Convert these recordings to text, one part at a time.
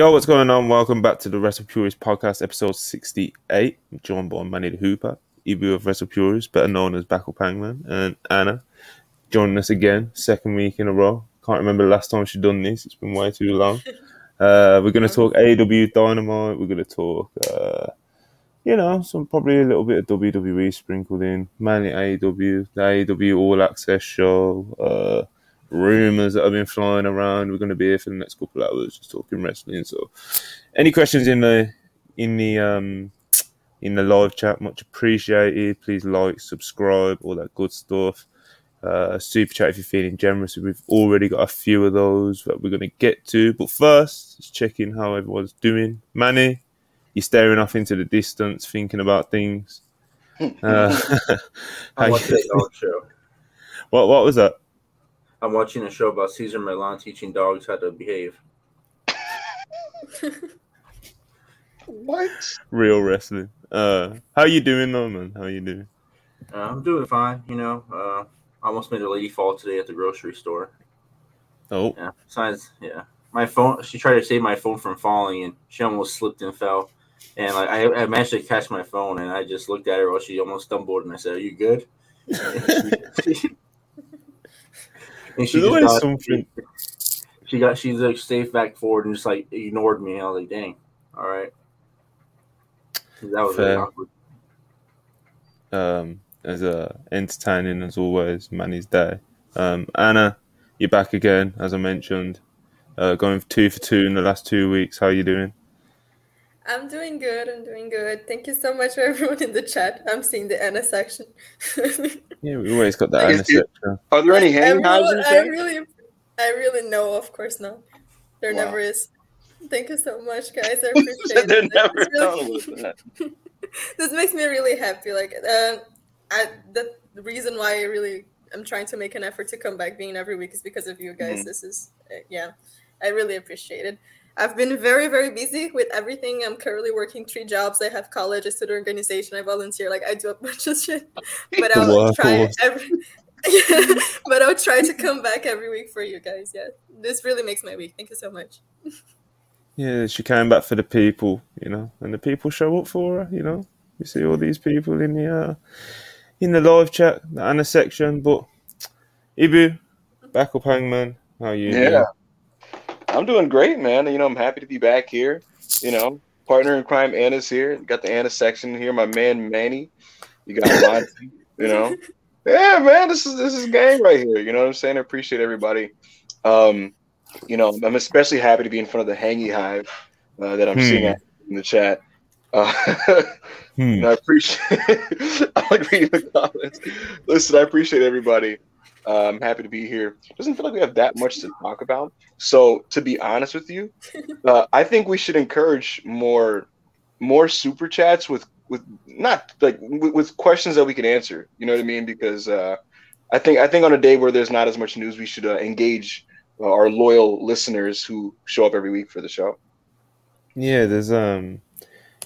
Yo, what's going on? Welcome back to the Wrestle Purist podcast, episode 68. I'm joined by Manny the Hooper, Ibu of Wrestle Purist, better known as Backup Hangman, and Anna joining us again, second week in a row. Can't remember the last time she done this. It's been way too long. Uh, we're going to talk AEW Dynamite. We're going to talk, uh, you know, some probably a little bit of WWE sprinkled in, mainly AEW, the AEW All Access show, uh, rumors that have been flying around. We're going to be here for the next couple of hours just talking wrestling. So, any questions in the in the um in the live chat, much appreciated. Please like, subscribe, all that good stuff. Uh, super chat if you're feeling generous. We've already got a few of those that we're going to get to. But first, let's check in how everyone's doing. Manny, you're staring off into the distance, thinking about things. Uh, I'm watching a dog show. what what was that? I'm watching a show about Cesar Millan teaching dogs how to behave. What? Real wrestling. Uh, how you doing though, man? How you doing? Uh, I'm doing fine, you know. Uh, I almost made a lady fall today at the grocery store. Oh, Yeah. Besides, yeah, my phone. She tried to save my phone from falling, and she almost slipped and fell. And like I, I managed to catch my phone, and I just looked at her while she almost stumbled, and I said, "Are you good?" and she there's just always got, something. she got she's like safe back forward and just like ignored me. I was like, "Dang, all right." That was really awkward. Um, as uh, entertaining as always, Manny's day. Um, Anna, you're back again, as I mentioned. Uh, going two for two in the last two weeks. How are you doing? I'm doing good. I'm doing good. Thank you so much for everyone in the chat. I'm seeing the Anna section. Yeah, we always got that Is Anna it- section. Are there any hang hives Everyone- in I really, I really know. Of course not. There Wow. never is. Thank you so much, guys. I appreciate There it. never It's really- this makes me really happy. Like, uh, I the, the reason why I really am trying to make an effort to come back being every week is because of you guys. Mhm. This is, uh, yeah, I really appreciate it. I've been very, very busy with everything. I'm currently working three jobs. I have college, I student organization, I volunteer. Like, I do a bunch of shit. But I'll try every. but I'll try to come back every week for you guys. Yeah, this really makes my week. Thank you so much. Yeah, she came back for the people, you know, and the people show up for her, you know. You see all these people in the uh, in the live chat, the Anna section. But Ibu, back up, Hangman. How you? Yeah. doing? I'm doing great, man. You know, I'm happy to be back here. You know, partner in crime Anna's here. Got the Anna section here. My man Manny. You got Monty. you know. Yeah, man, this is this is gang right here. You know what I'm saying? I appreciate everybody. Um, you know, I'm especially happy to be in front of the hangy hive uh, that I'm Hmm. seeing in the chat. Uh, Hmm. I appreciate. I like reading the comments. Listen, I appreciate everybody. Uh, I'm happy to be here. Doesn't feel like we have that much to talk about. So, to be honest with you, uh, I think we should encourage more, more super chats with with not like with, with questions that we can answer. You know what I mean? Because uh, I think I think on a day where there's not as much news, we should uh, engage uh, our loyal listeners who show up every week for the show. Yeah, there's um,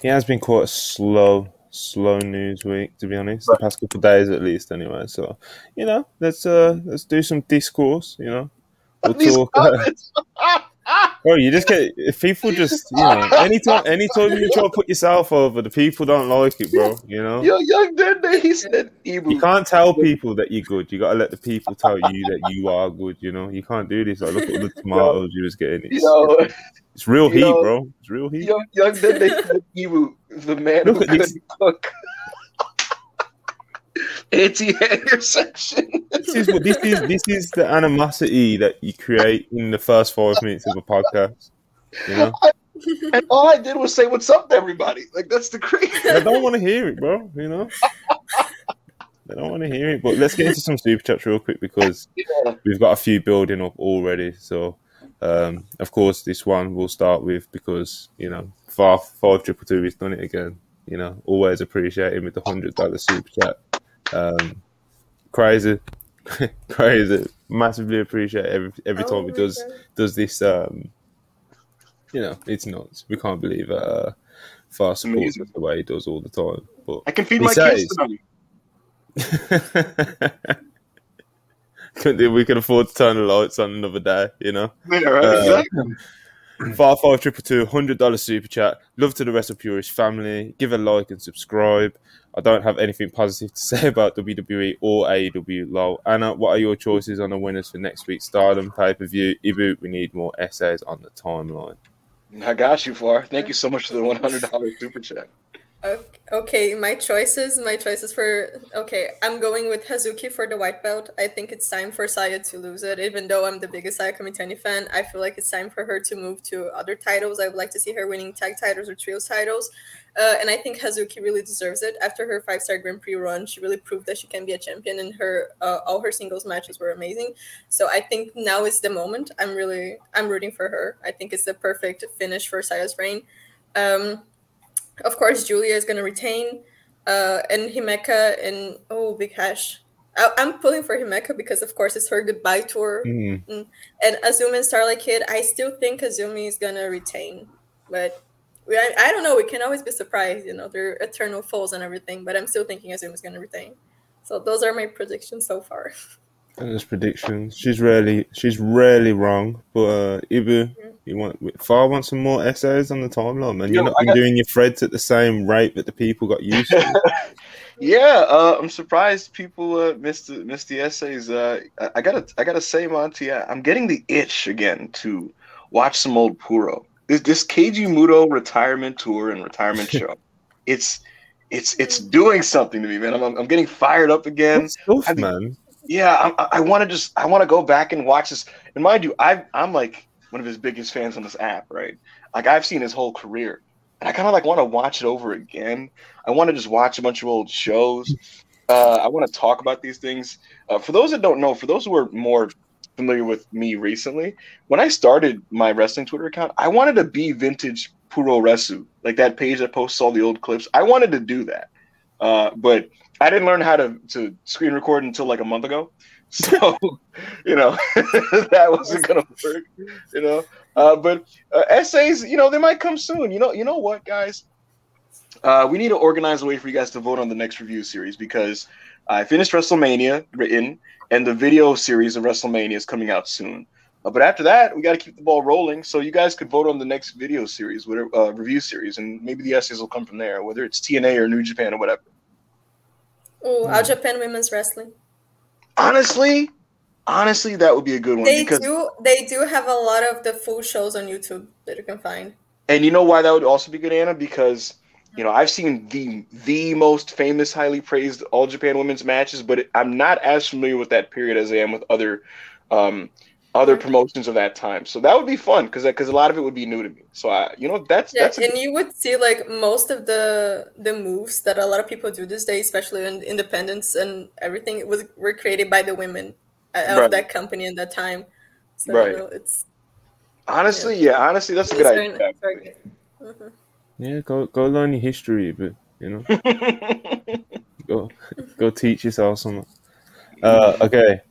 Yeah, it has been quite slow, slow news week to be honest. The past couple days, at least, anyway. So, you know, let's uh, let's do some discourse. You know, we'll These talk. Uh, bro, you just get if people just you know anytime anytime you try to put yourself over, the people don't like it, bro. You know. Yo, young Dende, he said, Ibu. You can't tell people that you're good. You gotta let the people tell you that you are good. You know, you can't do this. Like, look at all the tomatoes you was getting. It's, Yo, it's real heat, yo, bro. It's real heat. young, young said, Ibu, the man Look who couldn't cook. Anti-hanger section. This is what this is. This is the animosity that you create in the first five minutes of a podcast. You know, and all I did was say what's up to everybody. Like that's the crazy. they don't want to hear it, bro. You know, they don't want to hear it. But let's get into some super chats real quick because Yeah. we've got a few building up already. So, um, of course, this one we'll start with because you know five five triple two has done it again. You know, always appreciate him with the hundred dollar super chat. Um, crazy, crazy. Massively appreciate every every Oh time he does God. does this. Um, you know, it's nuts. We can't believe uh, far supports us the way he does all the time. But I can feed my says- kids tonight. Couldn't- we can afford to turn the lights on another day, you know. Yeah, right, Uh, exactly. Five five triple two, hundred dollar super chat. Love to the rest of Purist family. Give a like and subscribe. I don't have anything positive to say about WWE or AEW. Lol. Anna, what are your choices on the winners for next week's Stardom pay per view? Ibu, we need more essays on the timeline. I got you, Far. Thank you so much for the one hundred dollars super chat. Okay, my choices, my choices for okay, I'm going with Hazuki for the white belt. I think it's time for Saya to lose it. Even though I'm the biggest Saya Kamitani fan, I feel like it's time for her to move to other titles. I would like to see her winning tag titles or trios titles. Uh, and I think Hazuki really deserves it. After her five star Grand Prix run, she really proved that she can be a champion, and her uh, all her singles matches were amazing. So I think now is the moment. I'm really I'm rooting for her. I think it's the perfect finish for Saya's reign. Um, of course, Julia is going to retain, uh, and Himeka and oh, Big Hash. I- am pulling for Himeka because, of course, it's her goodbye tour. Mm. And Azumi and Starlight Kid, I still think Azumi is going to retain, but we, I, I, don't know. We can always be surprised, you know, they're eternal foes and everything, but I'm still thinking Azumi is going to retain. So those are my predictions so far. And those predictions. She's rarely she's rarely wrong, but uh, Ibu, mm-hmm. You want Far want some more essays on the timeline, man. You're not got, doing your threads at the same rate that the people got used to. yeah, uh, I'm surprised people uh, missed the, missed the essays. Uh, I gotta I gotta say, Monty, I'm getting the itch again to watch some old Puro. This, this Keiji Muto retirement tour and retirement show. it's it's it's doing something to me, man. I'm I'm getting fired up again. Man. Yeah, I, I want to just I want to go back and watch this. And mind you, I I'm like one of his biggest fans on this app, right? Like I've seen his whole career, and I kind of like want to watch it over again. I want to just watch a bunch of old shows. Uh, I want to talk about these things. Uh, for those that don't know, for those who are more familiar with me recently, when I started my wrestling Twitter account, I wanted to be vintage Puroresu, like that page that posts all the old clips. I wanted to do that, uh, but I didn't learn how to to screen record until like a month ago. So, you know, that wasn't gonna work. You know, uh, but uh, essays, you know, they might come soon. You know, you know what, guys? Uh, we need to organize a way for you guys to vote on the next review series because I finished WrestleMania written, and the video series of WrestleMania is coming out soon. Uh, but after that, we got to keep the ball rolling. So you guys could vote on the next video series, whatever uh, review series, and maybe the essays will come from there, whether it's TNA or New Japan or whatever. Oh, All Japan Women's Wrestling honestly, honestly, that would be a good one. They because, do. They do have a lot of the full shows on YouTube that you can find. And you know why that would also be good, Anna? Because you know I've seen the the most famous, highly praised All Japan Women's matches, but I'm not as familiar with that period as I am with other. Um, other promotions of that time. So that would be fun because because a lot of it would be new to me. So I, you know, that's yeah, that's and you would see like most of the the moves that a lot of people do this day, especially in independence and everything, was were created by the women of right. that company at that time. So right. You know, it's honestly, yeah. yeah. honestly, that's a good idea. Very, mm-hmm. Yeah, go go learn your history, but you know, go go teach yourself something. Uh, okay,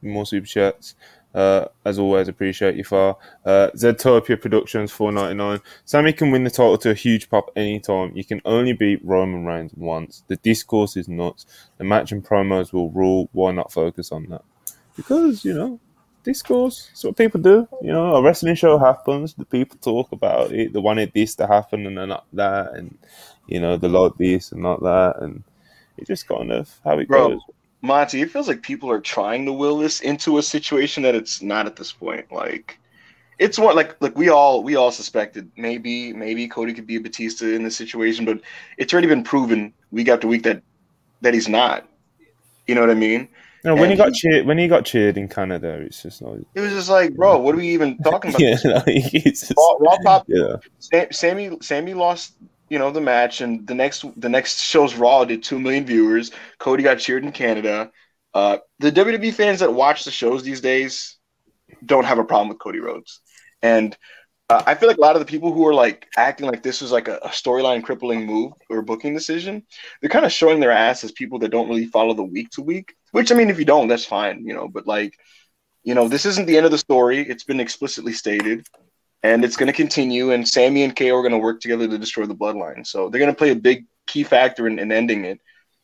more super chats. Uh, as always, appreciate you far. Uh, Ztopia Productions, four ninety nine. Sami can win the title to a huge pop anytime. You can only beat Roman Reigns once. The discourse is nuts. The match and promos will rule. Why not focus on that? Because you know, discourse. That's what people do. You know, a wrestling show happens. The people talk about it. They wanted this to happen and then not that, and you know, they like this and not that, and it's just kind of how it Bro, goes. Monty, it feels like people are trying to will this into a situation that it's not at this point. Like it's what like like we all we all suspected maybe maybe Cody could be a Batista in this situation, but it's already been proven week after week that that he's not. You know what I mean? No, when and he got he, cheered, when he got cheered in Canada, it's just like it was just like, bro, what are we even talking about? yeah, like, just, Raw, Raw Pop, yeah. Sami Sami lost you know the match, and the next the next show's Raw did two million viewers. Cody got cheered in Canada. Uh, the WWE fans that watch the shows these days don't have a problem with Cody Rhodes, and uh, I feel like a lot of the people who are like acting like this was like a, a storyline crippling move or booking decision, they're kind of showing their ass as people that don't really follow the week to week. Which I mean, if you don't, that's fine, you know. But like, you know, this isn't the end of the story. It's been explicitly stated and it's going to continue. And Sami and KO are going to work together to destroy the bloodline. So they're going to play a big key factor in, in ending it.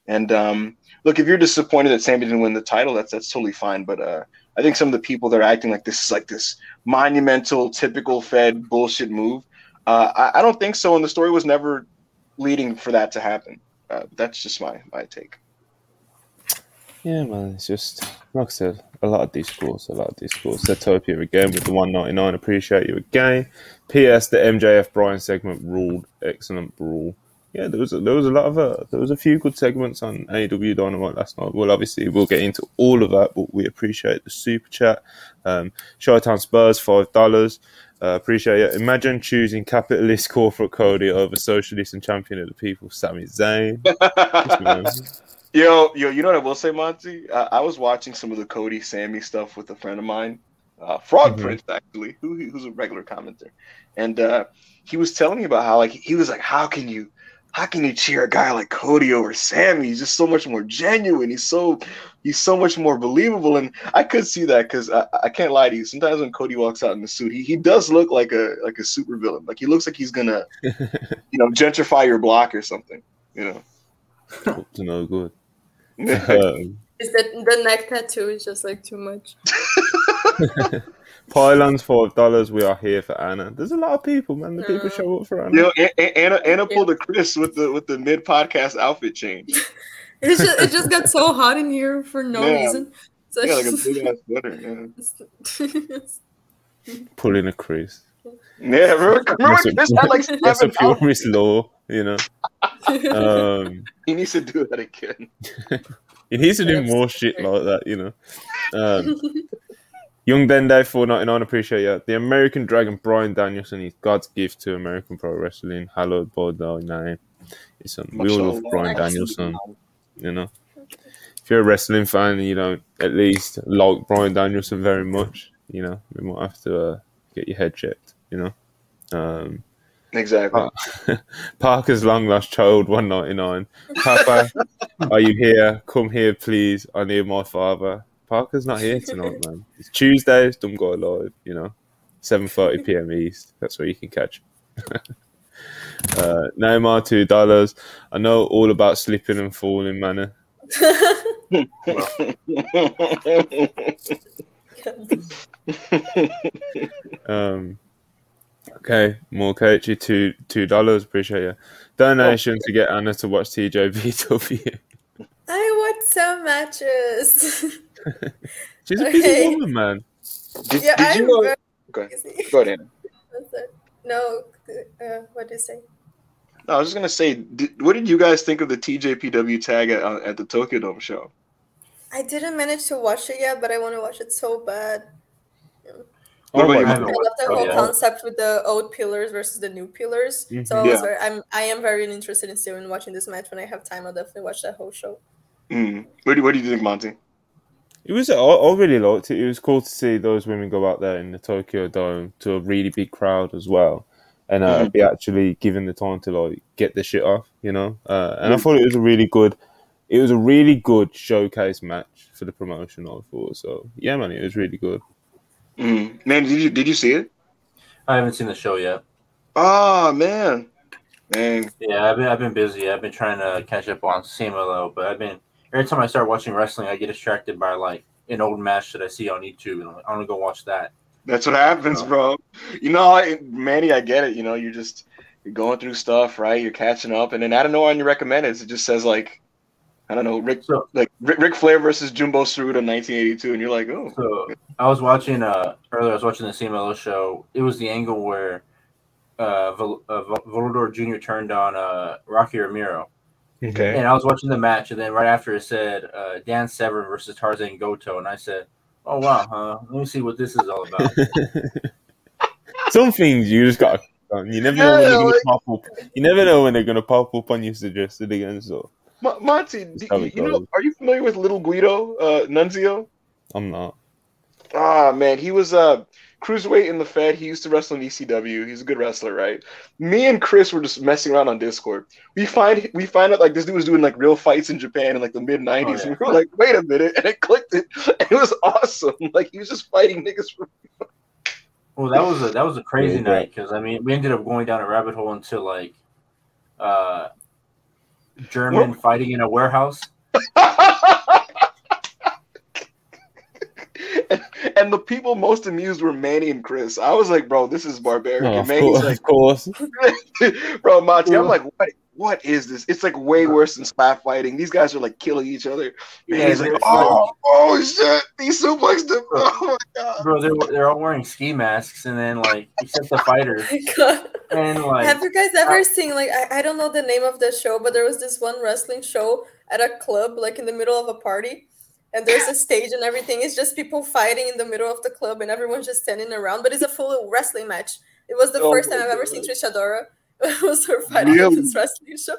And um, look, if you're disappointed that Sami didn't win the title, that's that's totally fine. But uh, I think some of the people that are acting like this is like this monumental, typical Fed bullshit move. Uh, I, I don't think so, and the story was never leading for that to happen. Uh, that's just my my take. Yeah, man, it's just like I said, a lot of scores, a lot of these scores. Setopia again with the 199. Appreciate you again. P.S. The MJF Bryan segment ruled. Excellent brawl. Yeah, there was a, there was a lot of uh, there was a few good segments on AEW Dynamite last night. Well, obviously we'll get into all of that, but we appreciate the super chat. Um, Showtown Spurs five dollars. Uh, appreciate it. Imagine choosing capitalist corporate Cody over socialist and champion of the people, Sami Zayn. Yo, yo, you know what I will say, Monty? Uh, I was watching some of the Cody Sami stuff with a friend of mine, uh, Frog Mhm. Prince, actually, who who's a regular commenter, and uh, he was telling me about how like he was like, how can you, how can you cheer a guy like Cody over Sami? He's just so much more genuine. He's so he's so much more believable, and I could see that because I, I can't lie to you. Sometimes when Cody walks out in the suit, he, he does look like a like a super villain. Like he looks like he's gonna, you know, gentrify your block or something. You know. To no good. Um, Is that the neck tattoo is just like too much? Pylons five dollars. We are here for Anna. There's a lot of people, man. The people show up for Anna. Yo, A- A- Anna Anna pulled a Chris with the with the mid podcast outfit change. It's just, it just got so hot in here for no Yeah. reason. So Yeah, like a it's big ass sweater. just- Pulling a Chris. Yeah, yeah remember, remember That's a- Chris had like That's a seven outfits? purist law, you know. Um, He needs to do that again. he needs to do That's more shit like that, you know. Um, Young Dende four ninety nine. Appreciate you. The American Dragon Bryan Danielson is God's gift to American pro wrestling. Hallowed by thy name. It's um, we all love Mashallah. Bryan Danielson. You know, if you're a wrestling fan and you don't at least like Bryan Danielson very much, you know, we might have to uh, get your head checked. You know. Um, Exactly. Oh. Parker's long lost child, one ninety nine. Papa, are you here? Come here, please. I need my father. Parker's not here tonight, man. It's Tuesdays. Don't go live. You know, seven thirty p.m. East. That's where you can catch. uh, Neymar two dollars. I know all about slipping and falling, man. Um, okay, more Koichi, two two dollars. Appreciate you. Donation to get Anna to watch TJPW. I want some matches. She's a busy woman, man. did, yeah, did you know? very Okay, busy. go ahead. Anna. No, uh, what did you say? No, I was just gonna say, did, what did you guys think of the TJPW tag at, uh, at the Tokyo Dome show? I didn't manage to watch it yet, but I want to watch it so bad. What about you, I love the Oh, whole yeah. concept with the old pillars versus the new pillars. Mhm. So I Yeah. was very, I'm I am very interested in still in watching this match when I have time. I'll definitely watch that whole show. Mm. What, do, what do you think, Monty? It was. I, I really liked it. It was cool to see those women go out there in the Tokyo Dome to a really big crowd as well, and uh, Mhm. be actually given the time to like get the shit off, you know. Uh, and I Mhm. thought it was a really good. It was a really good showcase match for the promotion. I thought so. Yeah, man, it was really good. Mm. Man, did you did you see it? I haven't seen the show yet. Oh man, dang. Yeah, I've been I've been busy. I've been trying to catch up on CMLL, but I've been every time I start watching wrestling, I get distracted by like an old match that I see on YouTube, and I'm like, I want to go watch that. That's what happens, bro. You know, Manny, I get it. You know, you're just you're going through stuff, right? You're catching up, and then out of nowhere know on your recommendeds, it just says like, I don't know, Rick So, like Rick, Ric Flair versus Jumbo Tsuruta in 1982, and you're like, oh, so I was watching uh earlier. I was watching the CMLL show. It was the angle where uh, Vol- uh Volador Jr. turned on uh Rocky Romero, okay. and I was watching the match, and then right after it said uh, Dan Severn versus Tarzan Goto, and I said, "Oh wow, huh? Let me see what this is all about." Some things you just gotta. You never know when they're gonna pop up. You never know when they're gonna pop up on you suggested again. So Mo- Monty, do, you, it you know, are you familiar with Little Guido uh, Nunzio? I'm not. Ah man, he was uh cruiserweight in the Fed. He used to wrestle in ECW. He's a good wrestler, right? Me and Chris were just messing around on Discord. We find we find out like this dude was doing like real fights in Japan in like the mid '90s, Oh, yeah. and we were like, wait a minute, and it clicked. It, it was awesome. Like he was just fighting niggas. For, Well, that was a that was a crazy Yeah. night because I mean we ended up going down a rabbit hole into like uh German fighting in a warehouse. and and the people most amused were Manny and Chris. I was like, bro, this is barbaric. Oh, and of, Manny's course, like, of course. bro, Monty, I'm like, what? What is this? It's like way worse than slap fighting. These guys are like killing each other. Yeah, Manny's like, they're- oh, oh shit, he suplexed him. Oh my god. Bro, they're they're all wearing ski masks, and then like except the fighter, Oh my God. and like Have you guys ever seen like I, I don't know the name of the show, but there was this one wrestling show at a club, like in the middle of a party, and there's a stage and everything. It's just people fighting in the middle of the club, and everyone's just standing around. But it's a full wrestling match. It was the Oh first my time I've ever seen Trish Adora. It was her fighting Really? in this wrestling show.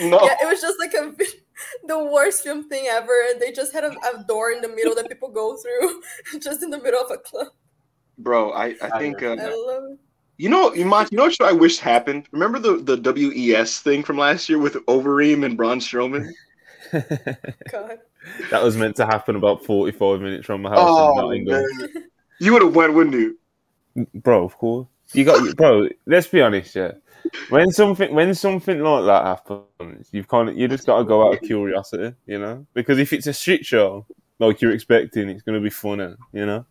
No. Yeah, it was just like a the worst film thing ever. And they just had a, a door in the middle that people go through, just in the middle of a club. Bro, I, I think uh, I love it. you know you Monty, you know what show I wish happened? Remember the, the WES thing from last year with Overeem and Braun Strowman? God. that was meant to happen about 45 minutes from my house Oh, in Nottingham. You would have went, wouldn't you? Bro, of course. You got bro, let's be honest, yeah. When something when something like that happens, you've kind of you just gotta go out of curiosity, you know? Because if it's a shit show, like you're expecting, it's gonna be funny, you know?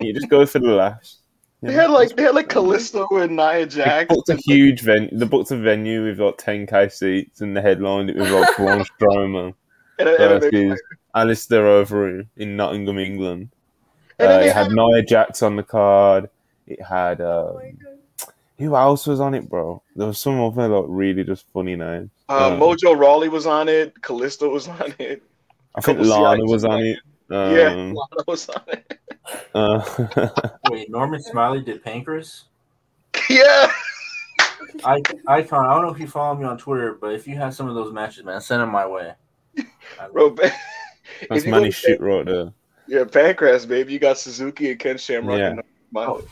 You just go for the laughs. They know? had like they had like Kalisto and Nia They Jax. booked a huge venue. They booked a venue with like 10k seats, and the headline it was like Braun Strowman versus Alistair Overeem in Nottingham, England. Uh, it had had- Nia Jax on the card. It had uh, Oh my God. Who else was on it, bro? There was some other like really just funny names. uh, Um, Mojo Rawley was on it. Kalisto was on it. I think couple Lana was on it. yeah, Um, Lana was on it. uh, wait, Norman Smiley did Pancrase. yeah. I icon. I don't know if you follow me on Twitter, but if you have some of those matches, man, send them my way. I- Bro, if that's money to- shit right there. Yeah, Pancrase, baby. You got Suzuki and Ken Shamrock. Yeah. and Smiley.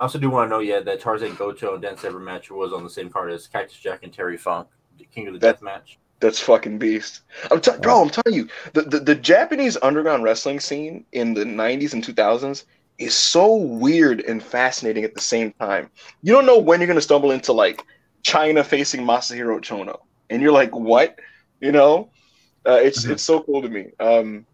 I also do want to know, yeah, that Tarzan Goto and Dan Severn match was on the same card as Cactus Jack and Terry Funk, the King of the That- Death match. That's fucking beast. I'm t- bro. I'm telling you, the, the the Japanese underground wrestling scene in the '90s and 2000s is so weird and fascinating at the same time. You don't know when you're gonna stumble into like China facing Masahiro Chono, and you're like, what? You know, uh, it's Mhm. it's so cool to me. Um,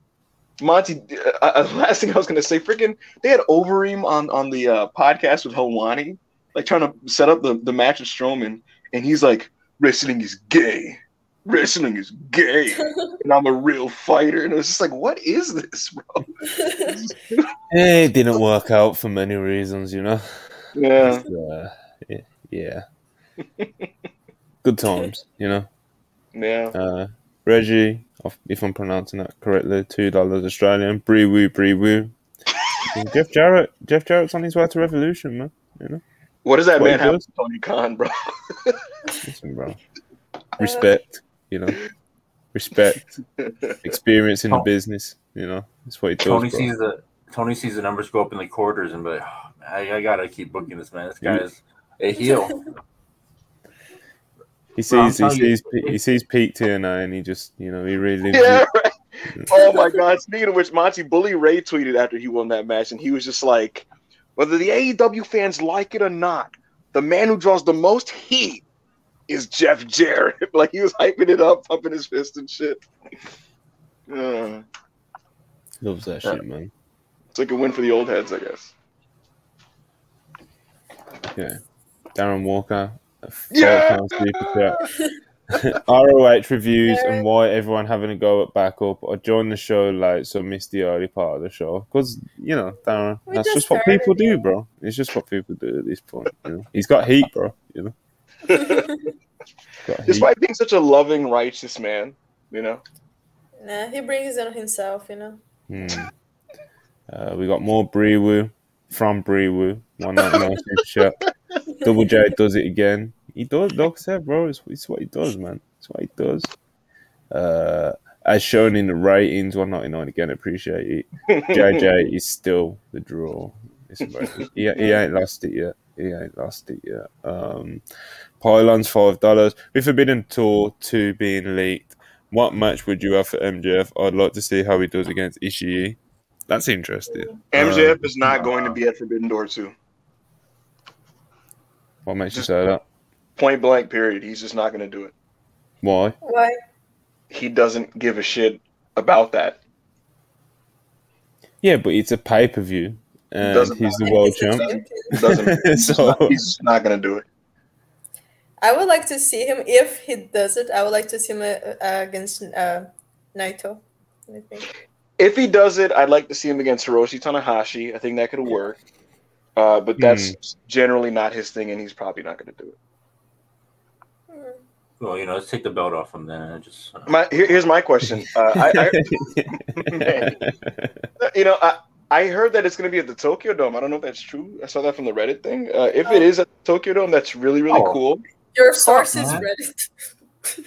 Monty, uh, uh, last thing I was gonna say, freaking, they had Overeem on on the uh, podcast with Helwani, like trying to set up the the match with Strowman, and he's like, wrestling is gay wrestling is gay and I'm a real fighter. And it was just like, what is this, bro? It didn't work out for many reasons, you know. Yeah. Uh, yeah, yeah. Good times, you know. Yeah. Reggie, if- if I'm pronouncing that correctly, two dollars Australian. Bree woo, bree woo. Jeff Jarrett, Jeff Jarrett's on his way to Revolution, man. You know, What does that What man have does? with Tony Khan, bro? listen, bro. Respect, you know. Respect, experience in the business, you know. That's what he does, Tony bro. sees the Tony sees the numbers go up in the quarters and be like, oh, I, I gotta keep booking this man. This guy is a heel. He Bro, I'm sees, he you- sees, he sees Pete TNA, and he just, you know, he really. yeah, right. Oh my God. Speaking of which, Monty Bully Ray tweeted after he won that match, and he was just like, whether the AEW fans like it or not, the man who draws the most heat is Jeff Jarrett. like he was hyping it up, pumping his fist and shit. Uh, Loves that Yeah. shit, man. it's like a win for the old heads, I guess. Yeah. Darren Walker, a five Yeah! pound super chat. ROH reviews Yeah. and why everyone having a go at backup. I joined the show late, so missed the early part of the show. Because, you know, Darren, We that's just just what started, people do, bro. It's just what people do at this point. You know? He's got heat, bro. You know. Despite being such a loving, righteous man, you know. nah, he brings it on himself, you know. Hmm. Uh, we got more Breewu from Breewu. One ninety nine super chat. Double J does it again. He does, I said, bro. It's, it's what he does, man. It's what he does. Uh, as shown in the ratings, one ninety nine again. Appreciate it. JJ is still the draw. It's he, he ain't lost it yet. He ain't lost it yet. Um, Pylons five dollars. With Forbidden Door two being leaked, what match would you have for MJF? I'd like to see how he does against Ishii. That's interesting. MJF is not going to be at Forbidden Door 2. What makes you say that? Point blank, period. He's just not going to do it. Why? Why? He doesn't give a shit about that. Yeah, but it's a pay per view, and Doesn't he's the world champ. champion. Doesn't. he's, so not, he's not gonna do it. I would like to see him if he does it. I would like to see him uh, uh, against uh, Naito. I think. If he does it, I'd like to see him against Hiroshi Tanahashi. I think that could work. Uh, but that's generally not his thing, and he's probably not going to do it. Well, you know, let's take the belt off from then. and Just uh, My here, here's my question. Uh, I, I, you know, I, I heard that it's going to be at the Tokyo Dome. I don't know if that's true. I saw that from the Reddit thing. Uh, if it Oh. is at the Tokyo Dome, that's really really Oh. cool. Your source is. Reddit.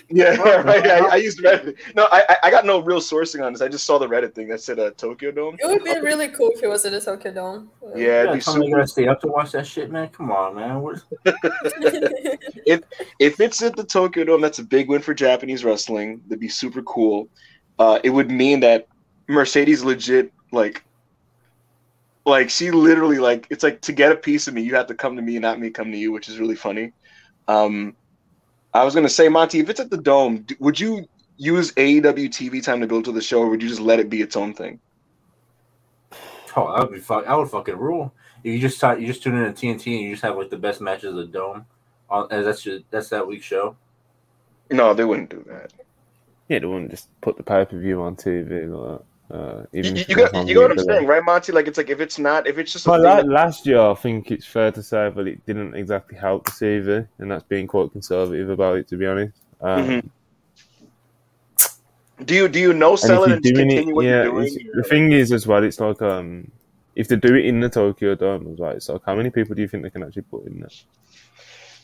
Yeah, right. I, I used Reddit. No, I I- I got no real sourcing on this. I just saw the Reddit thing that said uh, Tokyo Dome. It would be really cool if it was at the Tokyo Dome. Yeah, it'd yeah, be tell you super. gotta stay up to watch that shit, man. Come on, man. What, If it's at the Tokyo Dome, that's a big win for Japanese wrestling. That'd be super cool. Uh, it would mean that Mercedes legit like, like she literally like it's like to get a piece of me, you have to come to me and not me come to you, which is really funny. Um, I was gonna say, Monty, if it's at the Dome, would you use AEW TV time to build to the show, or would you just let it be its own thing? oh, that would be fuck. I would fucking rule. If you just talk, you just tune in to TNT and you just have like the best matches of the dome. On as that's your, that's that week's show. No, they wouldn't do that. yeah, they wouldn't just put the pay per view on TV like that. Uh, You, even you, if you got you got what I'm saying, right, Monty? Like it's like if it's not if it's just a Well, thing that- last year, I think it's fair to say that it didn't exactly help the CV, and that's being quite conservative about it, to be honest. Um, Mhm. do you do you know and it and just continue it, what yeah, you're doing? it's- the thing is as well, it's like um, if they do it in the Tokyo Dome, as well, it's like how many people do you think they can actually put in there?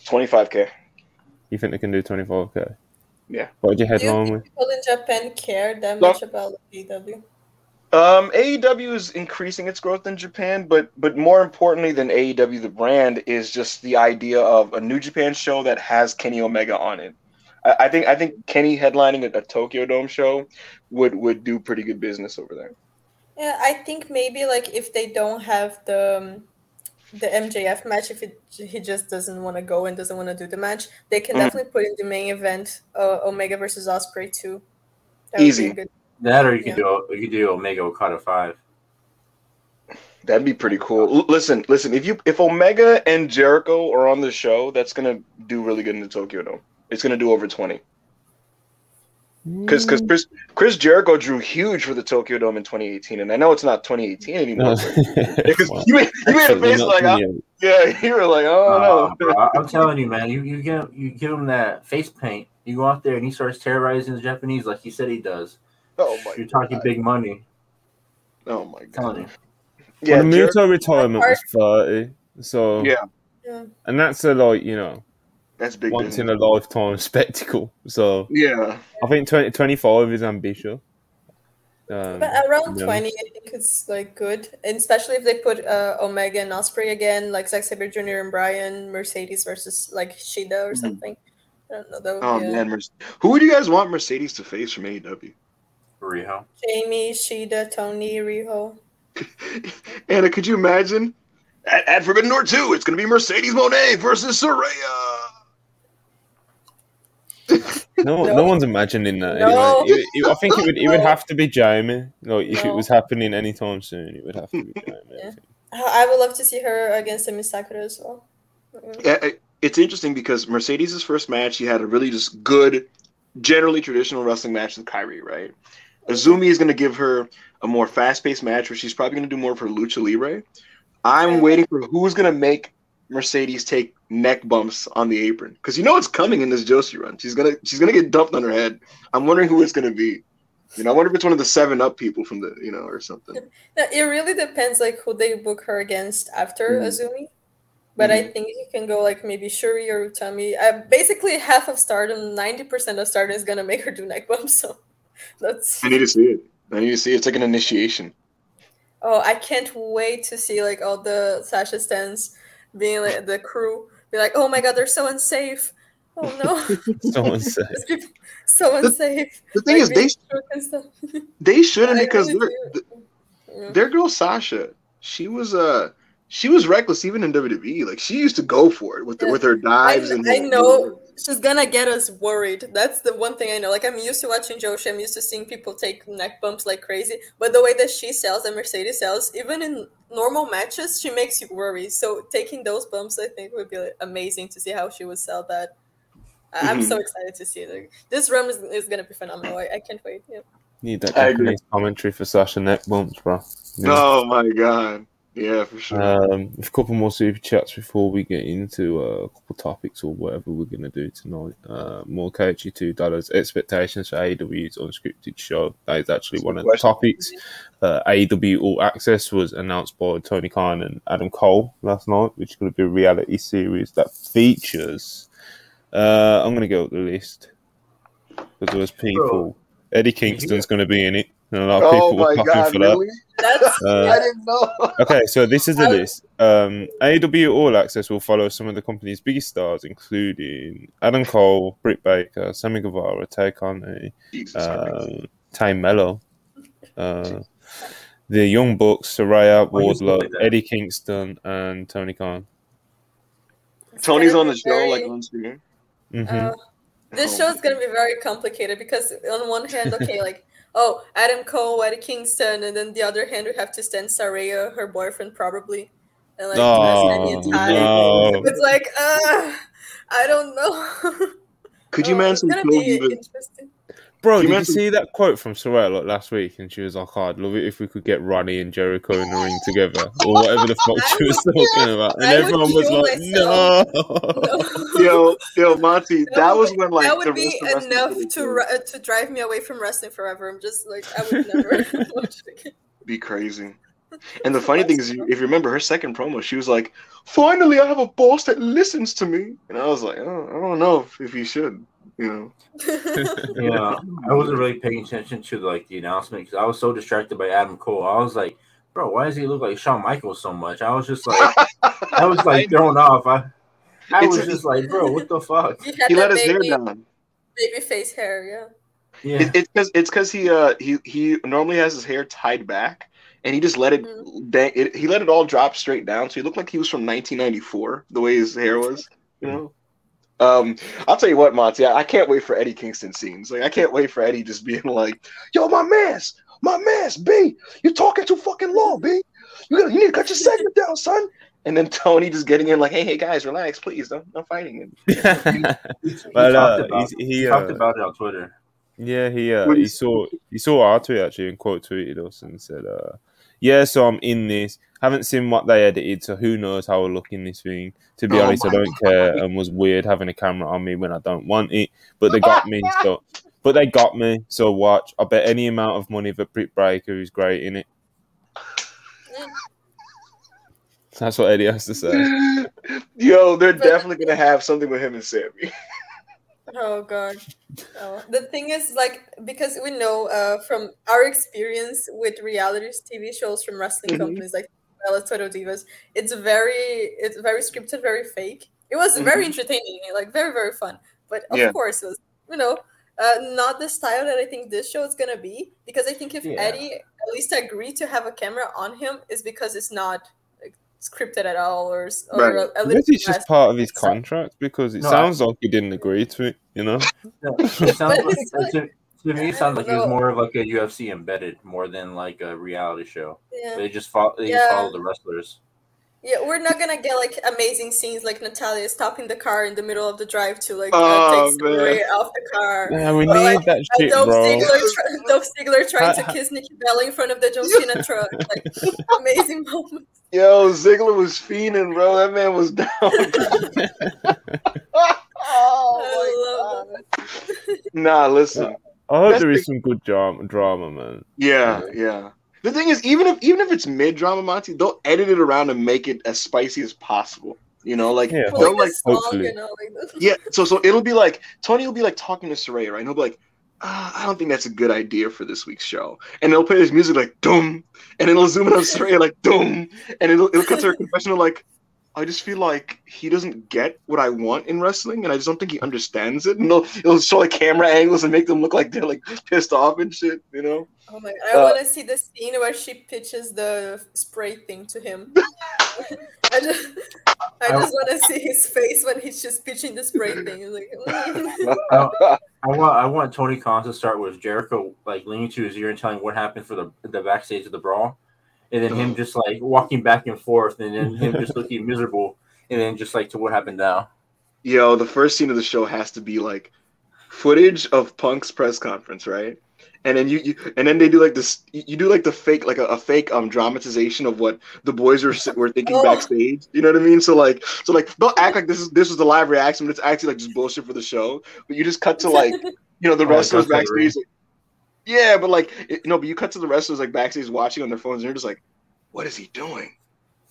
Twenty five k. You think they can do 24k? Yeah. What would you Do headline you with? think people in Japan care that No. much about AEW? Um, AEW is increasing its growth in Japan, but but more importantly than AEW, the brand is just the idea of a New Japan show that has Kenny Omega on it. I, I think I think Kenny headlining a, a Tokyo Dome show would would do pretty good business over there. Yeah, I think maybe like if they don't have the um, the MJF match, if it, he just doesn't want to go and doesn't want to do the match, they can Mhm. definitely put in the main event uh, Omega versus Ospreay too. That would be Easy. a good- That or you could Yeah. do you could do Omega Okada five. That'd be pretty cool. L- listen, listen. If you if Omega and Jericho are on the show, that's gonna do really good in the Tokyo Dome. It's gonna do over twenty. Because because Mm. Chris Chris Jericho drew huge for the Tokyo Dome in 2018, and I know it's not 2018 anymore. Because Well, you made, you made a face like, oh, yeah, you were like, oh Uh, no. bro, I'm telling you, man. You you give you give him that face paint. You go out there and he starts terrorizing the Japanese like he said he does. Oh my You're talking God. big money. Oh my I'm telling you. god. Yeah, Yeah, well, the Jer- Muto retirement was 30, so Yeah. Yeah. and that's a like you know that's big. once in a lifetime spectacle. So Yeah. I think 20, 25 is ambitious. Um, But around yeah. 20, I think it's like good. And especially if they put uh, Omega and Ospreay again, like Zack Sabre Jr. and Bryan, Mercedes versus like Shida or Mhm. something. I don't know. That would Oh be a- man, Merce- who would you guys want Mercedes to face from AEW? Riho. Jamie, Shida, Tony, Riho. Anna, could you imagine? At, at Forbidden Door 2, it's going to be Mercedes Moné versus Saraya. no, No. no one's imagining that. No. Anyway. It- it- I think it would it would have to be Jamie. Like if it was happening anytime soon, it would have to be Jamie. I Yeah. I I would love to see her against Emi Sakura as well. Yeah, it's interesting because Mercedes' first match, she had a really just good, generally traditional wrestling match with Kairi, right? Azumi is going to give her a more fast-paced match where she's probably going to do more for Lucha Libre. I'm waiting for who's going to make Mercedes take neck bumps on the apron because you know it's coming in this Joshi run. She's gonna she's gonna get dumped on her head. I'm wondering who it's going to be. You know, I wonder if it's one of the Seven Up people from the you know or something. No, it really depends like who they book her against after Mhm. Azumi. But I think you can go like maybe Shuri or Utami. Uh, basically, half of Stardom, ninety percent of Stardom is gonna make her do neck bumps. So that's I need to see it. I need to see it. It's like an initiation. oh, I can't wait to see like all the Sasha stands being like the crew be like, oh my god, they're so unsafe. Oh no, Someone said. These people- so unsafe. The thing Like, is, they being shook and stuff. they shouldn't because really they're, do. Yeah. their girl Sasha, she was uh she was reckless even in WWE. Like she used to go for it with the, Yeah. with her dives I, and I know she's gonna get us worried. That's the one thing I know. Like I'm used to watching Joshi. I'm used to seeing people take neck bumps like crazy. But the way that she sells and Mercedes sells, even in normal matches, she makes you worry. So taking those bumps, I think, would be like, amazing to see how she would sell that. I- I'm mm-hmm. so excited to see it. Like, this run is, is gonna be phenomenal. I, I can't wait. Yeah. Need that I. Japanese commentary for Sasha neck bumps, bro. Yeah. Oh my god. Yeah, for sure. Um, a couple more super chats before we get into uh, a couple topics or whatever we're gonna do tonight. Uh, more KG two dollars expectations for AEW's unscripted show. That is actually That's one of the topics. Uh, AEW All Access was announced by Tony Khan and Adam Cole last night, which is going to be a reality series that features. Uh, I'm going to go up the list because there was people. Eddie Kingston's going to be in it. And a lot of people oh were god, for that. Really? That's Uh, I didn't know. Okay, so this is the list. Um, AEW All Access will follow some of the company's biggest stars, including Adam Cole, Britt Baker, Sammy Guevara, Tay Conte, Jesus Christ. um, Tay Melo, uh, the Young Bucks, Saraya, Why Wardlow. Eddie Kingston, and Tony Khan. it's Tony's on the show, very- like on screen. hmm Uh, this Oh. show is gonna be very complicated because on one hand, okay, like oh Adam Cole, Eddie Kingston, and then the other hand we have to stand Saraya, her boyfriend probably, and like Destiny oh, no. It's like uh, I don't know. Could you Oh, man it's gonna cool be even- interesting. Bro, You did you see that quote from Saraya like last week? And she was like, oh, "I'd love it if we could get Ronnie and Jericho in the ring together, or whatever the fuck she was talking about." And I everyone was like, myself. "No." No. Yo, yo, Monty, That that would- was when like that the would be rest of wrestling enough to ru- uh, to drive me away from wrestling forever. I'm just like I would never watch it be crazy. And the funny thing is, if you remember her second promo, she was like, "Finally, I have a boss that listens to me," and I was like, "Oh, I don't know if, if you should," you know. Yeah, I wasn't really paying attention to like the announcement because I was so distracted by Adam Cole. I was like, bro, why does he look like Shawn Michaels so much? I was just like, I was like thrown off. I, I It's- was just like, bro, what the fuck? he He let that his hair down. baby face hair, yeah. Yeah, It, it's because it's because he uh he he normally has his hair tied back, and he just let it, Mhm. dang, it he let it all drop straight down, so he looked like he was from 1994, the way his hair was, you know. Um, I'll tell you what, Monty, I, I can't wait for Eddie Kingston scenes. Like, I can't wait for Eddie just being like, "Yo, my man's, my man's, B, you're talking too fucking long, B. You gotta, you need to cut your segment down, son." And then Tony just getting in like, "Hey, hey, guys, relax, please, don't, no fighting." he, he Well, uh, talked about, he's- he he, talked uh, about it on Twitter. Yeah, he uh, What he saw he saw our tweet actually and quote tweeted us and said, uh, "Yeah, so I'm in this. Haven't seen what they edited, so who knows how I look in this thing. To be Oh honest, I don't care, and was weird having a camera on me when I don't want it. But they got me, so but they got me. So watch. I bet any amount of money for Britt Baker, who's great in it. That's what Eddie has to say. Yo, they're definitely gonna have something with him and Sammy. Oh god. Oh. The thing is, like, because we know uh, from our experience with reality TV shows from wrestling Mhm. companies like Bellator Divas, it's very, it's very scripted, very fake. It was very Mhm. entertaining, like very, very fun. But of Yeah. course, it was you know uh, not the style that I think this show is gonna be. Because I think if Yeah. Eddie at least agreed to have a camera on him, is because it's not like, scripted at all, or s- or Right. a, a I little guess it's just part of his contract because it No, I- sounds like he didn't agree to it. You know. No, it sounds But like, it's like- to, to me, it sounds like don't it was more of like a UFC embedded more than like a reality show. Yeah. They just follow, they Yeah. just follow the wrestlers. Yeah, we're not gonna get like amazing scenes like Natalya stopping the car in the middle of the drive to like Oh, uh, take man. Samurai off the car. Yeah, we Or, need like, that Uh, shit, Dolph, bro. Ziggler try- Dolph Ziggler trying to kiss Nikki Bella in front of the John Cena truck. Like amazing moment. Yo, Ziggler was fiending, bro. That man was down. oh I love that. Nah, listen. I hope there is some good drama, drama, man. Yeah, yeah. The thing is, even if even if it's mid drama, Monty, they'll edit it around and make it as spicy as possible. You know, like Yeah. They'll like, like song, you know, like yeah. So so it'll be like Tony will be like talking to Saraya, right? And he'll be like, ah, I don't think that's a good idea for this week's show. And they'll play this music like dum, and it'll zoom in on Saraya like dum, and it'll it'll cut to her confessional like. I just feel like he doesn't get what I want in wrestling, and I just don't think he understands it. And it'll, it'll show like camera angles and make them look like they're like pissed off and shit, you know? oh my! I Uh, want to see the scene where she pitches the spray thing to him. I just, I just want to see his face when he's just pitching the spray thing. He's like, mm. I want I want Tony Khan to start with Jericho like leaning to his ear and telling what happened for the the backstage of the brawl, and then him just like walking back and forth, and then him just looking miserable, and then just like to what happened now. Yo, the first scene of the show has to be like footage of Punk's press conference, right? And then you, you and then they do like this. You do like the fake, like a, a fake um dramatization of what the boys were were thinking Oh. backstage. You know what I mean? So like, so like, they'll act like this is this was the live reaction, but it's actually like just bullshit for the show. But you just cut to like, you know, the Oh, wrestlers the backstage. Like, yeah, but like, it, no, but you cut to the wrestlers like backstage watching on their phones, and you're just like, what is he doing?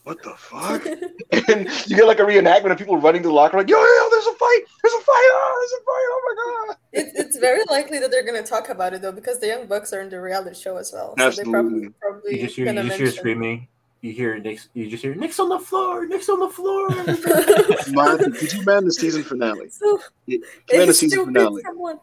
What the fuck? and you get like a reenactment of people running to the locker, like, yo, yo, there's a fight, there's a fight, oh, there's a fight, oh my god. It, it's very likely that they're gonna talk about it though, because the Young Bucks are in the reality show as well. So they probably Absolutely. probably You just hear you just hear screaming. You hear Nick's. You just hear Nick's on the floor. Nick's on the floor. Martin, could you man the season finale? so Command the season finale. Someone.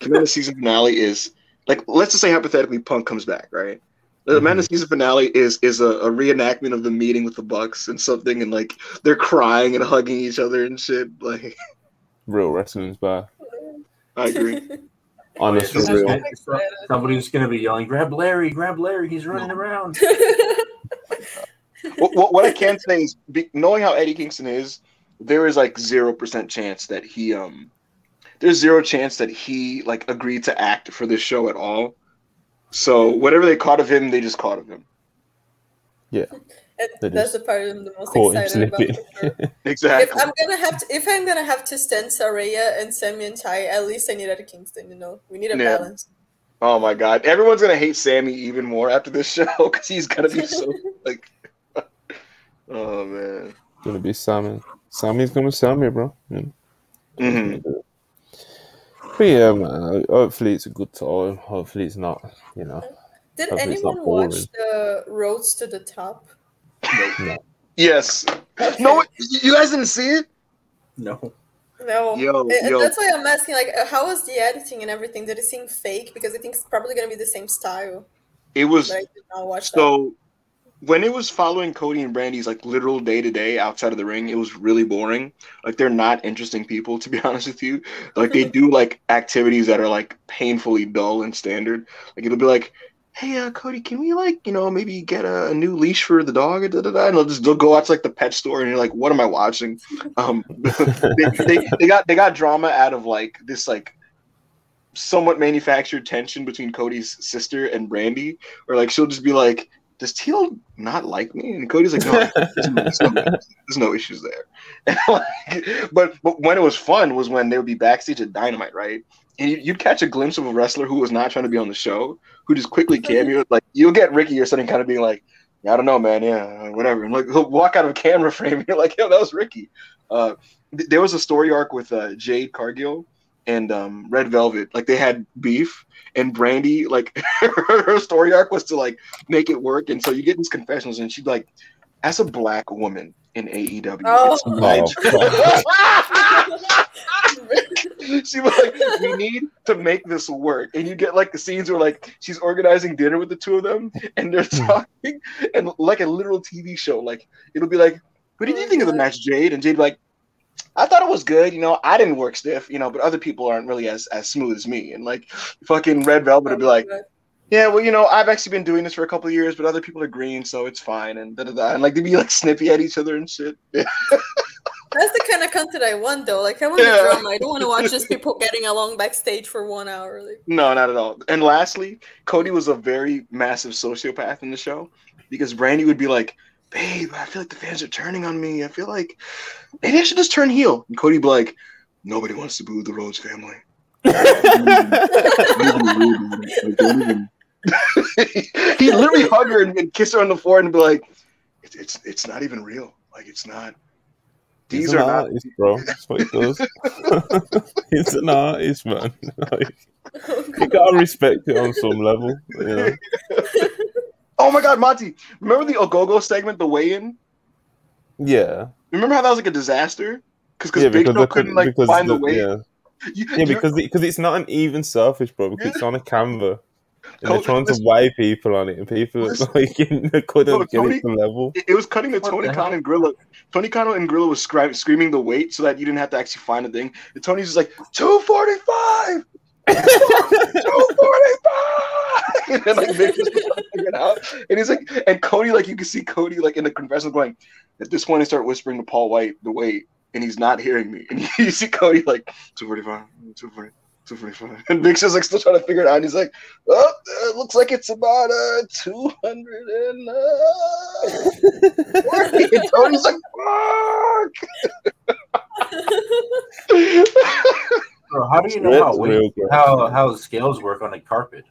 Command the season finale is like let's just say hypothetically Punk comes back, right? The man the season finale is is a, a reenactment of the meeting with the Bucks and something, and like they're crying and hugging each other and shit. Like Real wrestling's back. I agree. Honest Yeah, for real. Somebody's gonna be yelling, "Grab Larry! Grab Larry! He's running around!" what, what, what I can say is, be, knowing how Eddie Kingston is, there is like zero percent chance that he um, there's zero chance that he like agreed to act for this show at all. So whatever they caught of him, they just caught of him. Yeah, And that's the part I'm the most caught excited about. slipping. for sure. If Exactly. I'm gonna have to, if I'm gonna have to stand Saraya and Sammy and Tay, at least I need Eddie Kingston. You know, we need a Yeah. balance. Oh my god, everyone's gonna hate Sammy even more after this show because he's gonna be so like. oh man. gonna be Sammy. Sammy's gonna be Sammy, bro. You know? Mm-hmm. But yeah, man. Hopefully it's a good time. Hopefully it's not. You know. Did Hopefully it's not anyone watch the Rhodes to the Top? Yes. No, you guys didn't see it. No. No. Yo, And- and yo. that's why I'm asking, like, uh, how was the editing and everything? Did it seem fake? Because I think it's probably gonna be the same style. It was But I did not watch that. When it was following Cody and Brandi's like literal day to day outside of the ring, it was really boring. Like they're not interesting people, to be honest with you. Like they do like activities that are like painfully dull and standard. Like it'll be like, "Hey, uh, Cody, can we like you know maybe get a, a new leash for the dog?" And they'll just they'll go out to like the pet store, and you're like, "What am I watching?" Um, they, they, they got they got drama out of like this like somewhat manufactured tension between Cody's sister and Brandi, or like she'll just be like, "Does Teil not like me?" And Cody's like, "No, there's no, there's no, there's no issues there." Like, but but when it was fun was when they would be backstage at Dynamite, right? And you, you'd catch a glimpse of a wrestler who was not trying to be on the show, who just quickly cameoed. Like you'll get Ricky or something, kind of being like, "Yeah, I don't know, man. Yeah, whatever." And like he'll walk out of a camera frame, and you're like, "Yo, that was Ricky." Uh, th- there was a story arc with uh, Jade Cargill and um, Red Velvet. Like they had beef, and Brandi, like her story arc was to like make it work. And so you get these confessions, and she's like, as a black woman in AEW, Oh. it's my Oh, she was like, we need to make this work. And you get like the scenes where like she's organizing dinner with the two of them and they're talking and like a literal TV show. Like it'll be like, what did you think of the match, Jade? And Jade like, I thought it was good, you know. I didn't work stiff, you know, but other people aren't really as as smooth as me. And like fucking Red Velvet would be like, yeah, well, you know, I've actually been doing this for a couple of years, but other people are green, so it's fine. And da da da. And like they'd be like snippy at each other and shit. That's the kind of content I want, though. Like, I want Yeah. drama. I don't want to watch just people getting along backstage for one hour. Like, No, not at all. And lastly, Cody was a very massive sociopath in the show because Brandi would be like, "Babe, I feel like the fans are turning on me. I feel like maybe I should just turn heel." And Cody'd be like, "Nobody wants to boo the Rhodes family." Like, don't even- He'd literally hug her and, and kiss her on the forehead and be like, it's, "It's it's not even real. Like it's not. He's These an are not." artist, bro. That's what he does. He's an artist, man. Like, you gotta respect it on some level, you know. Oh my God, Monty! Remember the Ogogo segment, the weigh-in? Yeah, Remember how that was like a disaster? Because yeah, Big because Show I couldn't like find the the- weight. Yeah, You- yeah, you- because because it's not an even surface, bro. Because it's on a canvas. And they're trying to weigh people on it, and people Listen. like they couldn't No, get Tony- it to level. It, it was cutting the What Tony the Khan and Gorilla. Tony Khan and Gorilla was scri- screaming the weight so that you didn't have to actually find the thing. And Tony's just like, 245! 245! and like, Vic it out. And he's like, and Cody, like, you can see Cody, like, in the confessional going, at this point, I start whispering to Paul Wight the weight, and he's not hearing me. And you see Cody, like, 245, 240. 245. And Vic's just like still trying to figure it out. And he's like, oh, it looks like it's about uh, 200 and uh, And like, fuck. Bro, how do you know how It's weight, how how scales work on a carpet?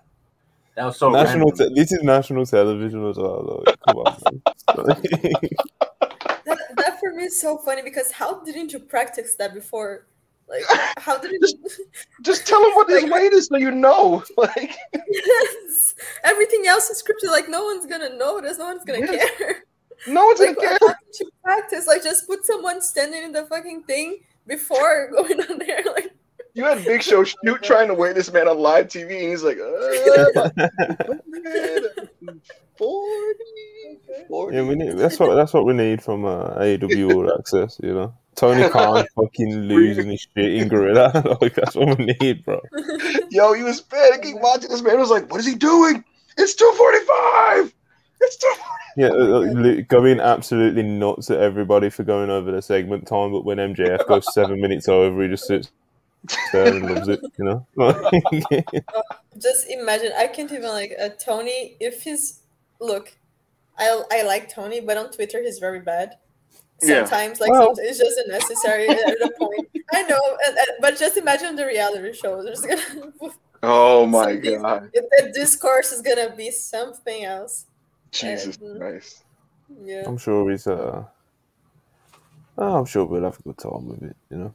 That was so national. random. Te- this is national television as well. Like, come on, man. That, that for me is so funny because how didn't you practice that before? Like, how did you? Just tell him what his weight is so you know. Like, yes. Everything else is scripted. Like, no one's gonna notice. No one's gonna Yes. care. no one's Like, gonna how care. did you practice? Like, just put someone standing in the fucking thing before going on there. Like, You had Big Show shoot trying to weigh this man on live TV, and he's like, uh, 40, 40. yeah, we need. That's what. That's what we need from uh, AEW All Access. You know, Tony Khan fucking losing his shit in Gorilla. like that's what we need, bro. Yo, he was panicking watching this man. was like, what is he doing? It's 245. It's 245. Yeah, uh, uh, going absolutely nuts at everybody for going over the segment time, but when MJF goes seven minutes over, he just sits there and loves it. You know. just imagine. I can't even like uh, Tony. If he's look, I I like Tony, but on Twitter he's very bad. Yeah. Sometimes, like Well- sometimes it's just unnecessary at the point. I know, and, and- but just imagine the reality show. There's gonna Oh my something- God. The discourse is gonna be something else. Jesus Mhm. Christ. Yeah. I'm sure he's. Uh, I'm sure we'll have a good time with it. You know.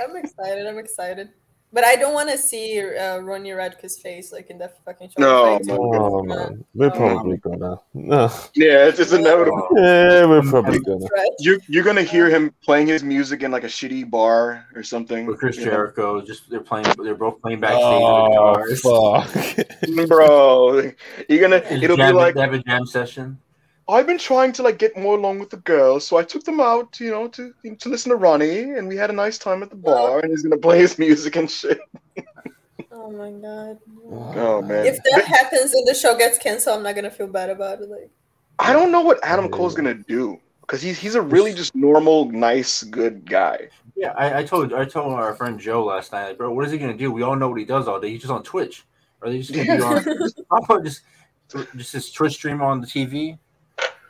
Yeah, I'm excited. I'm excited. But I don't want to see uh, Ronnie Radke's face like in that fucking show. No, Like, no. Oh man, we're Oh. probably gonna. No. Yeah, it's, it's inevitable. Yeah, we're probably gonna. You're, you're gonna hear him playing his music in like a shitty bar or something. With Chris you know? Jericho, just they're playing. They're both playing backstage Oh with fuck! Bro, you're gonna. Just It'll be like they have a jam session. I've been trying to like get more along with the girls, so I took them out, you know, to to listen to Ronnie, and we had a nice time at the bar. And he's gonna play his music and shit. Oh my god. Oh man, If that happens and the show gets canceled, I'm not gonna feel bad about it. Like, I don't know what Adam Cole's gonna do because he's he's a really just normal, nice, good guy. Yeah, I, I told I told our friend Joe last night, like, bro, what is he gonna do? We all know what he does all day. He's just on Twitch. Are they just gonna be on? I'll put just just his Twitch stream on the TV.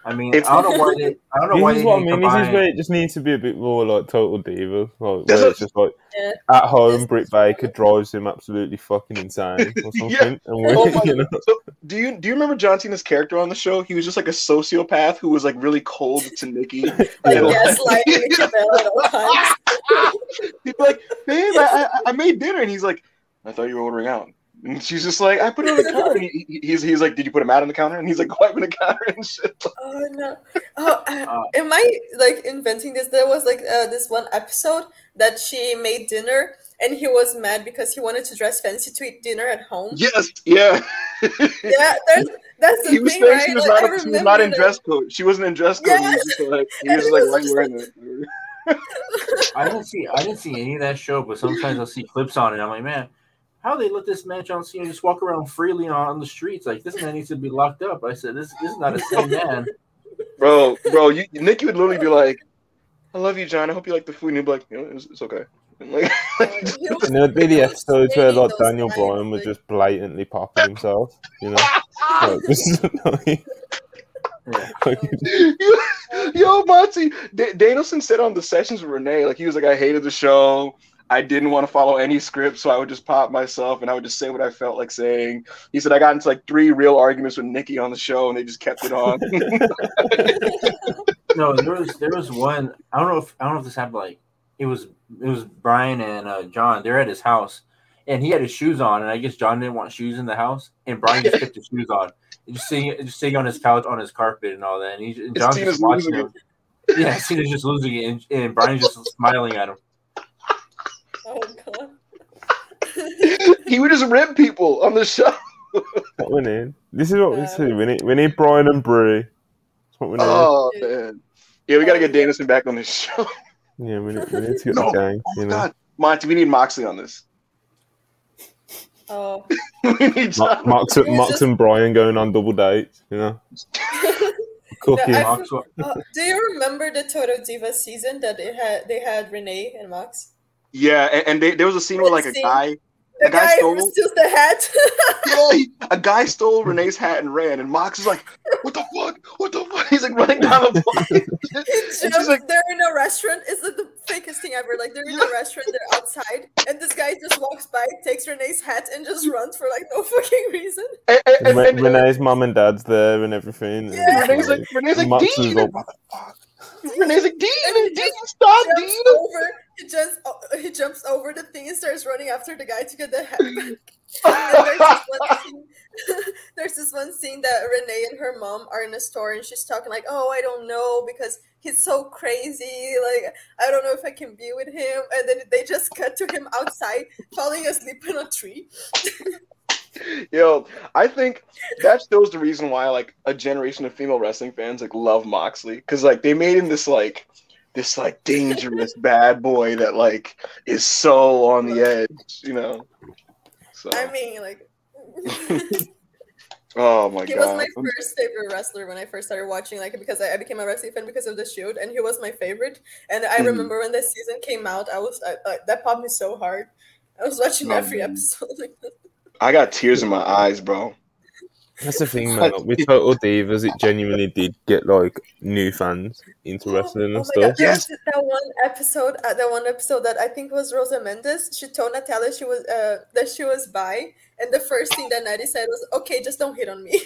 I mean, It's- I don't know why they. I don't know why This they is what I didn't mean. This is where it just needs to be a bit more like total diva, like where it's just like Yeah. at home, Yes. Britt Baker drives him absolutely fucking insane or something, Yeah. and oh we, Oh you know, So, do you do you remember John Cena's character on the show? He was just like a sociopath who was like really cold to Nikki. like Yeah. gaslighting Nikki Bella at all times. He'd be like, "Babe, I, I, I made dinner," and he's like, "I thought you were ordering out." And she's just like, "I put it on the counter." And he, he- he's he's like, "Did you put him out on the counter?" And he's like, wiping the counter and shit. Oh no! Oh, uh, Uh, am I like inventing this? There was like uh, this one episode that she made dinner, and he was mad because he wanted to dress fancy to eat dinner at home. Yes, yeah. Yeah, there's, that's the he was thing, saying right? she was Like, not she was not in dress code. She wasn't in dress code. He was like, he was like, "Why are you wearing it?" I didn't see I didn't see any of that show, but sometimes I'll see clips on it. I'm like, man, how they let this man John Cena just walk around freely on, on the streets? Like this man needs to be locked up. I said, this this is not a sane man. Bro, bro, you, Nikki would literally be like, "I love you, John. I hope you like the food." And he'd be like, "You know, it's, it's okay." And like, and there'll be the episodes where like Daniel Bryan was just blatantly popping himself, you know. Like, just, like, Yeah. Yo, Monty, D- Danielson said on the sessions with Renee, like he was like, I hated the show. I didn't want to follow any script, so I would just pop myself and I would just say what I felt like saying. He said I got into like three real arguments with Nikki on the show, and they just kept it on. No, there was there was one. I don't know if I don't know if this happened. Like it was it was Bryan and uh, John. They're at his house, and he had his shoes on, and I guess John didn't want shoes in the house, and Bryan just kept his shoes on, and just sitting just sitting on his couch on his carpet and all that, and, he, and John's just watching him. Yeah, Cena's just losing it, and, and Bryan's just smiling at him. Oh god! he would just rip people on the show. What we need. This is what we Uh, see. We need we need Bryan and Brie. That's what we need. Oh man. Yeah, we gotta get Danielson back on this show. yeah, we need, we need to get No. the gang. Oh You know, god. Monty, we need Moxley on this. Oh. we need Ma- John. Max, and- It's just- and Bryan going on double dates. You know, cooking. I- Maxwell- Oh, do you remember the Total Diva season that they had? They had Renee and Max. Yeah, and, and they, there was a scene where like a guy The The guy guy stole- who steals the hat. Yeah, he- a guy stole Renee's hat and ran, and Mox is like, "What the fuck? What the fuck?" He's like running down the block. He And jumps, like- they're in a restaurant. It's like the fakest thing ever. Like they're in a restaurant, they're outside, and this guy just walks by, takes Renee's hat, and just runs for like no fucking reason. and, and, And and, Renee's mom and dad's there and everything. Yeah. Renee's like, Renee's like, Max is Dean, like, what the fuck? Renee's like, Dean, Dean, stop, Jumps Dean. over, he jumps, he jumps over the thing and starts running after the guy to get the hat back. There's, this one scene, there's this one scene that Renee and her mom are in a store and she's talking like, "Oh, I don't know because he's so crazy. Like, I don't know if I can be with him." And then they just cut to him outside, falling asleep in a tree. Yo, I think that shows the reason why like a generation of female wrestling fans like love Moxley because like they made him this like this like dangerous bad boy that like is so on the edge, you know. So, I mean, like. oh my god He was my first favorite wrestler when I first started watching, like because I, I became a wrestling fan because of the Shield, and he was my favorite. And I Mhm. remember when the season came out, I was I, I, that popped me so hard. I was watching Oh, every man. episode. I got tears in my eyes, bro. That's the thing, man. Like, with Total Divas, it genuinely did get like new fans into wrestling Oh and my god! stuff. Yes. That that one episode, uh, that one episode that I think was Rosa Mendes. She told Natalya she was uh, that she was bi, and the first thing that Natty said was, "Okay, just don't hit on me."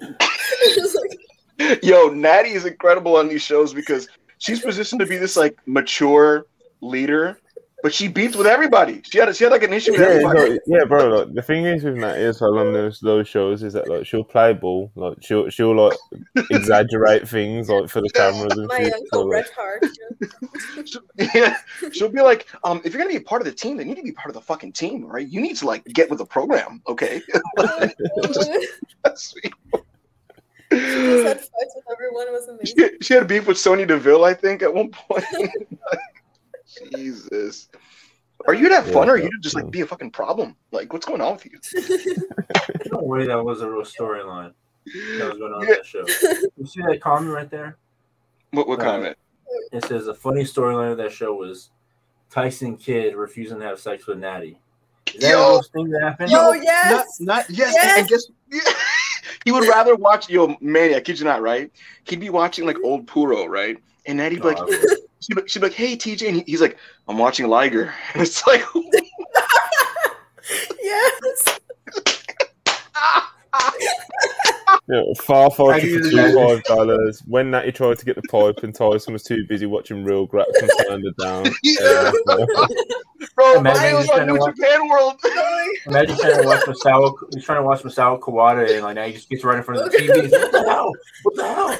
Like, Yo, Natty is incredible on these shows because she's positioned to be this like mature leader, but she beats with everybody. She had she had like an issue with Yeah, everybody. no, yeah, bro. Like the thing is with Nat is like on those those shows is that like she'll play ball, like she'll she'll like exaggerate things like for the cameras and my shit. uncle So, like, Bret Hart. yeah. She'll, be like, um, if you're gonna be a part of the team, then you need to be part of the fucking team, right? You need to like get with the program, okay? That's sweet. She just had fights with everyone. It was amazing. She, she had beef with Sonya Deville, I think, at one point. Jesus. Are you that fun, or are you just like be a fucking problem? Like, what's going on with you? There's no way that was a real storyline that was going on Yeah. that show. You see that comment right there? What, what Uh, comment? It says a funny storyline of that show was Tyson Kidd refusing to have sex with Natty. Is that Yo! a thing that happened? Yo, Not, yes, not yes, Yes! and guess he would rather watch yo Manny. I kid you not, right? He'd be watching like old Puro, right? And he'd be like, she'd be, she'd be like, "Hey TJ," and he's like, "I'm watching Liger," and it's like, yes. yeah, far far I for two that. five dollars. When Natty tried to get the pipe and Tyson was too busy watching Real Graps and turned it down. Yeah. Yeah. bro, Imagine was he's on trying to New watch- Japan World. Imagine trying to watch Masao. He's trying to watch Masao Kawada, and like now he just gets right in front of the TV. He's like, what the hell? What the hell?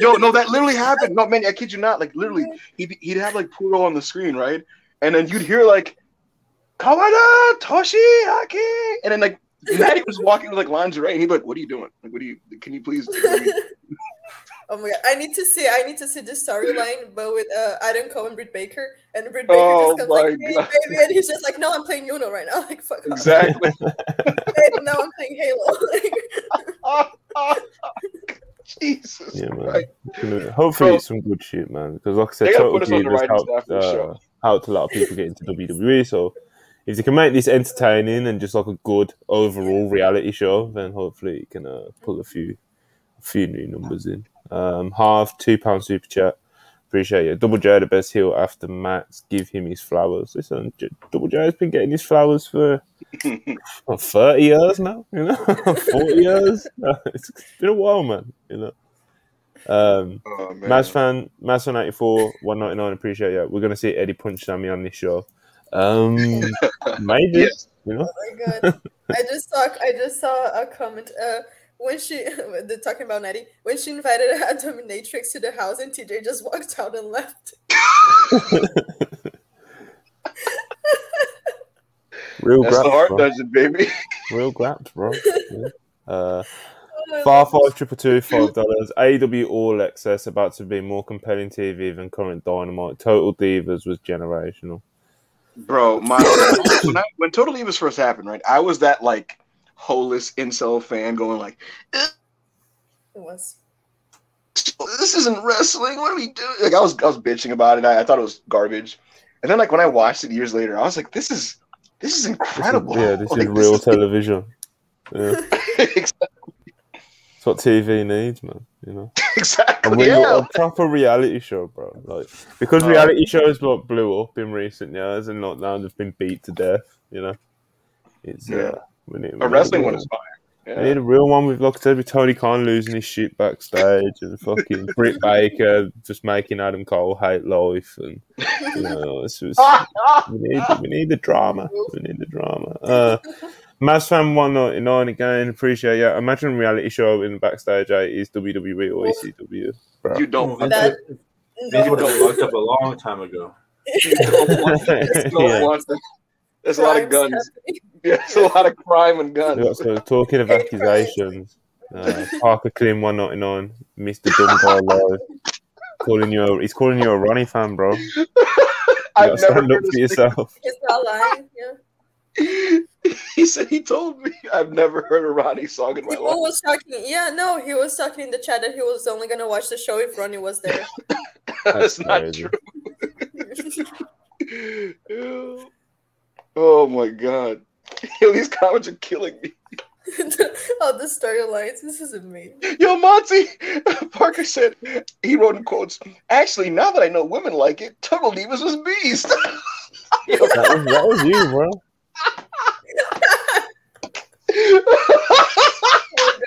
Yo, no, that literally happened. No, man, I kid you not. Like literally, he'd he'd have like Puro on the screen, right? And then you'd hear like Kawada Toshi Haki, and then like Natty was walking with like lingerie, and he'd be like, "What are you doing? Like, what are you? Can you please?" Oh my god! I need to see. I need to see this storyline, but with uh, Adam Cole and Britt Baker, and Britt Baker Oh just comes like, my "Hey, God. baby," and he's just like, "No, I'm playing Uno right now." Like, fuck off. exactly. Hey, no, I'm playing Halo. Jesus. Yeah, man. Christ. Gonna- Hopefully, Bro. it's some good shit, man. Because, like I said, They Total put us on the Divas writing helped, staff for the uh, show. helped a lot of people get into WWE. So, if you can make this entertaining and just like a good overall reality show, then hopefully you can uh, pull a few, a few new numbers in. Um, half two pound super chat. Appreciate it. Double J, the best heel after Max. Give him his flowers. Listen, J- Double J has been getting his flowers for what, 30 years now, you know, 40 years. it's been a while, man, you know. Um, Oh man. Maz fan, Maz fan 84, 199, appreciate you. We're going to see Eddie punch Sammy on this show. Um, maybe, Yes. you know. Oh my god! I just saw. I just saw a comment. Uh, when she, they're talking about Natty, when she invited a dominatrix to the house, and TJ just walked out and left. Real That's the grab, Hart bro. dungeon, baby. real graps, bro. Yeah. Uh, Far five triple two five dollars. AW All Access about to be more compelling TV than current Dynamite. Total Divas was generational. Bro, my when, I, when Total Divas first happened, right? I was that like holeless incel fan going like, "Eh, It was. "This isn't wrestling. What are we doing?" Like I was I was bitching about it. I, I thought it was garbage. And then like when I watched it years later, I was like, "This is this is This is- incredible." yeah, this Like, is real television. Yeah. exactly. It's what TV needs, man. You know, a, exactly. real, Yeah. a proper reality show, bro. Like because reality shows like blew up in recent years and not now they've been beat to death. You know, it's Yeah. uh, we need, we A wrestling one is fire. We Yeah. need a real one with, like I with Tony Khan losing his shit backstage and fucking Britt Baker just making Adam Cole hate life and you know it's just, we need we need the drama. We need the drama. Uh, Mazfam one ninety nine again. Appreciate yeah. Imagine reality show in the backstage eighties WWE or ECW. Bro. You don't. Vince That- Vince would have locked up a long time ago. You don't want, you don't Yeah. There's a lot of guns. there's a lot of crime and guns. so talking of accusations, uh, Parker Clean one ninety nine, Mister Dumbo live, calling you a, he's calling you a Ronnie fan, bro. You I've gotta never stand up for yourself. He's not lying. Yeah. He said he told me I've never heard a Ronnie song in my People life. was talking. Yeah, no, he was talking in the chat that he was only gonna watch the show if Ronnie was there. That's not crazy. true. Ew. Oh my god. Yo, these comments are killing me. oh, the storylines. This is amazing. Yo, Monty Parker said he wrote in quotes. Actually, now that I know women like it, Total Divas was beast. That was, that was you, bro.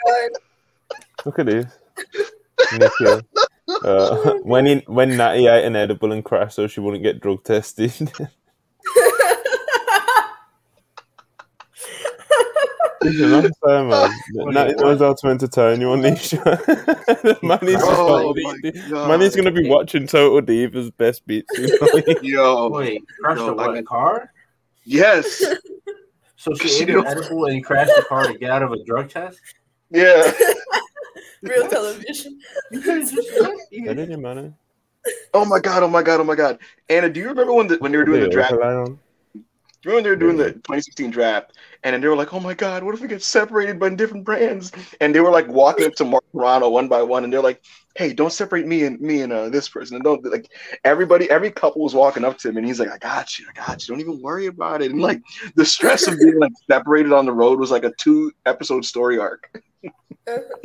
Oh. Look at this. Nicky. Uh, when he, when Natty ate an edible and crashed, so she wouldn't get drug tested. You know what I'm man? Natty knows how to entertain you on these shows. man is Oh like, my God. man is gonna be watching Total Divas best bits. You know? Yo, Wait, crashed No, a what, I- car? yes, So she She ate an edible and crashed the car to get out of a drug test? yeah. Real television. You could have just done That it. didn't matter. Oh my god! Oh my god! Oh my god! Anna, do you remember when the, when they were doing the draft? Do remember when they were doing the 2016 draft, and then they were like, "Oh my god, what if we get separated by different brands?" And they were like walking up to Mark Carrano one by one, and they're like, "Hey, don't separate me and me and uh, this person." And don't like everybody, every couple was walking up to him, and he's like, "I got you, I got you. Don't even worry about it." And like the stress of being like separated on the road was like a two episode story arc.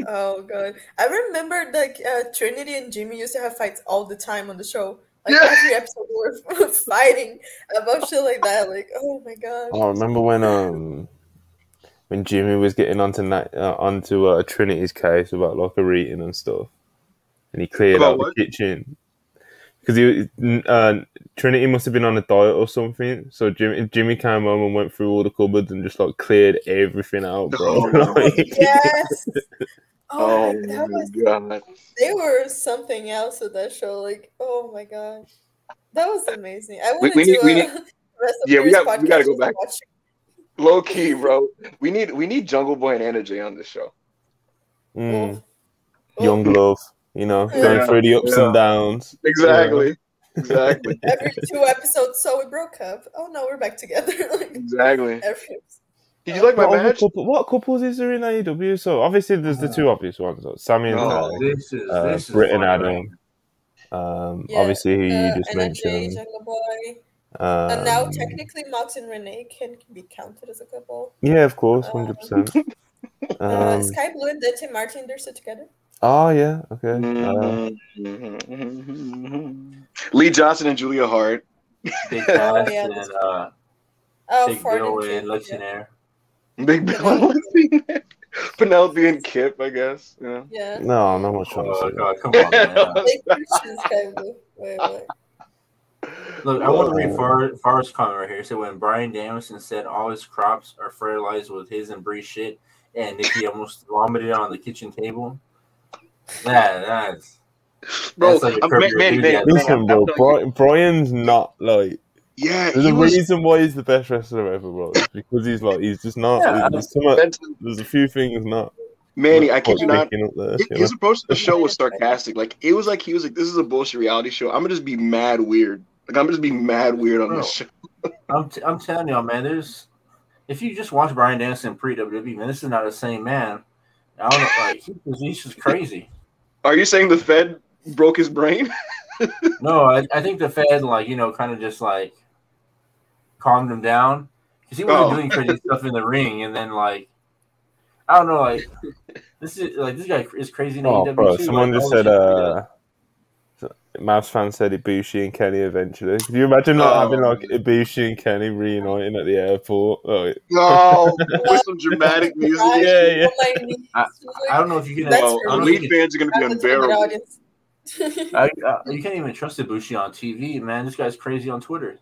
Oh god. I remember like uh, Trinity and Jimmy used to have fights all the time on the show. Like Yeah. every episode we were fighting about shit like that. Like, oh my god. I remember when um when Jimmy was getting onto Nat, uh, onto uh, Trinity's case about locker eating and stuff, and he cleared About out what? the kitchen because he uh, Trinity must have been on a diet or something. So Jimmy Jimmy came home and went through all the cupboards and just like cleared everything out, bro. Oh, Like- Yes. Oh, Oh my- that my was god! they were something else with that show. Like, oh my god, that was amazing. I We- wanted we need- to. we uh, need- rest Yeah, we got- we gotta go back. watch. Low key, bro. We need we need Jungle Boy and Anna Jay on this show. Mm, Oh, young love, you know, going Yeah, through the ups yeah. and downs. Exactly. Exactly. Every two episodes, so we broke up. Oh no, we're back together. like, exactly. every Did you like my What, other badge? couple, what couples is there in AEW? So obviously there's the two obvious ones, like Sammy and Oh, Tay, This is uh, this is Britt and Adam. Um, Yeah, obviously who you uh, just NJ, mentioned. Um, and now technically Max and Renee can be counted as a couple. Yeah, of course, Uh, hundred percent. uh, Um, Skye Blue and Dante Martin, they're still together. oh yeah, okay. Uh, Lee Johnson and Julia Hart. Big Cass yeah, and that's- uh, Oh, Big Bill and and Kid, Luxionaire. Big Bill and Lucy. Penelope and Kip, I guess. Yeah. Yeah. no, not much trying to Oh say. god, come on, man. Big Christian Skye Blue. Wait, wait. Look, I want to read uh, Far, Far's comment right here. So when Bryan Danielson said all his crops are fertilized with his and Brie's shit, and Nikki almost vomited on the kitchen table, that that's Bro, That's like a I'm- curb man, man, man, man, Listen, bro, telling you, Bri- Bryan's not like Yeah, There's a was. reason why he's the best wrestler ever, bro. It's because he's like he's just not. Yeah, there's, some, uh, there's a few things not. Manny, I quite kid you not. there, His, you know? his approach to the show was sarcastic. Like it was like he was like, "This is a bullshit reality show. I'm gonna just be mad weird. Like I'm gonna just be mad weird on this show." I'm, t- I'm telling y'all, man. There's if you just watch Bryan Danielson pre WWE, man, this is not the same man. I don't know, like he, he's just crazy. Are you saying the Fed broke his brain? No, I, I think the Fed, like you know, kind of just like calmed him down because he wasn't Oh. doing crazy stuff in the ring, and then like I don't know, like this is like this guy is crazy in Oh, bro! Someone like, just said, shit he uh, Mavs fan said Ibushi and Kenny eventually. Can you imagine like Oh. having like Ibushi and Kenny reuniting at the airport? Like, No, with some dramatic music. Yeah, yeah. on my knees, I- I don't know if you can. That's Well, I don't know if elite you, can fans are gonna be I'm the target unbearable. audience. I, uh, you can't even trust Ibushi on TV, man. This guy's crazy on Twitter.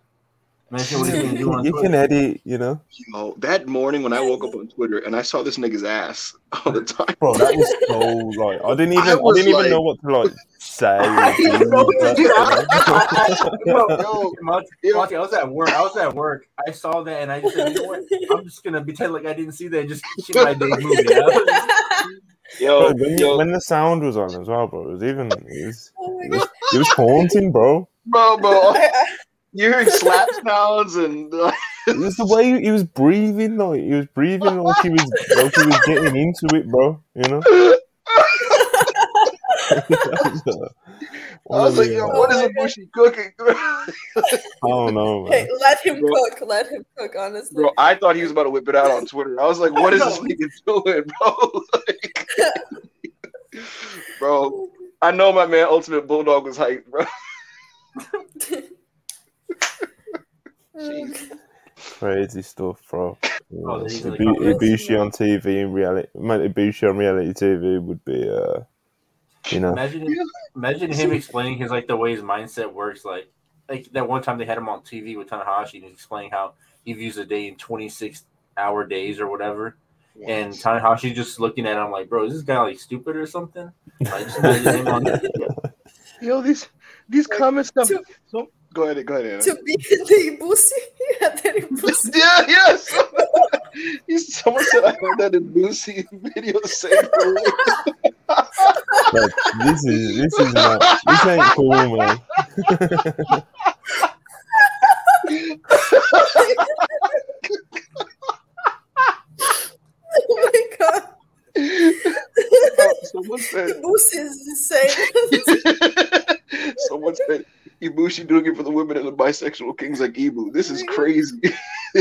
Imagine what he's gonna do on you Twitter. can edit, you know, Yo, that morning when I woke up on Twitter and I saw this nigga's ass all the time. bro. That was so like I didn't even I I, didn't even know what to like say. or I didn't know what to do. I- you know? I- Yo, Monty. Monty, I was at work. I was at work. I saw that, and I just said, "You know what? I'm just gonna pretend like I didn't see that. and Just keep my day moving." I Yo, Bro, when, yo, when the sound was on as well, bro, it was even it was, oh my it was, god. it was haunting, bro. bro, bro, I- I- you're hearing slap sounds and uh, It was the way he was breathing, like he was breathing like he was like he was getting into it, bro. You know. I was like, yo, what is my Ibushi cooking? I don't know, man. Hey, let him Bro. cook. Let him cook. Honestly. bro, I thought he was about to whip it out on Twitter. I was like, what is this nigga doing, bro? Like, bro, I know my man Ultimate Bulldog was hyped, bro. Crazy stuff, bro. You Oh, know, these are the Ibu- Ibushi on TV in reality, man, Ibushi on reality TV would be, uh, you know, imagine, him, imagine him explaining his like the way his mindset works. Like, like that one time they had him on TV with Tanahashi, and he's explaining how he views a day in 26 hour days or whatever. And Tanahashi just looking at him like, "Bro, is this guy like stupid or something?" Like, just him on Yo, these these comments stuff. To- So, go ahead, go ahead. Anna. to be the Ibushi, yeah, the Ibushi. Yeah, yes. Someone said I heard that in Lucy video saved for me. like, this is this is not this ain't cool, man. oh my god, someone said Ibushi is insane. someone said Ibushi doing it for the women and the bisexual kings like Ibu. This is crazy.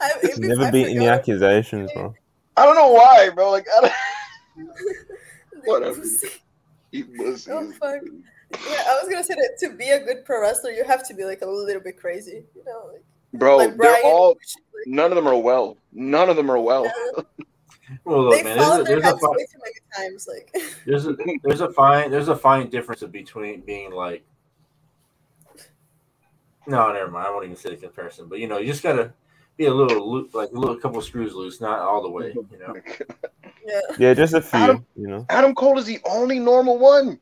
I, He's if never I beaten the accusations, bro. I don't know why, bro. Like I don't Whatever. Ibusi. Ibushi Oh fuck. Yeah, I was gonna say that to be a good pro wrestler, you have to be like a little bit crazy, you know. Like, Bro, like they're all like, none of them are well. None of them are well. Well, they look, man, there's a, there's a heads fi- way too many times. Like, there's a there's a fine there's a fine difference between being like. No, never mind. I won't even say the comparison, but you know, you just gotta be a little loo- like a little couple screws loose, not all the way. You know, yeah. Yeah, just a few, Adam- you know. Adam Cole is the only normal one.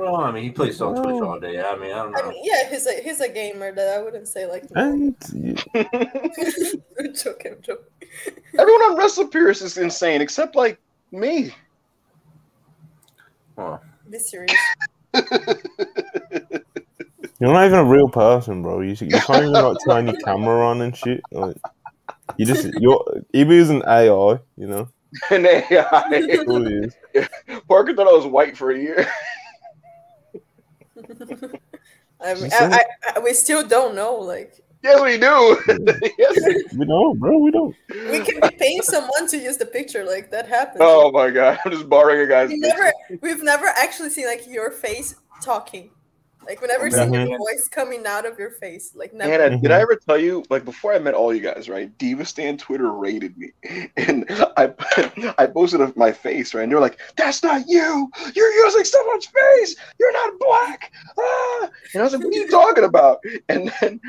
Well, I mean, he plays on Twitch all day. I mean, I don't I know. mean, yeah, he's a he's a gamer that I wouldn't say like. And you- I'm joking, I'm joking. Everyone on WrestlePurists is insane except like me. Well, Be serious. you're not even a real person, bro. You you can't even like turn your camera on and shit. Like, you just you're Ibu's an AI, you know. An AI. That's all he is. Parker thought I was white for a year. I mean, I, I, I, we still don't know. Like, Yes, we do. yes. We don't, bro. We don't. we can be paying someone to use the picture. Like that happens. Oh my god, I'm just borrowing a guy's. we never, we've never actually seen like your face talking. Like we never seen your Mhm. voice coming out of your face. Like never. Anna, did. I ever tell you, like before I met all you guys, right? Diva Stan Twitter rated me, and I I posted of my face, right? And they're like, "That's not you. You're using someone's face. You're not black." Ah! And I was like, "What are you talking about?" And then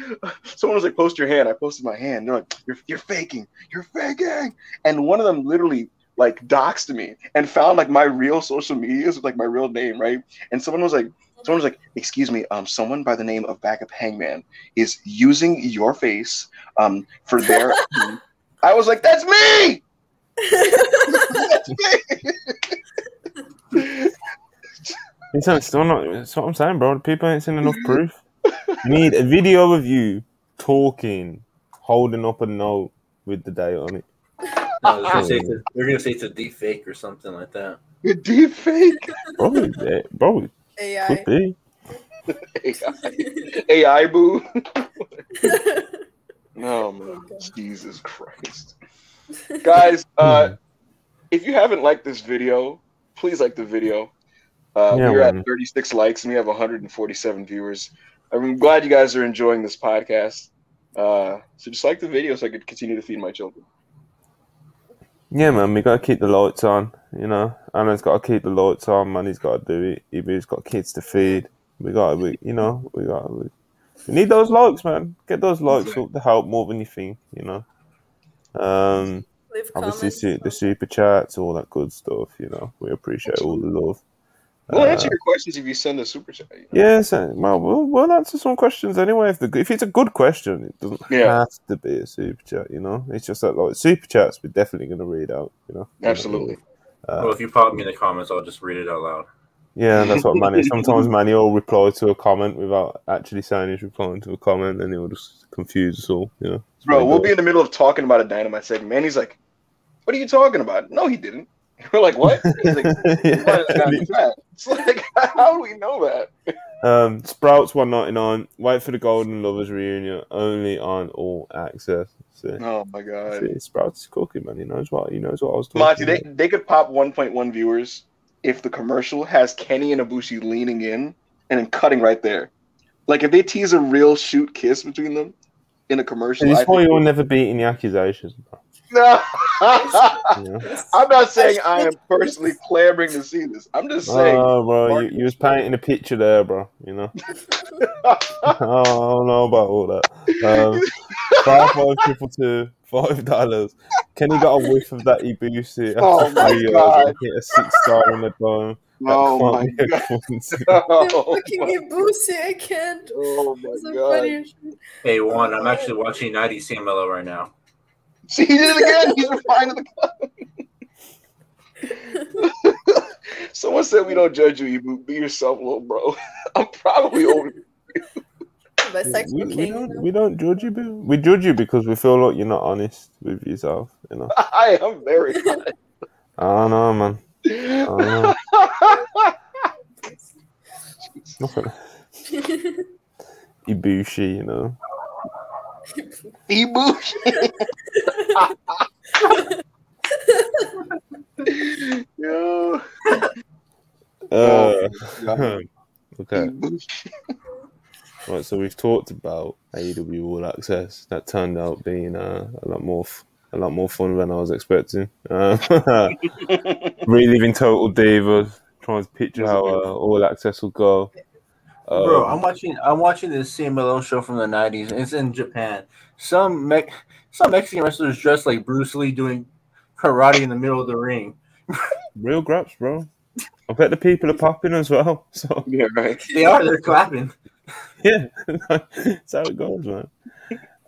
someone was like, "Post your hand." I posted my hand. They're like, "You're you're faking. You're faking." And one of them literally like doxed me and found like my real social medias with like my real name, right? And someone was like, Someone's like, "Excuse me, um, someone by the name of Backup Hangman is using your face, um, for their." I was like, "That's me! That's me!" It's not, still not. That's what I'm saying, bro. People ain't seen enough proof. Need a video of you talking, holding up a note with the date on it. No, they're, gonna say it's a, they're gonna say it's a deep fake or something like that. You're deep fake. Probably, yeah, bro, could AI. be. AI, AI boo. Oh man, Jesus Christ, guys! Uh, if you haven't liked this video, please like the video. Uh, Yeah, we're man. at 36 likes and we have 147 viewers. I'm glad you guys are enjoying this podcast. Uh, so just like the video so I could continue to feed my children. Yeah, man, we gotta keep the lights on. You know, Anna's gotta keep the lights on. Manny's gotta do it. Ibu's got kids to feed. We gotta, we, you know, we gotta. We, we need those likes, man. Get those likes up to help more than you think. You know. Um, obviously, su- the super chats, all that good stuff. You know, we appreciate all the love. We'll Uh, answer your questions if you send a super chat. you know? Yes, uh, well, we'll, we'll answer some questions anyway. If the if it's a good question, it doesn't Yeah. have to be a super chat. You know, it's just that like super chats, we're definitely gonna read out. You know, Absolutely. Uh, well, if you pop me in the comments, I'll just read it out loud. yeah, that's what Manny. Sometimes Manny will reply to a comment without actually saying he's replying to a comment, and it will just confuse us all. You know, It's Bro, really we'll good. be in the middle of talking about a dynamite segment. And he's like, What are you talking about? No, he didn't. We're like, What? Like, Yeah. "What is that?" It's like, how do we know that? Um, Sprouts one ninety nine. Wait for the Golden Lovers reunion only on All Access. Oh my god. see Sprouts is cooking, man. He knows what he knows what I was talking. Monty, they, about. they could pop 1.1 viewers if the commercial has Kenny and Ibushi leaning in and then cutting right there. Like if they tease a real shoot kiss between them in a commercial. This I is why you'll never beat any accusations. Bro. No. You? I'm not saying I am personally clamoring to see this. I'm just saying. Oh, bro, you, you was painting a picture there, bro. You know. I don't know about all that. Um, five five triple two, five dollars. Kenny got a whiff of that Ibushi. Oh after my three years God. and Hit a six star on the dome. Oh my can't be a god. coincidence. Oh Fucking my, Ibushi, I can't. oh my god. Hey, one, I'm actually watching 90 CMLL right now. See, he did it again. He's replying to the club. Someone said we don't judge you, Ibu. Be yourself, little bro. I'm probably over. Bisexual We, we don't we don't judge you, bro. We judge you because we feel like you're not honest with yourself. You know. I am very. I don't know, man. I don't know. Nothing. Ibushi, you know. Ibu. Yo. Uh, okay. Right, so we've talked about AEW All Access. That turned out being uh, a lot more, f- a lot more fun than I was expecting. Uh, reliving Total Divas, trying to picture how uh, All Access will go. Um, Bro, I'm watching. I'm watching this CMLL show from the '90s. It's in Japan. Some Me- some Mexican wrestlers dressed like Bruce Lee doing karate in the middle of the ring. real graps, bro. I bet the people are popping as well. So Yeah, right. They are. They're clapping. yeah, that's how it goes, man.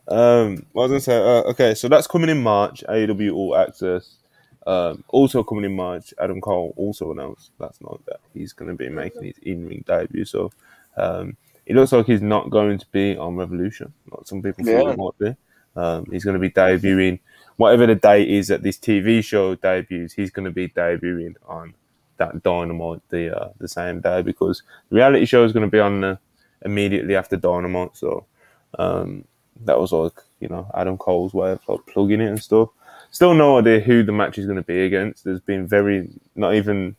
Um, what was I gonna say? Uh, okay, so that's coming in March. AEW All Access. Um, also coming in March, Adam Cole also announced last night that he's going to be making his in-ring debut. So um, it looks like he's not going to be on Revolution, like some people thought Yeah. he might be. Um, he's going to be debuting whatever the date is that this TV show debuts. He's going to be debuting on that Dynamite the uh, the same day because the reality show is going to be on uh, immediately after Dynamite. So um, that was like you know Adam Cole's way of like plugging it and stuff. Still no idea who the match is going to be against. There's been very not even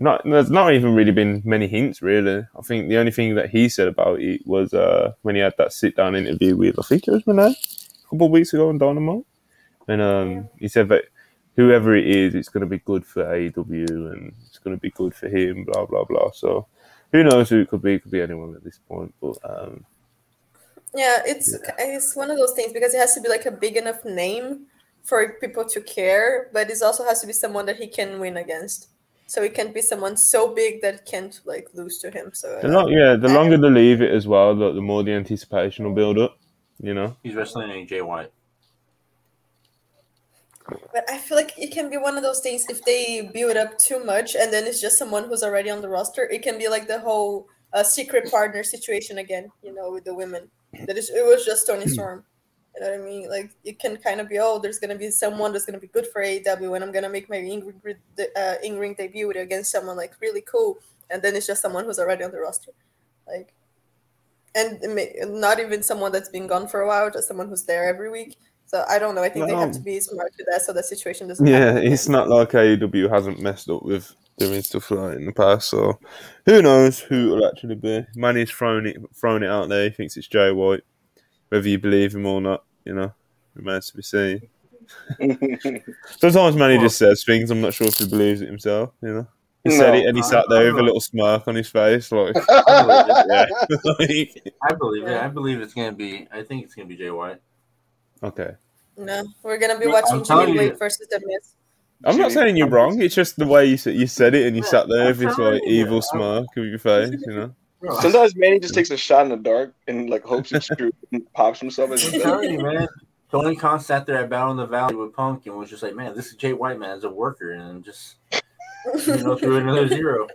not there's not even really been many hints really. I think the only thing that he said about it was uh, when he had that sit down interview with I think it was Renee a couple of weeks ago on Dynamite, and um, he said that whoever it is, it's going to be good for AEW and it's going to be good for him. Blah blah blah. So who knows who it could be? It could be anyone at this point, but um, Yeah, it's it's one of those things because it has to be like a big enough name for people to care, but it also has to be someone that he can win against. So it can't be someone so big that can't like lose to him. So The lo- yeah, the longer they leave it as well, the, the more the anticipation will build up. You know. He's wrestling in Jay White. But I feel like it can be one of those things if they build up too much and then it's just someone who's already on the roster. It can be like the whole uh, secret partner situation again, you know, with the women. That is, it was just Toni Storm. You know what I mean? Like it can kind of be, oh, there's gonna be someone that's gonna be good for AEW, and I'm gonna make my in ring, uh, debut against someone like really cool, and then it's just someone who's already on the roster, like, and may, not even someone that's been gone for a while, just someone who's there every week. So I don't know. I think they have to be smart with that, so the situation doesn't. Yeah, happen it's not like AEW hasn't messed up with doing stuff like that in the past. So who knows who it'll actually be? Manny's thrown it thrown it out there. He thinks it's Jay White. Whether you believe him or not, you know, remains to be seen. Sometimes Manny just says things. I'm not sure if he believes it himself. You know, he said it and he I- sat there don't with a little smirk on his face, like yeah. I believe it. Yeah. I believe it's gonna be. I think it's gonna be Jay White. okay. No, we're gonna be I'm watching telling Jimmy you- versus the Miz. I'm not saying you're wrong. It's just the way you said, you said it and you Yeah, sat there I'm with this telling like evil smirk on your face. You know. Bro, Sometimes Manny just takes a shot in the dark and like hopes it's true and pops himself as I'm telling you, man. Tony Khan sat there at Battle in the Valley with Punk and was just like, "Man, this is Jay White, man, as a worker," and just you know threw another zero.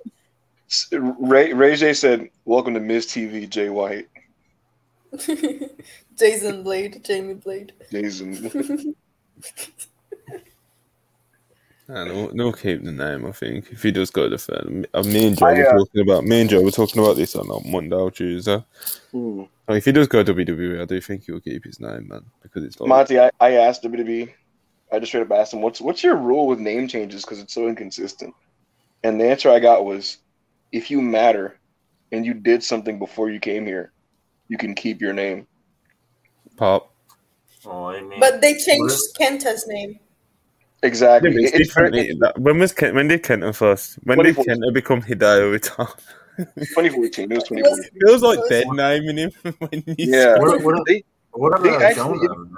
Ray Ray J said, "Welcome to Miss TV, Jay White." Jason Blade, Jamie Blade. Jason. And they'll, they'll keep the name, I think, if he does go to Fed. Uh, me and Joe I, were uh, talking about me and Joe were talking about this on like, Monday or Tuesday. Hmm. Like, if he does go to WWE, I do think he'll keep his name, man, because it's like Monty, I, I asked WWE. I just straight up asked him, "What's what's your rule with name changes? Because it's so inconsistent." And the answer I got was, "If you matter, and you did something before you came here, you can keep your name." pop. Oh, I mean, But they changed Kenta's name. Exactly. Yeah, it's It's very- different. It- when was Ken, when did Kenta first? When did 2014. Kenta become Hideo Itami? 2014. It was It was- 2014. Feels like It was- dead naming him when you Yeah. what, what, They- what they actually- Jonah? man?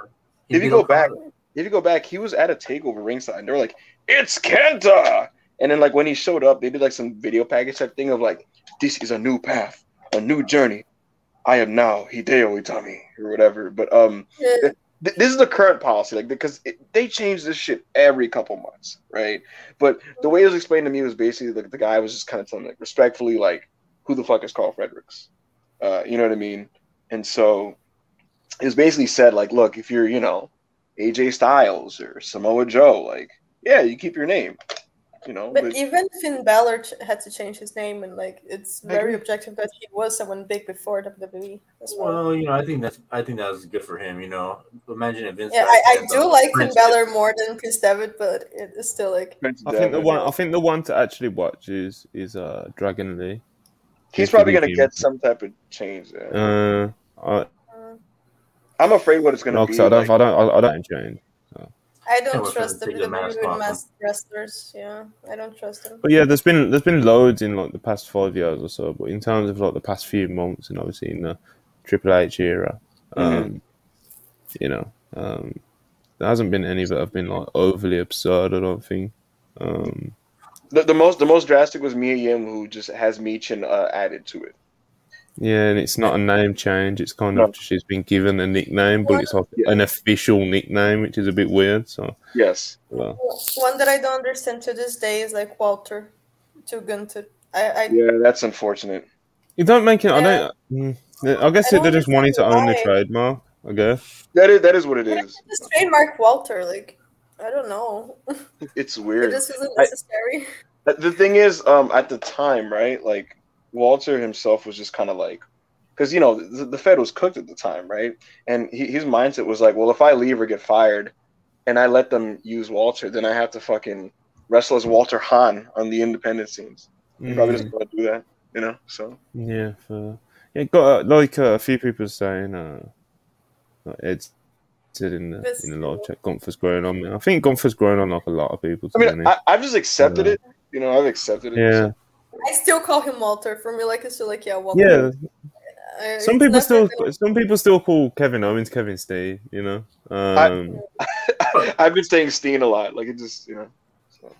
He if you go back- Khan. if you go back, he was at a takeover ringside, and they were like, "It's Kenta," and then like when he showed up, they did like some video package type thing of like, "This is a new path, a new journey. I am now Hideo Itami or whatever." But um, Yeah. Th- this is the current policy, like because it, they change this shit every couple months, right? But the way it was explained to me was basically like the guy was just kind of telling like respectfully, like, "Who the fuck is Carl Fredericks?" Uh, you know what I mean? And so it was basically said like, "Look, if you're you know AJ Styles or Samoa Joe, like, yeah, you keep your name, you know." But but- even Finn Balor ch- had to change his name, and like it's very agree. objective that he was someone big before WWE as well. Well, you know, I think that's I think that was good for him. You know, imagine if Vince. yeah, I, I do the like Finn Prince Balor kid. more than Prince Devitt, but it is still like Prince I think the one. I think the one to actually watch is is uh Dragon Lee. he's probably gonna get some type of change. There. Uh, I, uh, I'm afraid what it's gonna no, be. 'cause I don't, like- I don't, I, I don't change. I don't trust the trying to take the mask masked wrestlers. Yeah, I don't trust them. But yeah, there's been there's been loads in like the past five years or so. But in terms of like the past few months, and obviously in the Triple H era, um, you know, um, there hasn't been any that have been like overly absurd. I don't think. Um, The, the most the most drastic was Mia Yim, who just has Michin uh, added to it. Yeah, and it's not a name change. It's kind of she's been given a nickname, but it's like Yeah. an official nickname, which is a bit weird. So, Yes. well, One that I don't understand to this day is like Walter to Gunther. I, I Yeah, that's unfortunate. you don't make it. I don't. mm, I guess I they don't just wanted to understand own the trademark. I guess. That is that is what it is. Why just trademark Walter. Like I don't know. It's It weird. just isn't necessary. Uh, The thing is, um, at the time, right? Like Walter himself was just kind of like, because you know the, the Fed was cooked at the time, right? And he, his mindset was like, well, if I leave or get fired, and I let them use Walter, then I have to fucking wrestle as Walter Hahn on the independent scenes. He probably doesn't want to do that, you know. So Yeah, fair. Yeah, got uh, like uh, a few people saying uh, like Ed's said in the This- in the live chat, Gunther's growing on me. I think Gunther's growing on like a lot of people. I mean, I, I've just accepted Yeah. it. You know, I've accepted it. yeah, I still call him Walter. For me, like it's still like yeah, Walter. yeah. Uh, Some people never still been- some people still call Kevin Owens Kevin Steen. You know. Um, I've been saying Steen a lot. Like it just, you know. So.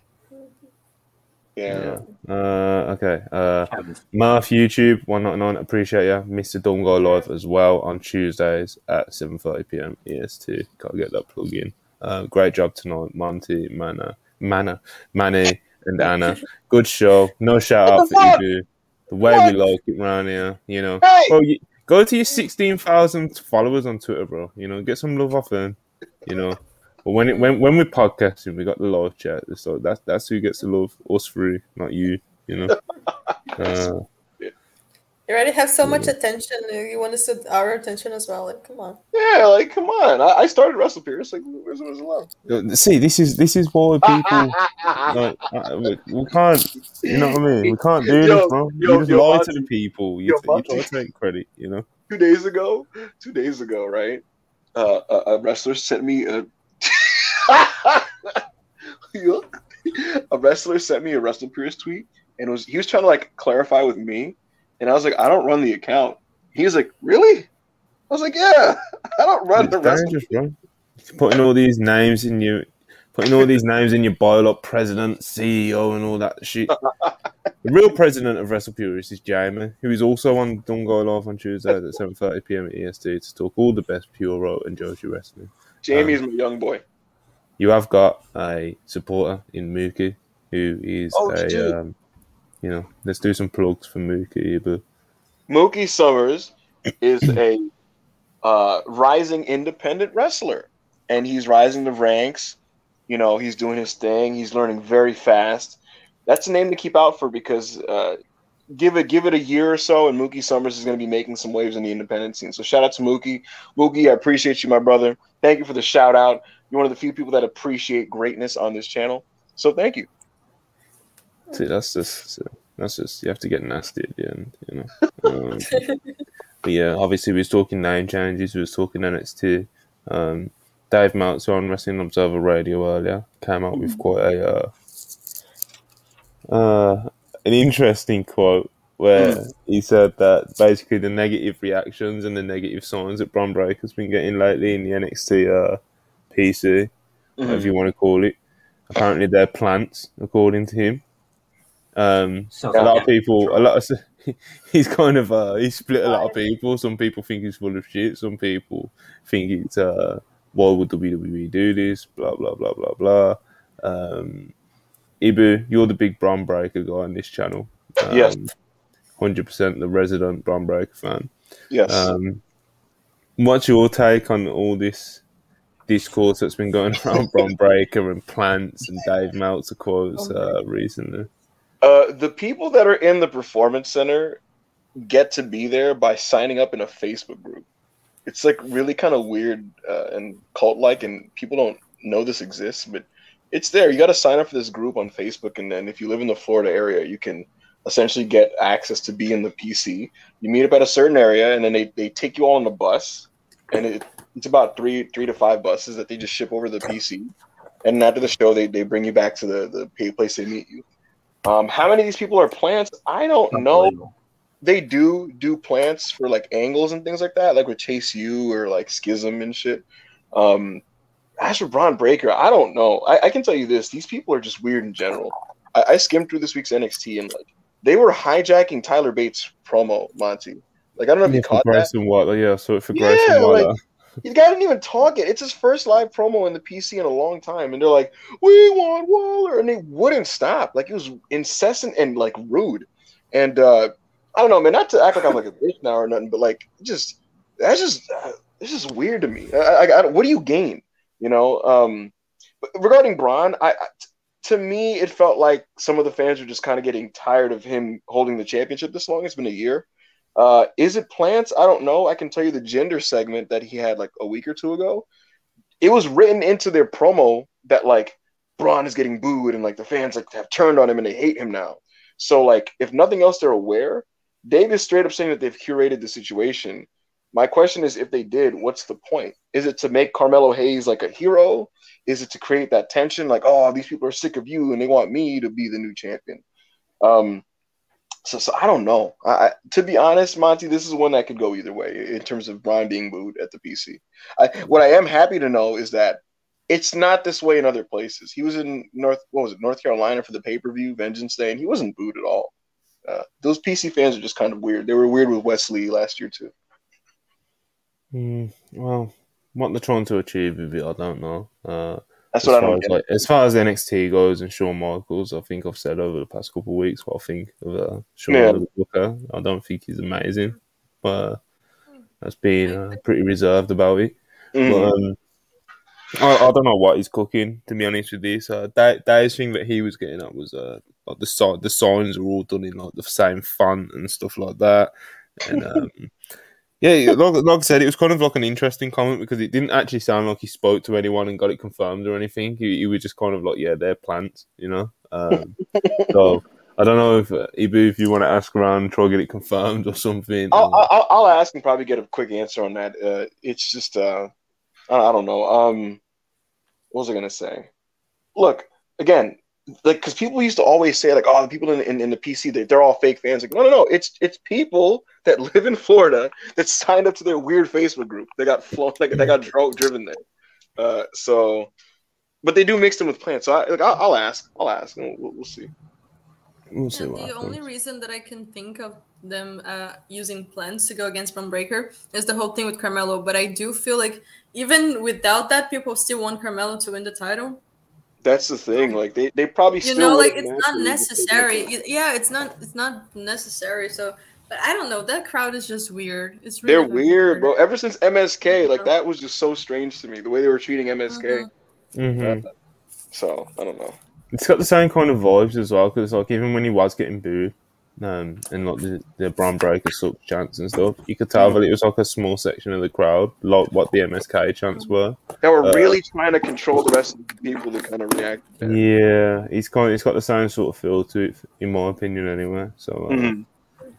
Yeah. Yeah. Uh, okay. Uh, Kevin. Marth YouTube one ninety nine. Appreciate you. Mr. Dungo live as well on Tuesdays at seven thirty PM EST. Gotta get that plug in. Uh, great job tonight, Monty, Mana, Mana, Manny, and Anna. Good show. No shout out for you. The way What? we like it around here, you know. Hey! Well, you, go to your sixteen thousand followers on Twitter, bro. You know, get some love off them. You know. But when it when when we're podcasting, we got the live chat. So that's that's who gets the love. Us three, not you. You know. Uh, You already have so much attention. You want us to our attention as well. Like, come on. Yeah, like come on. I, I started WrestlePurists. Like, where's where's the love? Uh, see, this is this is why ah, ah, people ah, like uh, we, we can't. You know what I mean? We can't do Yo, this, bro. yo, you just yo, lie Monty. to the people. You, Yo, you try Monty. to take credit. You know. two days ago, two days ago, right? Uh, a, a wrestler sent me a. a wrestler sent me a WrestlePurists tweet, and was he was trying to like clarify with me, and I was like, I don't run the account. He's like, Really? I was like, Yeah, I don't run the It's Wrestle. dangerous. Putting all these names in your, putting all these names in your bio, like president, CEO, and all that shit. The real president of WrestlePurists is Jamie, who is also on Dungo Live on Tuesday at seven thirty PM at EST to talk all the best puroresu and Joshi wrestling. Jamie's my young boy. You have got a supporter in Mookie, who is Oh, a, um, you know, let's do some plugs for Mookie, but Mookie Summers is a uh, rising independent wrestler, and he's rising the ranks. You know, he's doing his thing. He's learning very fast. That's a name to keep out for because uh, give it give it a year or so, and Mookie Summers is going to be making some waves in the independent scene. So shout out to Mookie. Mookie, I appreciate you, my brother. Thank you for the shout out. You're one of the few people that appreciate greatness on this channel. So thank you. See, that's just that's just you have to get nasty at the end, you know. Um, but yeah, obviously we was talking name changes, we was talking NXT. Um, Dave Meltzer on Wrestling Observer Radio earlier came out with quite a uh, uh, an interesting quote where he said that basically the negative reactions and the negative signs that Bron Breakker's been getting lately in the NXT uh, PC, whatever you want to call it, apparently they're plants, according to him. Um, Sounds a lot like of people, a lot of he's kind of uh, he's split a lot of people. Some people think he's full of shit. Some people think it's uh, why would WWE do this? Blah blah blah blah blah. Um, Ibu, you're the big Bron Breakker guy on this channel. Um, Yes. hundred percent the resident Bron Breakker fan. Yes. Um, what's your take on all this discourse that's been going around Bron Breakker and plants and Dave Meltzer quotes uh, recently? Uh, the people that are in the performance center get to be there by signing up in a Facebook group. It's like really kind of weird uh, and cult like, and people don't know this exists, but it's there. You got to sign up for this group on Facebook, and then if you live in the Florida area, you can essentially get access to be in the PC. You meet up at a certain area, and then they, they take you all on the bus, and it, it's about three three to five buses that they just ship over the PC. And after the show, they, they bring you back to the the place they meet you. Um, how many of these people are plants? I don't know. They do do plants for like angles and things like that, like with Chase U or like Schism and shit. Um, as for Bron Breakker, I don't know. I, I can tell you this: these people are just weird in general. I, I skimmed through this week's NXT and like they were hijacking Tyler Bates' promo, Monty. Like I don't know if Yeah, you caught that. Grayson Waller, yeah, so for Yeah, Grayson Waller. like- The guy didn't even talk it. It's his first live promo in the PC in a long time, and they're like, "We want Waller," and they wouldn't stop. Like it was incessant and like rude. And uh, I don't know, man. Not to act like I'm like a bitch now or nothing, but like just that's just uh, it's just weird to me. I, I, I, what do you gain? You know. Um, regarding Bron, I, I to me it felt like some of the fans are just kind of getting tired of him holding the championship this long. It's been a year. Uh, is it plants? I don't know. I can tell you the gender segment that he had like a week or two ago. It was written into their promo that like Bron is getting booed and like the fans like have turned on him and they hate him now. So like if nothing else, they're aware. Dave is straight up saying that they've curated the situation. My question is, if they did, what's the point? Is it to make Carmelo Hayes like a hero? Is it to create that tension, like, oh, these people are sick of you and they want me to be the new champion? Um, so, so I don't know. I, to be honest, Monty, this is one that could go either way in terms of Brian being booed at the PC. I, what I am happy to know is that it's not this way in other places. He was in North, what was it, North Carolina for the pay per view Vengeance Day, and he wasn't booed at all. Uh, those PC fans are just kind of weird. They were weird with Wes Lee last year too. Mm, well, what they're trying to achieve with it, I don't know. Uh, That's as what I far don't as, get. like, as far as NXT goes and Shawn Michaels, I think I've said over the past couple of weeks what I think of uh, Shawn Yeah. Booker. I don't think he's amazing, but that's being uh, pretty reserved about it. Mhm. But um, I, I don't know what he's cooking. To be honest with this, uh, that thing that he was getting at was uh, like the the signs were all done in like the same font and stuff like that. And um, yeah, like, like I said, it was kind of like an interesting comment because it didn't actually sound like he spoke to anyone and got it confirmed or anything. He, he was just kind of like, yeah, they're plants, you know. Um, so. I don't know if uh, Ibu, if you want to ask around and try to get it confirmed or something. I'll, I'll I'll ask and probably get a quick answer on that. Uh, it's just uh, I I don't know. Um, what was I gonna say? Look again, like because people used to always say like, oh, the people in, in, in the PC they, they're all fake fans. Like, no, no, no. It's it's people that live in Florida that signed up to their weird Facebook group. They got flown, like they got dro- driven there. Uh, so, but they do mix them with plants. So I, like, I'll, I'll ask. I'll ask. And we'll, we'll see. we'll see And what the only reason that I can think of them uh, using plants to go against Bron Breakker is the whole thing with Carmelo. But I do feel like even without that, people still want Carmelo to win the title. That's the thing. Like they, they probably You still know, like it's not naturally just taken necessary. it. Yeah, it's not. It's not necessary. So, but I don't know. That crowd is just weird. It's really They're fucking weird, bro. Ever since MSK, like that was just so strange to me. The way they were treating MSK. Mhm. hmm So I don't know. It's got the same kind of vibes as well because like even when he was getting booed, um, and like the the Bron Breakker suck chants and stuff, you could tell that it was like a small section of the crowd, like what the MSK chants were. They were Uh, really trying to control the rest of the people to kind of react. Yeah, he's kind. It's got the same sort of feel to it, in my opinion, anyway. So uh, Mhm.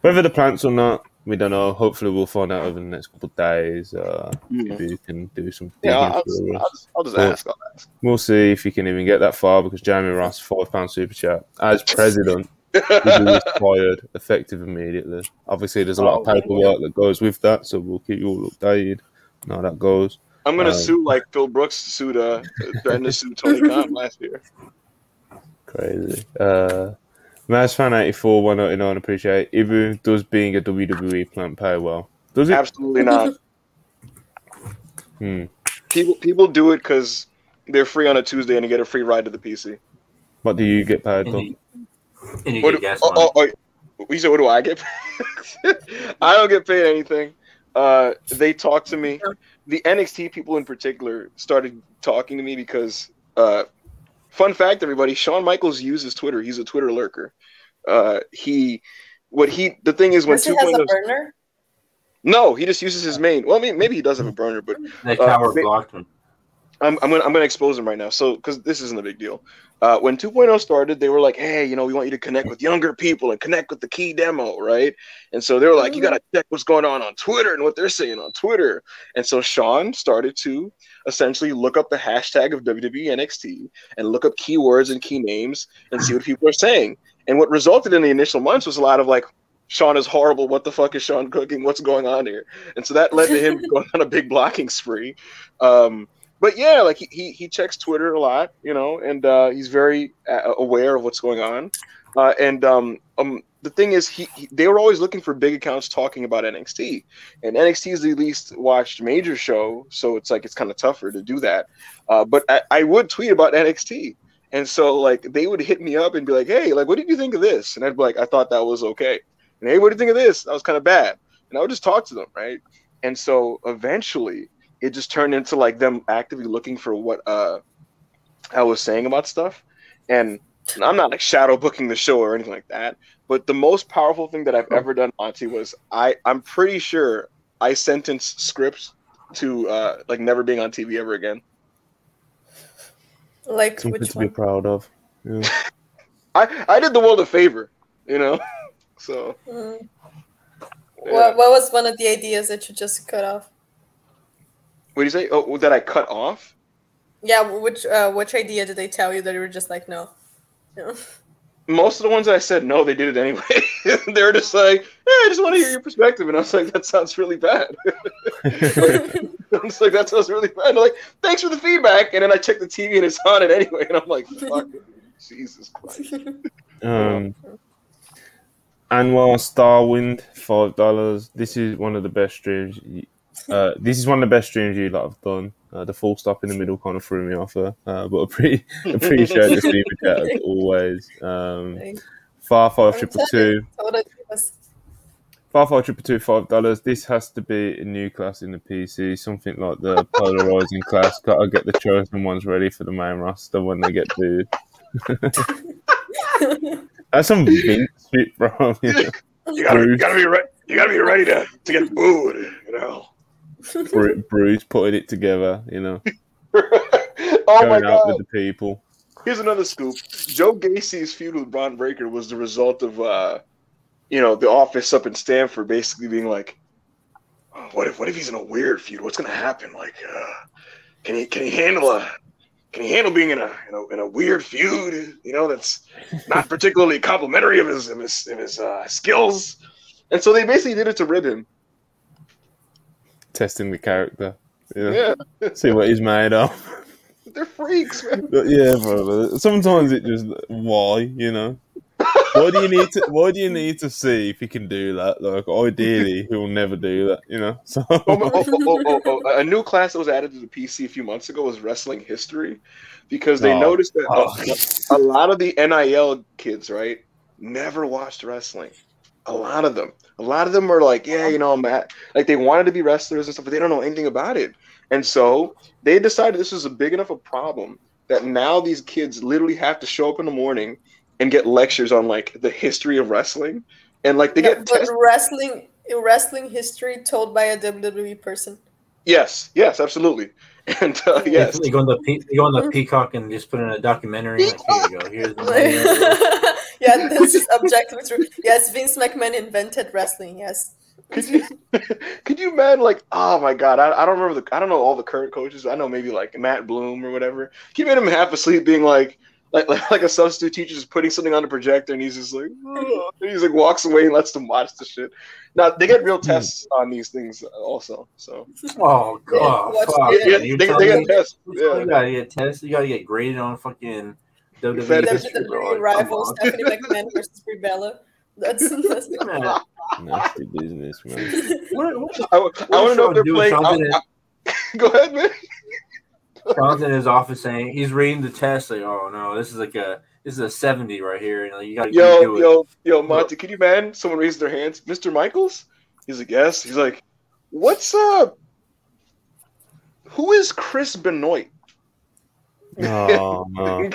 whether the plants or not, we don't know. Hopefully, we'll find out over the next couple of days. Uh, Mhm. maybe we can do some Yeah, I'll, I'll, just, I'll just ask. I'll ask. We'll see if he can even get that far because Jamie Ross, five pound super chat as president. He was fired effective immediately. Obviously, there's a lot of Oh, paperwork that goes with that, so we'll keep you all updated. on how that goes. I'm gonna Um, sue like Phil Brooks sued uh threatened to sue Tony Khan last year. Crazy. Uh, Maz fan eighty four one ninety nine. Appreciate Ibu does being a WWE plant pay well. Does it? Absolutely not. Hmm. People people do it because they're free on a Tuesday and they get a free ride to the PC. What do you get paid And though? You, and you What get do, gas oh, money. oh, oh, you said, what do I get paid? I don't get paid anything. Uh, they talk to me. The NXT people in particular started talking to me because, uh, fun fact, everybody, Shawn Michaels uses Twitter. He's a Twitter lurker. Uh, he, what he, the thing is when Unless he has a 2.0, burner. no, he just uses his main. Well, I mean, maybe he does have a burner, but That uh, coward blocked him. I'm, I'm gonna I'm gonna expose him right now. So because this isn't a big deal. Uh, when 2.0 started, they were like, "Hey, you know, we want you to connect with younger people and connect with the key demo, right?" And so they were like, "You gotta check what's going on on Twitter and what they're saying on Twitter." And so Shawn started to essentially look up the hashtag of WWE NXT and look up keywords and key names and see what people are saying. And what resulted in the initial months was a lot of like, Shawn is horrible. What the fuck is Shawn cooking? What's going on here? And so that led to him going on a big blocking spree. Um, but yeah, like he, he he checks Twitter a lot, you know, and uh, he's very uh, aware of what's going on. Uh, and um, um, the thing is, he, he they were always looking for big accounts talking about NXT, and NXT is the least watched major show, so it's like it's kind of tougher to do that. Uh, but I, I would tweet about NXT, and so like they would hit me up and be like, "Hey, like, what did you think of this?" And I'd be like, "I thought that was okay." And hey, what do you think of this? That was kind of bad. And I would just talk to them, right? And so eventually it just turned into like them actively looking for what uh I was saying about stuff. And I'm not like shadow booking the show or anything like that. But the most powerful thing that I've ever done, Monty, was I I'm pretty sure I sentenced scripts to uh like never being on TV ever again. Like Something which to be proud of. Yeah. I I did the world a favor, you know. so Mm. yeah. What, what was one of the ideas that you just cut off? What do you say? Oh, that I cut off? Yeah, which uh, which idea did they tell you that you were just like no? no. most of the ones that I said no, they did it anyway. they were just like, "Yeah, I just want to hear your perspective," and I was like, "That sounds really bad." I'm just like, that sounds really fun. They're like, thanks for the feedback. And then I check the TV and it's on it anyway. And I'm like, fuck, Jesus Christ. Um, Anwar Starwind, five dollars. This is one of the best streams. You- Uh, this is one of the best streams you lot have done. Uh, the full stop in the middle kind of threw me off there, uh, but I pre- appreciate the super chat as always. Um, Far five triple two. Told it was- Far Five Triple Two, five dollars. This has to be a new class in the PC, something like the polarizing class. Gotta get the chosen ones ready for the main roster when they get booed. That's some Vince shit, bro. You know, You gotta, you gotta be ready. You gotta be ready to, to get booed, you know. Bru- Bruce putting it together, you know, oh my going out god. with the people. Here's another scoop. Joe Gacy's feud with Bron Breakker was the result of, uh, you know, the office up in Stamford basically being like, "Oh, "What if, what if he's in a weird feud? What's gonna happen? Like, uh, can he, can he handle a, can he handle being in a, in a, in a weird feud? You know, that's not particularly complimentary of his, of his, of his uh, skills." And so they basically did it to rib him. Testing the character. You know, Yeah, see what he's made of. they're freaks, man. Yeah, bro. Sometimes it just why, you know. Why do you need to? Why do you need to see if he can do that? Like, ideally, he'll never do that, you know. So, oh, oh, oh, oh, oh, oh. A new class that was added to the PC a few months ago was wrestling history because they oh, noticed that oh. a, a lot of the NIL kids, right, never watched wrestling. A lot of them. A lot of them are like, yeah, you know, I'm at, like they wanted to be wrestlers and stuff, but they don't know anything about it. And so they decided this was a big enough a problem that now these kids literally have to show up in the morning and get lectures on like the history of wrestling. And like they Yeah, get but test- wrestling wrestling history told by a WWE person. yes, yes, absolutely. And uh, yes, You go on the Pe- you go on the Peacock and just put in a documentary. Like, here you go. Here's the money. yeah, this is objectively true. Yes, Vince McMahon invented wrestling. Yes. Could you, could you imagine like, oh my god, I, I don't remember the, I don't know all the current coaches. I know maybe like Matt Bloom or whatever. He made him half asleep, being like, like, like, like a substitute teacher just putting something on the projector, and he's just like, "Ugh," and he's like walks away and lets them watch the shit. Now they get real hmm. tests on these things also. So Oh god, watch fuck. yeah, man. You're they, they get me- tests. You gotta get tested. You gotta get graded on fucking WWE Fed history, bro. WWE Like, come rival. Stephanie McMahon versus Brie Bella. That's, that's Man, nasty business, man. what, what, I, I want to know if they're playing. doing? I- I- go ahead, man. Shawn's in his office saying he's reading the test. Like, oh no, this is like a this is a seventy right here. You know, you gotta Yo, do it. yo, yo, Monty, can you man? Someone raised their hands. Mr. Michaels? He's like, yes. He's like, what's up? who is Chris Benoit? Oh no.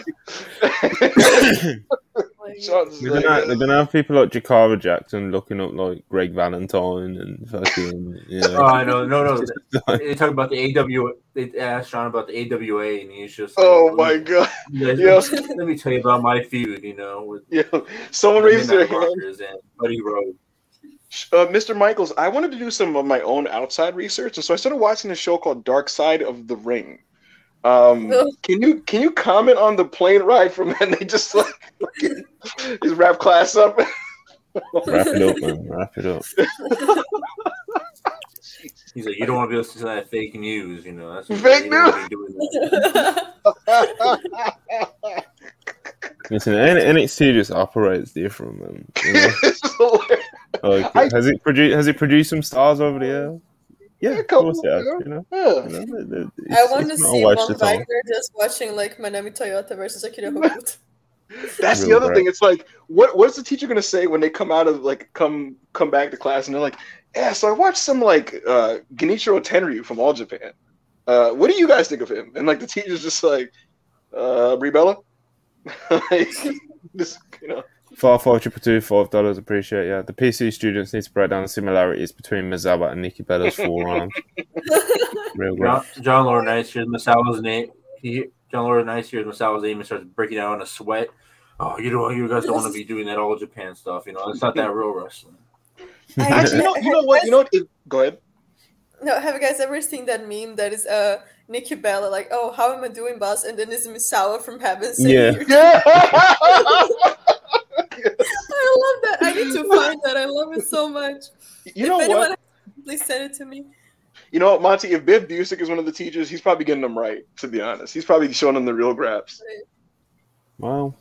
Like, Shawn's They're like, gonna, they're gonna have people like Jakara Jackson looking up like Greg Valentine and fucking, you Oh, know. I know, no, no. Like, They talk about the AWA. They asked Shawn about the AWA, and he's just like, oh my god. Let, Yeah. let me tell you about my feud. You know, with Yeah. Someone raised their hand. And Buddy Rose. Uh, Mr. Michaels, I wanted to do some of my own outside research, and so I started watching a show called Dark Side of the Ring. Um, can you can you comment on the plane ride from when they just like fucking just wrap class up? wrap it up, man. Wrap it up. He's like, you don't want to be listening to that fake news. You know, that's Fake news. don't wanna be doing that. Listen, NXT just operates different, man. You know? Like, has it produced? Has it produced some stars over the year? Yeah, Yeah, of course it has. yeah. You know, Yeah. you know it- it- I want to it's not see a waste Von of time. Wagner just watching like Manami Toyota versus Akira Hokuto. That's the other great. thing. It's like, what what's the teacher gonna say when they come out of like come come back to class and they're like, yeah, so I watched some like uh Genichiro Tenryu from All Japan. Uh, what do you guys think of him? And like the teacher's just like, uh, Brie Bella. like, this, you know, Far Far Triple Two, five dollars. Appreciate yeah. The PC students need to break down the similarities between Misawa and Nikki Bella's forearm. Real great. John, John Laurinaitis hears Misawa's name. He John Laurinaitis hears Misawa's name and starts breaking out in a sweat. Oh, you don't, you guys don't want to be doing that all Japan stuff. You know, it's not that real wrestling. actually, you know, you know what? You know what? It, go ahead. No, have you guys ever seen that meme that is uh Nikki Bella like, oh, how am I doing, boss? And then it's Misawa from heaven saying, Yeah. "You're-" Yeah. I love that. I need to find that. I love it so much. you know anyone what? please send it to me. You know what, Monty? If Biff Busick is one of the teachers, he's probably getting them right. To be honest, he's probably showing them the real graphs. Wow.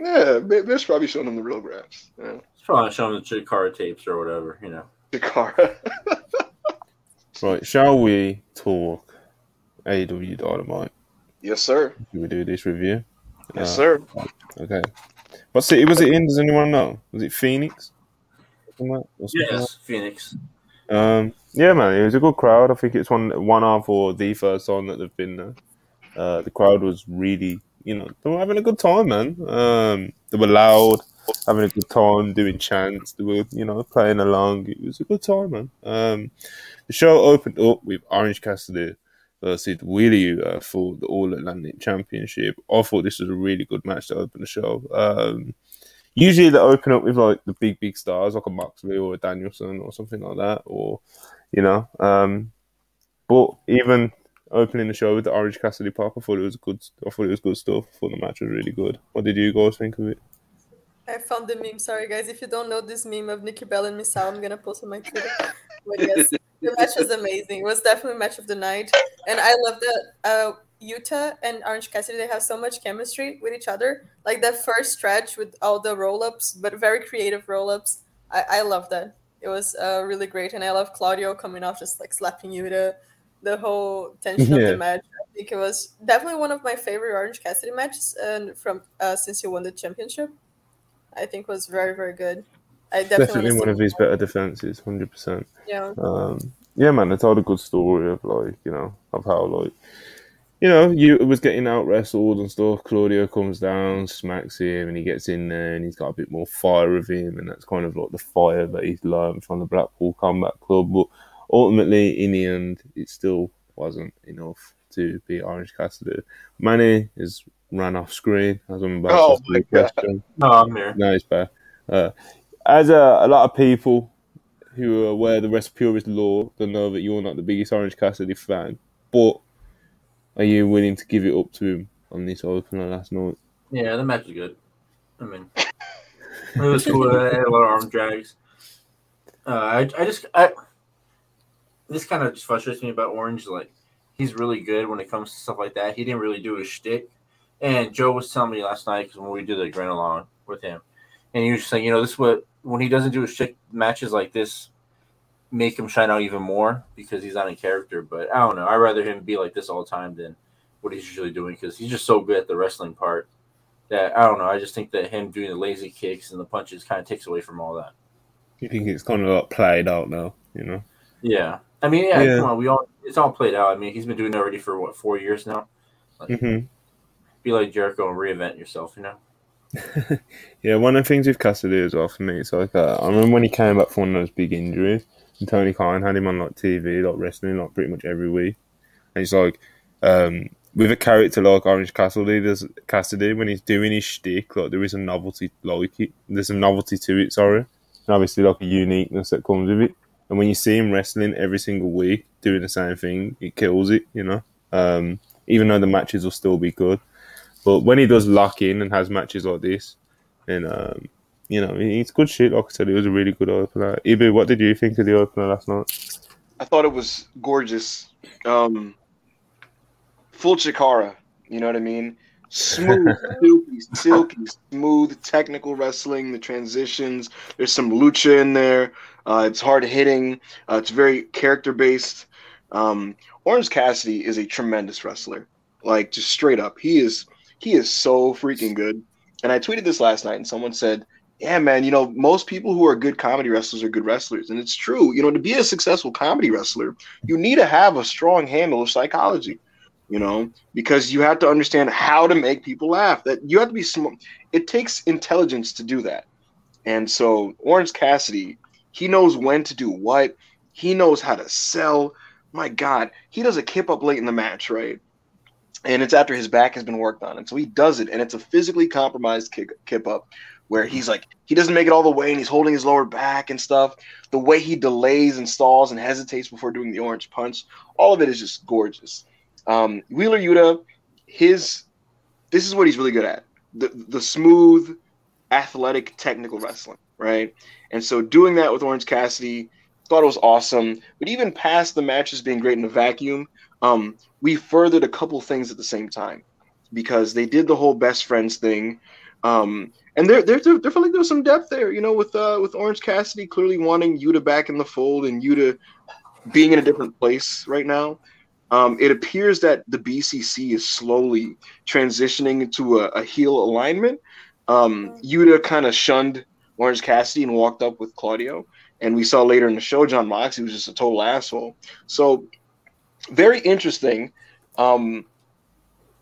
Yeah, Biff's probably showing them the real graphs. Yeah. It's probably showing the Chikara tapes or whatever, you know. Chikara. Right, shall we talk AEW Dynamite? yes, sir. Should we do this review? Yes, Uh, sir. Okay. What city was it in? Does anyone know? Was it Phoenix? Something like- or something like Yes, Phoenix. Um, yeah, man, it was a good crowd. I think it's one one half or the first time that they've been there. Uh, the crowd was really, you know, they were having a good time, man. Um, they were loud, having a good time, doing chants. They were, you know, playing along. It was a good time, man. Um, the show opened up with Orange Cassidy versus Wheeler Yuta for the All Atlantic Championship. I thought this was a really good match to open the show. Um, usually they open up with like the big big stars like a Moxley or a Danielson or something like that or you know um but even opening the show with the Orange Cassidy pop I thought it was good I thought it was good stuff I thought the match was really good what did you guys think of it I found the meme. Sorry, guys. If you don't know this meme of Nikki Bell and Misawa, I'm gonna post on my Twitter. But yes, the match was amazing. It was definitely match of the night, and I love that uh, Yuta and Orange Cassidy they have so much chemistry with each other. Like that first stretch with all the roll ups, but very creative roll ups. I I love that. It was uh, really great, and I love Claudio coming off just like slapping Yuta. The whole tension of the match. I think it was definitely one of my favorite Orange Cassidy matches, and from uh, since he won the championship. I think was very very good. I definitely, definitely one of his more. better defenses 100% Yeah, um, yeah, man, they told a good story of like you know of how like you know you was getting out wrestled and stuff. Claudio comes down, smacks him, and he gets in there, and he's got a bit more fire of him, and that's kind of like the fire that he's learned from the Blackpool Combat Club. But ultimately, in the end, it still wasn't enough to beat Orange Cassidy. Manny is ran off screen as I'm about Oh to ask my you question. No, I'm here. No, it's bad. Uh, as a, a lot of people who are aware of the rest purist law, they know that you're not the biggest Orange Cassidy fan. But are you willing to give it up to him on this opener last night? Yeah, the match was good. I mean, it was cool. It had a lot of arm drags. Uh, I, I just, I, this kind of just frustrates me about Orange. Like, he's really good when it comes to stuff like that. He didn't really do his shtick. And Joe was telling me last night because when we did the grand along with him, and he was saying, you know, this is what when he doesn't do his shtick matches like this, make him shine out even more because he's not in character. But I don't know. I'd rather him be like this all the time than what he's usually doing because he's just so good at the wrestling part that I don't know. I just think that him doing the lazy kicks and the punches kind of takes away from all that. You think it's kind of like played out now, you know? Yeah, I mean, yeah, Yeah. come on, we all it's all played out. I mean, he's been doing it already for what four years now. hmm Be like Jericho and reinvent yourself, you know. Yeah, one of the things with Cassidy as well for me, it's like uh, I remember when he came back from one of those big injuries, and Tony Khan had him on like TV, like wrestling, like pretty much every week. And he's like, um, with a character like Orange Cassidy, there's Cassidy when he's doing his shtick, like there is a novelty, like it. There's a novelty to it, sorry, and obviously like a uniqueness that comes with it. And when you see him wrestling every single week, doing the same thing, it kills it, you know. Um, even though the matches will still be good, but when he does lock in and has matches like this, and um, you know, it's good shit. Like I said, it was a really good opener. Ibu, what did you think of the opener last night? I thought it was gorgeous. Um, full Chikara, you know what I mean? Smooth, silky, silky, smooth, technical wrestling. The transitions. There's some lucha in there. Uh, it's hard hitting. Uh, it's very character based. Um, Orange Cassidy is a tremendous wrestler. Like just straight up, he is he is so freaking good. And I tweeted this last night, and someone said, "Yeah, man, you know most people who are good comedy wrestlers are good wrestlers, and it's true. You know, to be a successful comedy wrestler, you need to have a strong handle of psychology." You know, because you have to understand how to make people laugh. That you have to be smart. It takes intelligence to do that. And so Orange Cassidy, he knows when to do what. He knows how to sell. My God, he does a kip up late in the match, right? And it's after his back has been worked on, and so he does it, and it's a physically compromised kick, kip up, where he's like he doesn't make it all the way, and he's holding his lower back and stuff. The way he delays and stalls and hesitates before doing the orange punch, all of it is just gorgeous. Um, Wheeler Yuta, his this is what he's really good at the the smooth, athletic, technical wrestling, right? And so doing that with Orange Cassidy, thought it was awesome. But even past the matches being great in a vacuum, um, we furthered a couple things at the same time because they did the whole best friends thing. Um, and there, there, there, there felt like there was some depth there, you know, with uh, with Orange Cassidy clearly wanting Yuta back in the fold and Yuta being in a different place right now. Um, it appears that the BCC is slowly transitioning into a, a heel alignment. Um, Yuta kind of shunned Orange Cassidy and walked up with Claudio, and we saw later in the show Jon Moxley was just a total asshole. So very interesting. Um,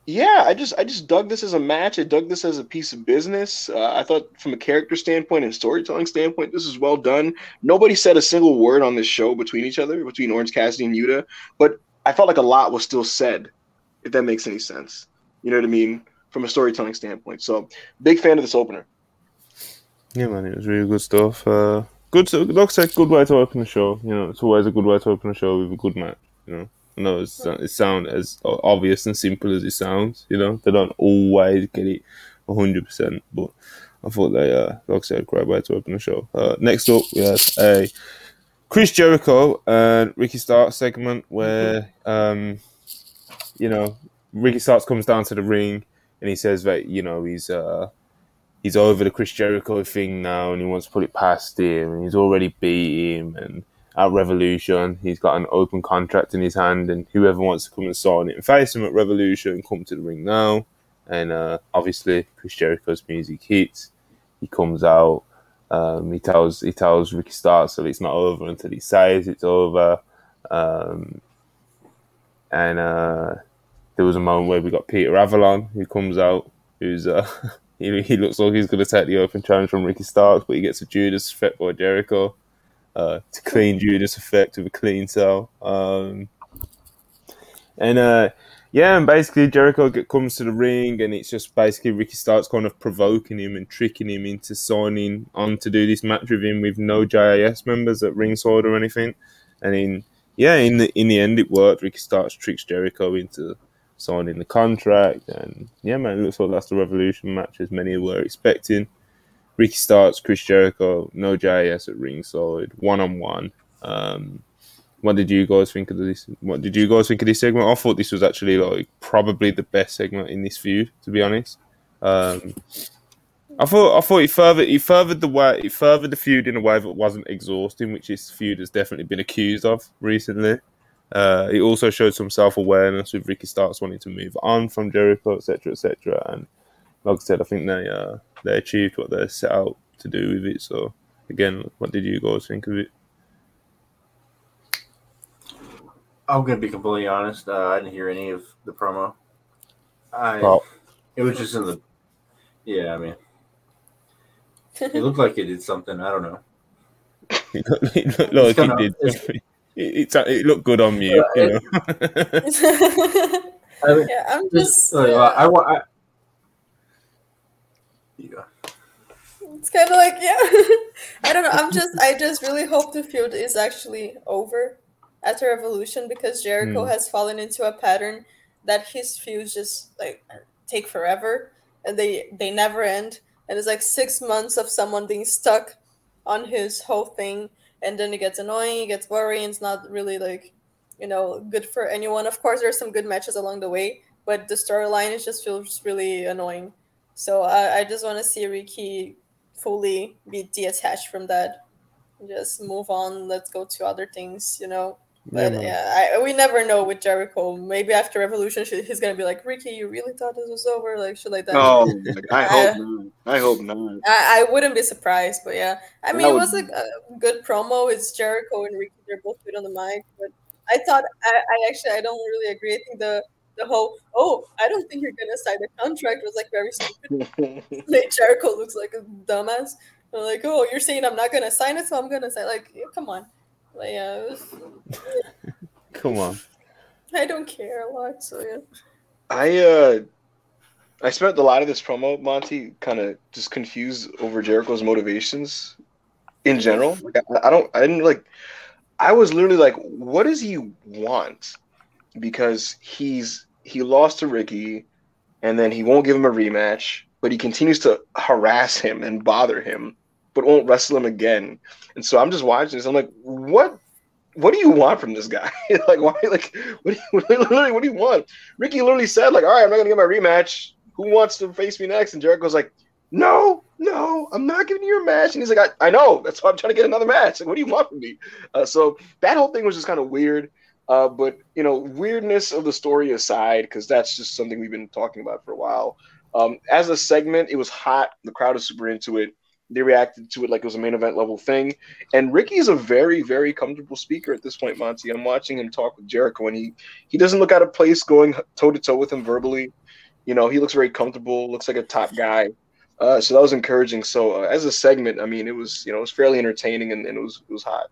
yeah, I just I just dug this as a match. I dug this as a piece of business. Uh, I thought from a character standpoint and storytelling standpoint, this is well done. Nobody said a single word on this show between each other, between Orange Cassidy and Yuta, but I felt like a lot was still said, if that makes any sense. You know what I mean? From a storytelling standpoint. So big fan of this opener. Yeah, man, it was really good stuff. Uh, good, like I said, good way to open the show. You know, it's always a good way to open a show with a good match. You know. No, it's, it sounds as obvious and simple as it sounds. You know, they don't always get it hundred percent, but I thought they, uh, like I said, great way to open the show. Uh, next up, we had a Chris Jericho and Ricky Starks segment where, um, you know, Ricky Starks comes down to the ring and he says that you know he's uh, he's over the Chris Jericho thing now and he wants to put it past him and he's already beat him and at Revolution. He's got an open contract in his hand, and whoever wants to come and sign it and face him at Revolution, come to the ring now. And uh, obviously, Chris Jericho's music hits. He comes out. Um, he tells he tells Ricky Starks that it's not over until he says it's over. Um, and uh, there was a moment where we got Peter Avalon who comes out, who's uh, he, he looks like he's going to take the open challenge from Ricky Starks, but he gets a Judas threat by Jericho uh, to clean Judas effect with a clean cell. Um, and uh, yeah, and basically Jericho comes to the ring, and it's just basically Ricky Starks kind of provoking him and tricking him into signing on to do this match with him with no JAS members at ringside or anything. And in yeah, in the in the end, it worked. Ricky Starks tricks Jericho into signing the contract, and yeah, man, it looks like that's the Revolution match as many were expecting. Ricky Starks, Chris Jericho, no JAS at ringside, one on one. What did you guys think of this? What did you guys think of this segment? I thought this was actually like probably the best segment in this feud, to be honest. Um, I thought I thought he furthered he furthered the way he furthered the feud in a way that wasn't exhausting, which this feud has definitely been accused of recently. Uh, he also showed some self awareness with Ricky Starks wanting to move on from Jericho, etc., etc. And like I said, I think they uh, they achieved what they set out to do with it. So again, what did you guys think of it? I'm gonna be completely honest. Uh, I didn't hear any of the promo. I Well, it was just in the yeah. I mean, it looked like it did something. I don't know. it looked, it looked like kinda- it did. It, it, it looked good on mute, you know. I mean, yeah, I'm just, just. uh, yeah. I want. I, yeah. It's kind of like yeah. I don't know. I'm just. I just really hope the feud is actually over after Evolution because Jericho Hmm. has fallen into a pattern that his feuds just like take forever and they they never end. And it's like six months of someone being stuck on his whole thing, and then it gets annoying, it gets boring. It's not really like you know good for anyone. Of course, there's some good matches along the way, but the storyline is just feels really annoying. So I, I just want to see Ricky fully be detached from that. Just move on. Let's go to other things, you know. But man. yeah, I, we never know with Jericho. Maybe after Revolution, she- he's gonna be like, Ricky, you really thought this was over? Like shit like that. Oh, I hope not. I hope not. I, I wouldn't be surprised, but yeah. I That mean, it would- was like a good promo. It's Jericho and Ricky. They're both good on the mic, but I thought I, I actually I don't really agree. I think the the whole oh I don't think you're gonna sign the contract was like very stupid. like Jericho looks like a dumbass. I'm like oh you're saying I'm not gonna sign it, so I'm gonna sign. Like yeah, come on, like yeah, it was, Come on. I don't care a lot. So yeah. I uh I spent a lot of this promo, Monty, kind of just confused over Jericho's motivations in general. Like I, I don't I didn't like I was literally like, what does he want? Because he's he lost to Ricky and then he won't give him a rematch, but he continues to harass him and bother him but won't wrestle him again. And so I'm just watching this. I'm like, what? What do you want from this guy? like, why? Like, what do you literally? What do you want? Ricky literally said, like, all right, I'm not gonna get my rematch. Who wants to face me next? And Jericho's like, no, no, I'm not giving you a match. And he's like, I, I know. That's why I'm trying to get another match. Like, what do you want from me? Uh, so that whole thing was just kind of weird. Uh, but you know, weirdness of the story aside, because that's just something we've been talking about for a while. Um, as a segment, it was hot. The crowd is super into it. They reacted to it like it was a main event level thing. And Ricky is a very, very comfortable speaker at this point, Monty. I'm watching him talk with Jericho, and he he doesn't look out of place going toe to toe with him verbally. You know, he looks very comfortable. Looks like a top guy. Uh, so that was encouraging. So uh, as a segment, I mean, it was you know it was fairly entertaining and, and it was it was hot.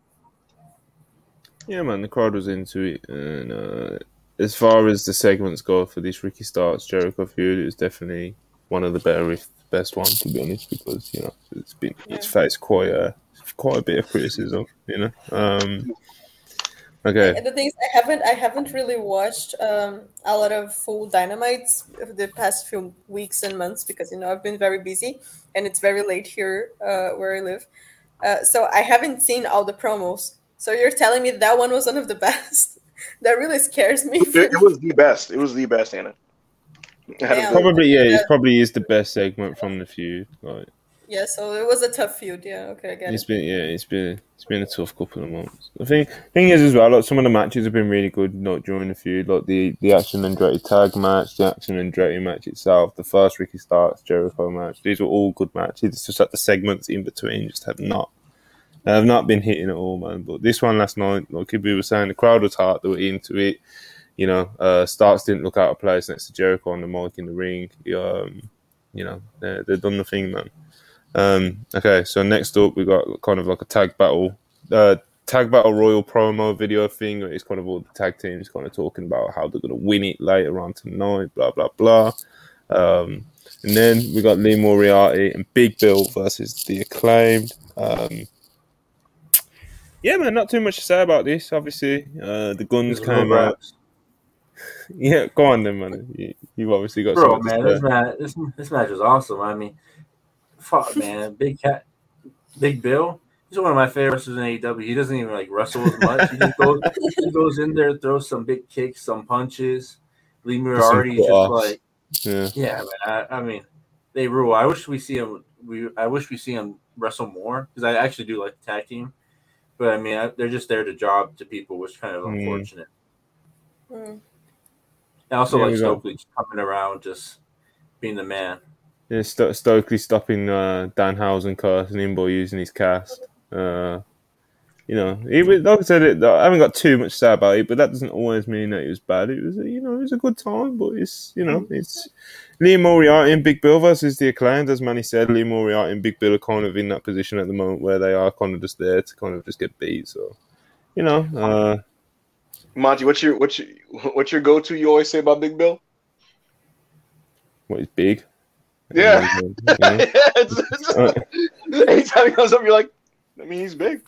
Yeah, man, the crowd was into it, and uh, as far as the segments go for this Ricky Starks Jericho feud, it was definitely one of the better, if the best one, to be honest, because you know it's been it's faced quite a quite a bit of criticism, you know. Um, okay, the thing is, I haven't I haven't really watched um, a lot of full dynamites the past few weeks and months because you know I've been very busy and it's very late here uh, where I live. Uh, so I haven't seen all the promos. So you're telling me that one was one of the best? that really scares me. It, it was the best. It was the best, Anna. I had Yeah. probably yeah, it probably is the best segment from the feud. Like, Yeah, so it was a tough feud. Yeah, okay, I get It's it. been yeah, it's been it's been a tough couple of months. The thing thing is as well, like some of the matches have been really good not during the feud, like the the Action Andretti tag match, the Action Andretti match itself, the first Ricky Starks Jericho match. These were all good matches. It's just that the segments in between just have not have not been hitting at all, man. But this one last night, like we were saying, the crowd was hot, they were into it. You know, uh Starks didn't look out of place next to Jericho on the mic in the ring. Um, you know, they they've done the thing, man. Um, okay, so next up we got kind of like a tag battle, uh, tag battle royal promo video thing. It's kind of all the tag teams kind of talking about how they're gonna win it later on tonight, blah blah blah. Um, and then we got Lee Moriarty and Big Bill versus the acclaimed. Um, yeah, man, not too much to say about this. Obviously, uh, the guns There's came out. Yeah, go on then, man. You, you've obviously got Bro, man, this match, this, this match was awesome. I mean, fuck, man, Big Cat, Big Bill. He's one of my favorite wrestlers in AEW. He doesn't even like wrestle as much. He just goes, he goes in there, throws some big kicks, some punches. Lee Moriarty just like, Yeah, yeah, man. I, I mean, they rule. I wish we see him. We I wish we see him wrestle more because I actually do like the tag team. But I mean, I, they're just there to job to people, which is kind of Mm. unfortunate. Mm. I also Yeah, like Stokely just coming around, just being the man. Yeah, Sto- Stokely stopping uh, Danhausen cursing him by using his cast. Uh, you know, was, like I said, it, I haven't got too much to say about it, but that doesn't always mean that it was bad. It was, you know, it was a good time, but it's, you know, it's Liam Moriarty and Big Bill versus the acclaimed. As Manny said, Liam Moriarty and Big Bill are kind of in that position at the moment where they are kind of just there to kind of just get beat. So, you know, uh, Monty, what's your what's your what's your go to? You always say about Big Bill. what is big? Yeah. It's- it's- anytime he comes up, you're like, I mean, he's big.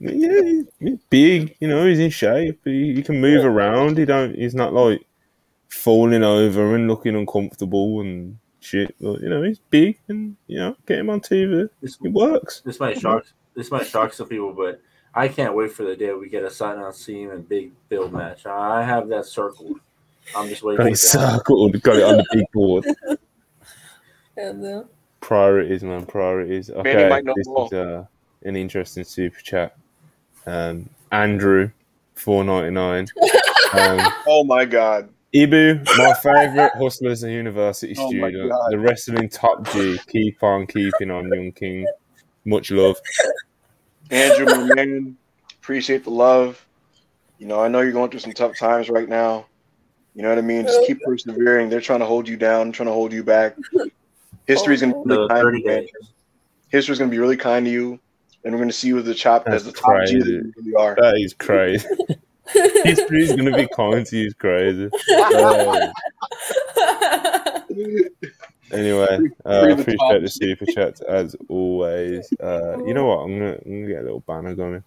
Yeah, he's, he's big. You know, he's in shape. He, he can move around. He don't. He's not like falling over and looking uncomfortable and shit. But, you know, he's big, and you know, get him on TV. This, It works. this might shock this might shock some people, but I can't wait for the day we get a sign on Seam and Big Bill match. I have that circled. I'm just waiting. Got for it it to happen. circled. Got it on the big board. And Priorities, man. Priorities. Okay, might know this more. is uh, an interesting super chat. Um, Andrew, four ninety nine. Um, Oh my god. Ibu, my favourite hustlers a university Oh my student, God. the wrestling top G. Keep on keeping on, young king. Much love. Andrew, my man, appreciate the love. You know, I know you're going through some tough times right now. You know what I mean? Just keep persevering. They're trying to hold you down, trying to hold you back. History's gonna be really kind to you, History's gonna be really kind to you, and we're gonna see you as the chop as That's the top G that crazy. you really are. That is crazy. History's gonna be kind to you. Is crazy. Um, anyway, uh, Free appreciate top the super chats as always. Uh, you know what? I'm gonna, I'm gonna get a little banner going.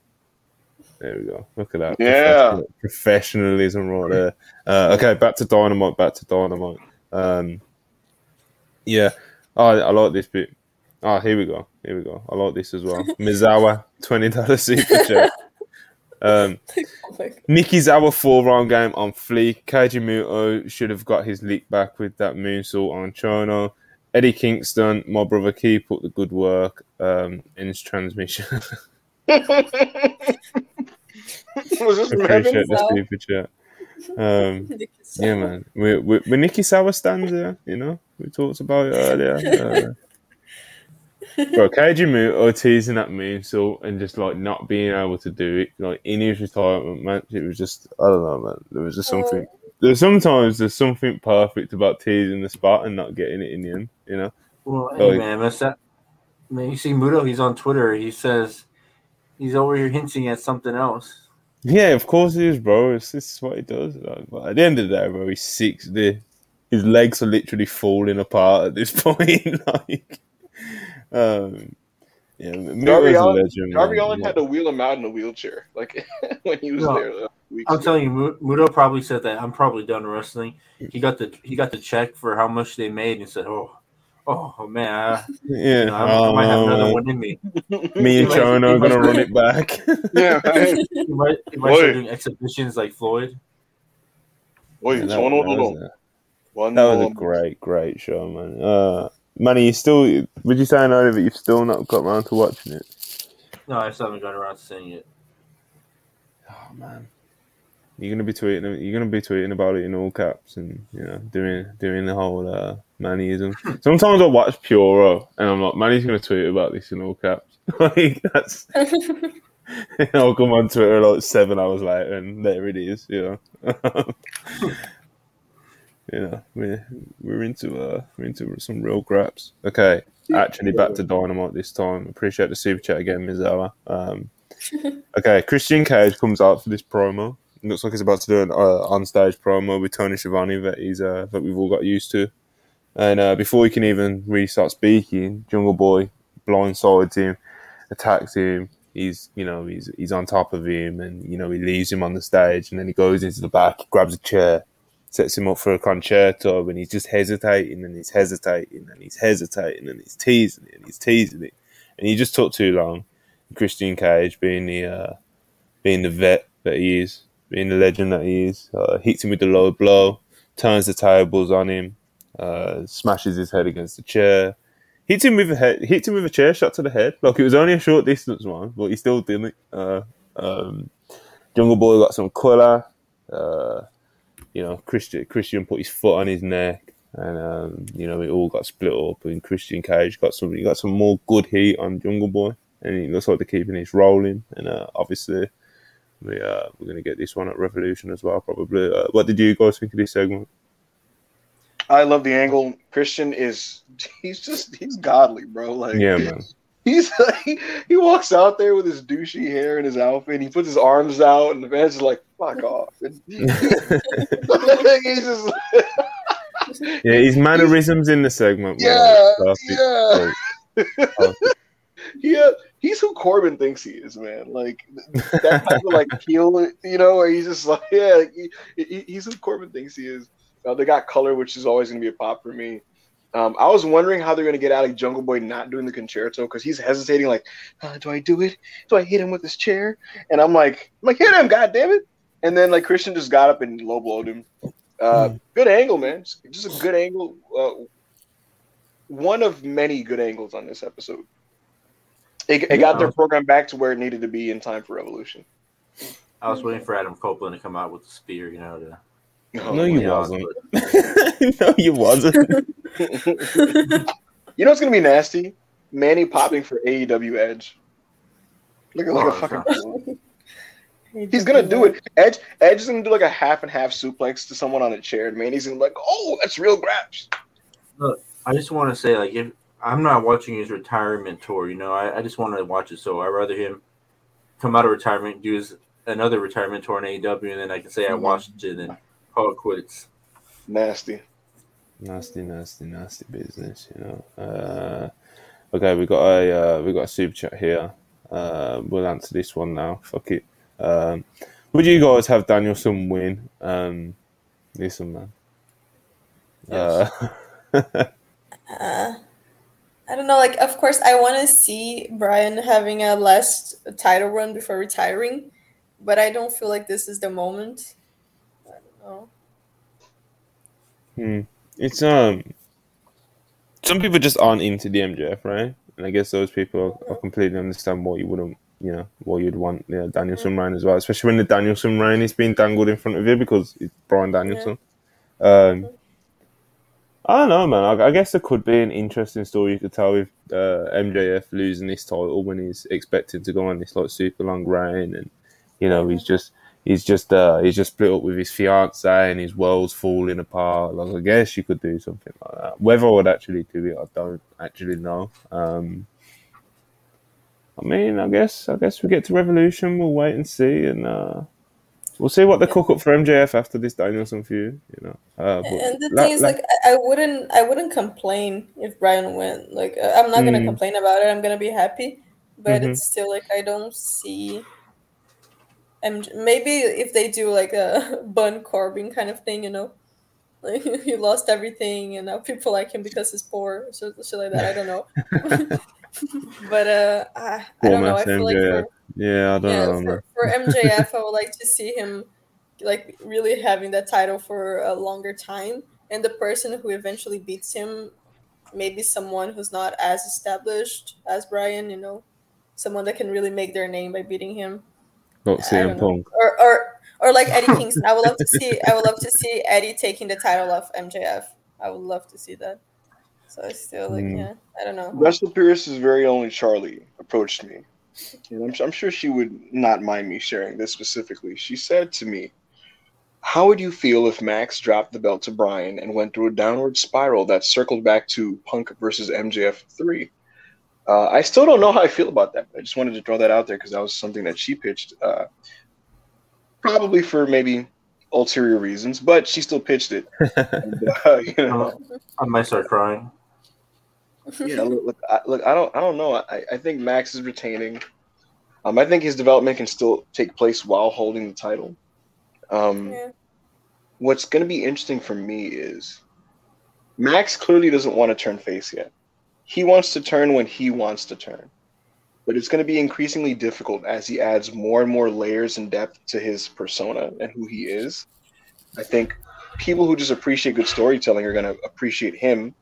There we go. Look at that. Yeah. Professional- Professionalism right there. Uh, okay, back to dynamite. Back to dynamite. Um, yeah, I, I like this bit. Ah, here we go. Here we go. I like this as well. Misawa, twenty dollars super chat. Um, Oh my God. Four round game on fleek. Keiji Muto should have got his leak back with that moonsault on Chono. Eddie Kingston, my brother, keep up the good work. Um, in his transmission. Was this from Appreciate the Wow. super chat. Um, yeah, man. We we we Nikki Sauer stands there. You know, we talked about it earlier. Uh, bro, Keiji or oh, teasing at me so and just like not being able to do it, like in his retirement match, it was just I don't know, man. There was just oh. something. There's sometimes there's something perfect about teasing the spot and not getting it in the end. You know. Well, Oh, hey, man, that's that. Man, you see Muto, he's on Twitter. He says he's over here hinting at something else. Yeah, of course he is, bro. It's, this is what he does. Like, but at the end of the day, bro, he's six. sixty. His legs are literally falling apart at this point. like, um, yeah, Muto's Darby a legend. Darby man. Allin had to wheel him out in a wheelchair, like when he was No. there. I'm ago. telling you, Mu- Muto probably said that I'm probably done wrestling. He got the he got the check for how much they made and said, "Oh, oh man, I, yeah, you know, I, I might have another um, one in me." me and He Chono are gonna run it back. yeah, right. He might, he might start doing exhibitions like Floyd. Wait, Yeah, it's that, that was a, that was a great, great show, man. Uh, Manny, you still? Would you say earlier that you've still not got around to watching it? No, I still haven't got around to seeing it. Oh man, you're gonna be tweeting. You're gonna be tweeting about it in all caps, and you know, doing doing the whole uh, Mannyism. Sometimes I watch Puro, and I'm like, Manny's gonna tweet about this in all caps. like that's. I'll come on Twitter like seven hours later, and there it is. You know. You know, we're we're into uh we're into some real graps. Okay, actually back to Dynamite this time. Appreciate the super chat again, Misawa. Um, okay, Christian Cage comes out for this promo. It looks like he's about to do an uh, on-stage promo with Tony Schiavone that he's uh, that we've all got used to. And uh, before he can even really start speaking, Jungle Boy blindsides him, attacks him. He's you know he's he's on top of him, and you know he leaves him on the stage, and then he goes into the back, grabs a chair, sets him up for a concerto, and he's just hesitating and he's hesitating and he's hesitating and he's teasing it and he's teasing it, and he just took too long. Christian Cage, being the uh, being the vet that he is, being the legend that he is, uh, hits him with the low blow, turns the tables on him, uh, smashes his head against the chair, hits him with a head, hits him with a chair shot to the head. Like it was only a short distance one, but he still did it. Uh, um, Jungle Boy got some colour. Uh, you know, Christian Christian put his foot on his neck, and um, you know it all got split up. And Christian Cage got some, he got some more good heat on Jungle Boy, and it looks like they're keeping this rolling. And uh, obviously, we uh, we're gonna get this one at Revolution as well, probably. Uh, what did you guys think of this segment? I love the angle. Christian is he's just he's godly, bro. Like Yeah, man. He's he, he walks out there with his douchey hair and his outfit. And he puts his arms out, and the fans is like, "Fuck off!" And he's just yeah, his mannerisms in the segment. yeah, perfect. yeah, yeah. He's who Corbin thinks he is, man. Like that type of like heel, you know, where he's just like, yeah, like, he, he- he's who Corbin thinks he is. Uh, they got color, which is always going to be a pop for me. Um, I was wondering how they're going to get out of Jungle Boy not doing the concerto because he's hesitating, like, uh, do I do it? Do I hit him with this chair? And I'm like, I'm like, hit him, god damn it! And then like Christian just got up and low blowed him. Uh, good angle, man. Just, just a good angle. Uh, one of many good angles on this episode. It, it got their program back to where it needed to be in time for Revolution. I was waiting for Adam Copeland to come out with the spear, you know, to Oh no, you Yeah, wasn't. no, you wasn't. You know what's gonna be nasty? Manny popping for AEW Edge. Look at like a Oh, fucking. He's gonna do it. Edge Edge is gonna do like a half and half suplex to someone on a chair, and Manny's gonna be like, "Oh, that's real graps." I just want to say, like, if I'm not watching his retirement tour, you know, I, I just want to watch it. So I'd rather him come out of retirement, do his another retirement tour in AEW, and then I can say I mm-hmm. watched it and call it quits. Nasty. nasty, nasty, nasty business. You know. Uh, okay, we got a uh, we got a super chat here. Uh, we'll answer this one now. Fuck it. Um, would you guys have Danielson win? Um, listen, man. Yes. Uh, Uh, I don't know. Like, of course, I want to see Bryan having a last title run before retiring, but I don't feel like this is the moment. I. Hmm. It's um. Some people just aren't into the MJF, right? And I guess those people are, are completely understand what you wouldn't, you know, what you'd want yeah, Danielson reign as well, especially when the Danielson reign is being dangled in front of you because it's Bryan Danielson. Um, I don't know, man. I, I guess there could be an interesting story you could tell with uh, MJF losing this title when he's expected to go on this like super long reign, and you know he's just he's just uh, he's just split up with his fiance and his world's falling apart. Like I guess you could do something like that. Whether I would actually do it, I don't actually know. Um, I mean, I guess I guess we get to Revolution. We'll wait and see, and uh, we'll see what they cook up for MJF after this Danielson feud. You know, uh, And the la- thing is, la- like, I- wouldn't, I wouldn't complain if Bryan went. Like, uh, I'm not gonna Mm. complain about it. I'm gonna be happy, but Mhm. it's still like I don't see. And maybe if they do like a Baron Corbin kind of thing, you know, like he lost everything and now people like him because he's poor, so shit like that. I don't know. but uh, I, I don't know. I feel like for, yeah, I don't yeah, know, for, for MJF, I would like to see him like really having that title for a longer time, and the person who eventually beats him, maybe someone who's not as established as Bryan, you know, someone that can really make their name by beating him, Not I CM. Punk. or or or like Eddie Kingston. I would love to see. I would love to see Eddie taking the title off MJF. I would love to see that. So I still like, Mm. yeah, I don't know. Russell Pierce's very only Charlie approached me. And I'm, I'm sure she would not mind me sharing this specifically. She said to me, How would you feel if Max dropped the belt to Bryan and went through a downward spiral that circled back to Punk versus MJF 3? Uh, I still don't know how I feel about that. I just wanted to throw that out there because that was something that she pitched, uh, probably for maybe ulterior reasons, but she still pitched it. And, uh, you know, I might start crying. yeah, look, look, I, look, I don't, I don't know. I, I think Max is retaining. Um, I think his development can still take place while holding the title. Um, yeah. what's going to be interesting for me is Max clearly doesn't want to turn face yet. He wants to turn when he wants to turn, but it's going to be increasingly difficult as he adds more and more layers and depth to his persona and who he is. I think people who just appreciate good storytelling are going to appreciate him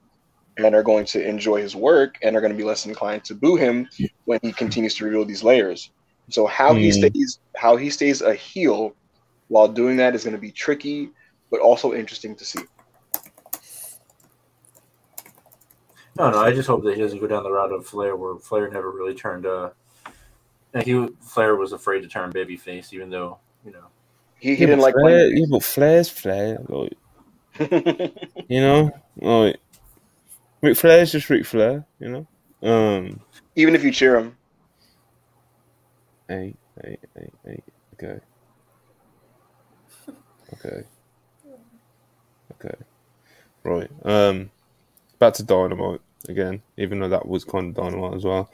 and are going to enjoy his work and are going to be less inclined to boo him when he continues to reveal these layers. So how he Mm. stays how he stays a heel while doing that is going to be tricky, but also interesting to see. No, no. I just hope that he doesn't go down the route of Flair, where Flair never really turned. Uh, like he Flair was afraid to turn babyface, even though you know. He, he Yeah, didn't but like Flair, playing. yeah, but Flair's Flair. Like, you know, like Ric Flair's just Ric Flair. You know. Um. Even if you cheer him, Hey, hey, hey, hey. Okay. Okay. Okay. Right. Um. Back to Dynamite again, even though that was kind of Dynamite as well.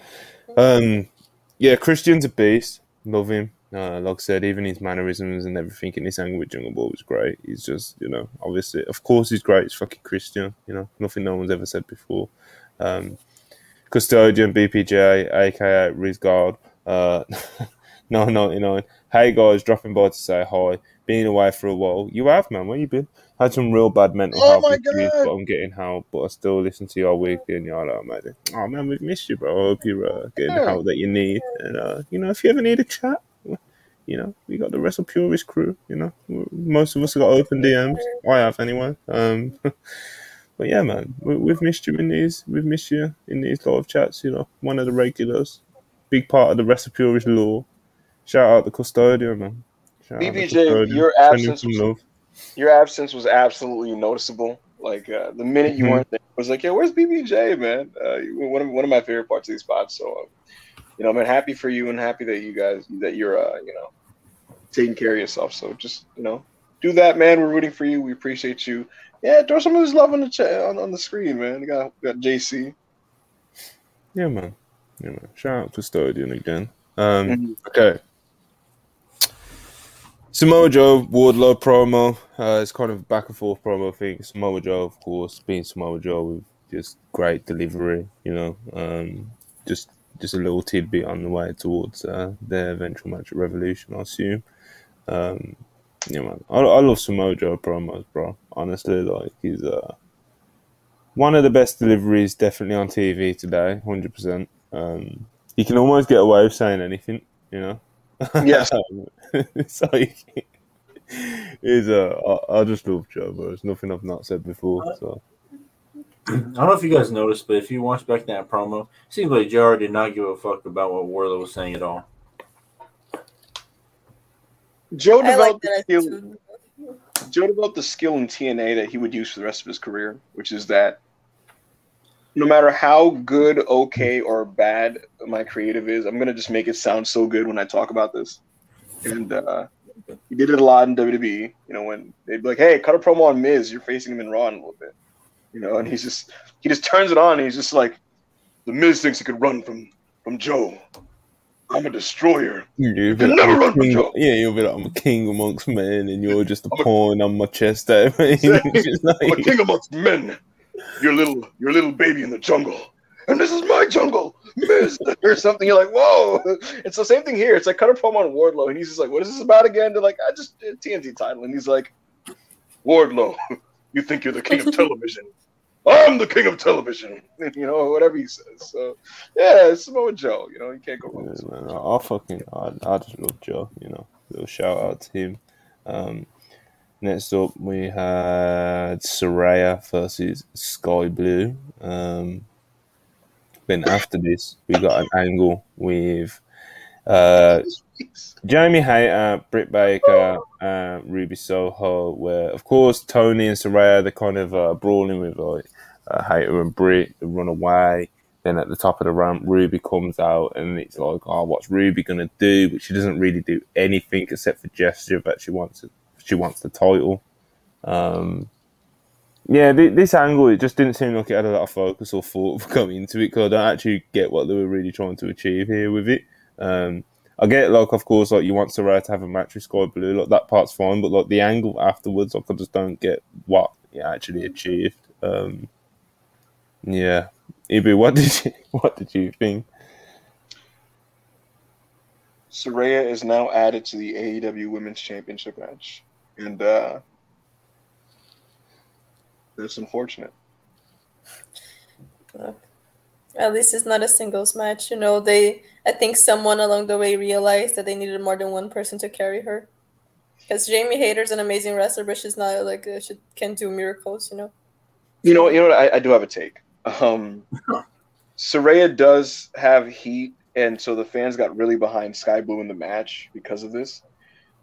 Um. Yeah, Christian's a beast. Love him. Uh, like I said, even his mannerisms and everything in this angle with Jungle Boy was great. He's just, you know, obviously, of course, he's great. He's fucking Christian. You know, nothing no one's ever said before. Um, Custodian, BPJ, aka Riz Guard. Uh, no, 99. Hey guys, dropping by to say hi. Been away for a while. You have, man. Where you been? Had some real bad mental Oh health issues, but I'm getting help. But I still listen to your weekly, and you're like, mate, oh man, we've missed you, bro. I hope you're uh, getting the help that you need. And uh, you know, if you ever need a chat, you know, we got the Wrestle Purist crew. You know, most of us got open DMs. I have anyway. Um, but yeah, man, we, we've missed you in these. We've missed you in these live chats. You know, one of the regulars, big part of the Wrestle Purist law. Shout out the custodian, man. BBJ, your absence Send him some was- your absence was absolutely noticeable. Like uh, the minute you Mhm. weren't there, I was like, "Yeah, where's BBJ, man?" Uh, one of one of my favorite parts of these spots. So, uh, you know, I'm happy for you and happy that you guys that you're, uh, you know, taking care of yourself. So just you know, do that, man. We're rooting for you. We appreciate you. Yeah, throw some of this love on the chat on, on the screen, man. We got we got JC. Yeah, man. Yeah, man. Shout out to custodian again. Um, Mhm. Okay. Samoa Joe, Wardlow promo. Uh, it's kind of back and forth promo thing. Samoa Joe, of course, being Samoa Joe with just great delivery. You know, um, just just a little tidbit on the way towards uh, their eventual match at Revolution, I assume. Um, yeah, man, I, I love Samoa Joe promos, bro. Honestly, like he's uh, one of the best deliveries, definitely on TV today, hundred percent. Um, he can almost get away with saying anything, you know. Yes. it's like he's uh, I, I just love Joe, bro. It's nothing I've not said before. So I don't know if you guys noticed, but if you watch back that promo, it seems like JR did not give a fuck about what Wardlow was saying at all. Joe I like developed the that skill. Joe developed the skill in TNA that he would use for the rest of his career, which is that no matter how good, okay, or bad my creative is, I'm gonna just make it sound so good when I talk about this. And uh, he did it a lot in WWE. You know, when they'd be like, "Hey, cut a promo on Miz. You're facing him in Raw in a little bit." You know, and he's just he just turns it on. And he's just like, "The Miz thinks he could run from from Joe. I'm a destroyer." you'll can never run from Joe. Yeah, you'll be like, I'm a king amongst men, and you're just a I'm a- pawn on my chest. It's I'm a king amongst men. Your little, your little baby in the jungle, and this is my jungle, Miz, or something. You're like, whoa! It's the same thing here. It's like cut a promo on Wardlow, and he's just like, what is this about again? They're like, I just uh, TNT title, and he's like, Wardlow, you think you're the king of television? I'm the king of television. You know, whatever he says. So, yeah, it's Samoa Joe. You know, you can't go wrong. Yeah, man, I fucking, I, I just love Joe. You know, little shout out to him. Um, next up, we had Saraya versus Skye Blue. Um, then after this, we got an angle with uh, Jamie Hayter, Britt Baker, uh, Ruby Soho, where of course Toni and Saraya they're kind of uh, brawling with like uh, Hayter and Britt, they run away. Then at the top of the ramp, Ruby comes out, and it's like, oh, what's Ruby gonna do? But she doesn't really do anything except for gesture that she wants. It. She wants the title. Um, yeah, th- this angle it just didn't seem like it had a lot of focus or thought going into it because I don't actually get what they were really trying to achieve here with it. Um, I get like, of course, like you want Saraya to have a match with Skye Blue, like that part's fine, but like the angle afterwards, like I just don't get what it actually achieved. Um, yeah, Ibu, what did you what did you think? Soraya is now added to the AEW Women's Championship match, and uh, that's unfortunate. At least it's not a singles match. You know, they. I think someone along the way realized that they needed more than one person to carry her. Because Jamie Hayter's an amazing wrestler, but she's not like uh, she can do miracles. You know. You know, you know what? I, I do have a take. Um, Saraya does have heat, and so the fans got really behind Skye Blue in the match because of this.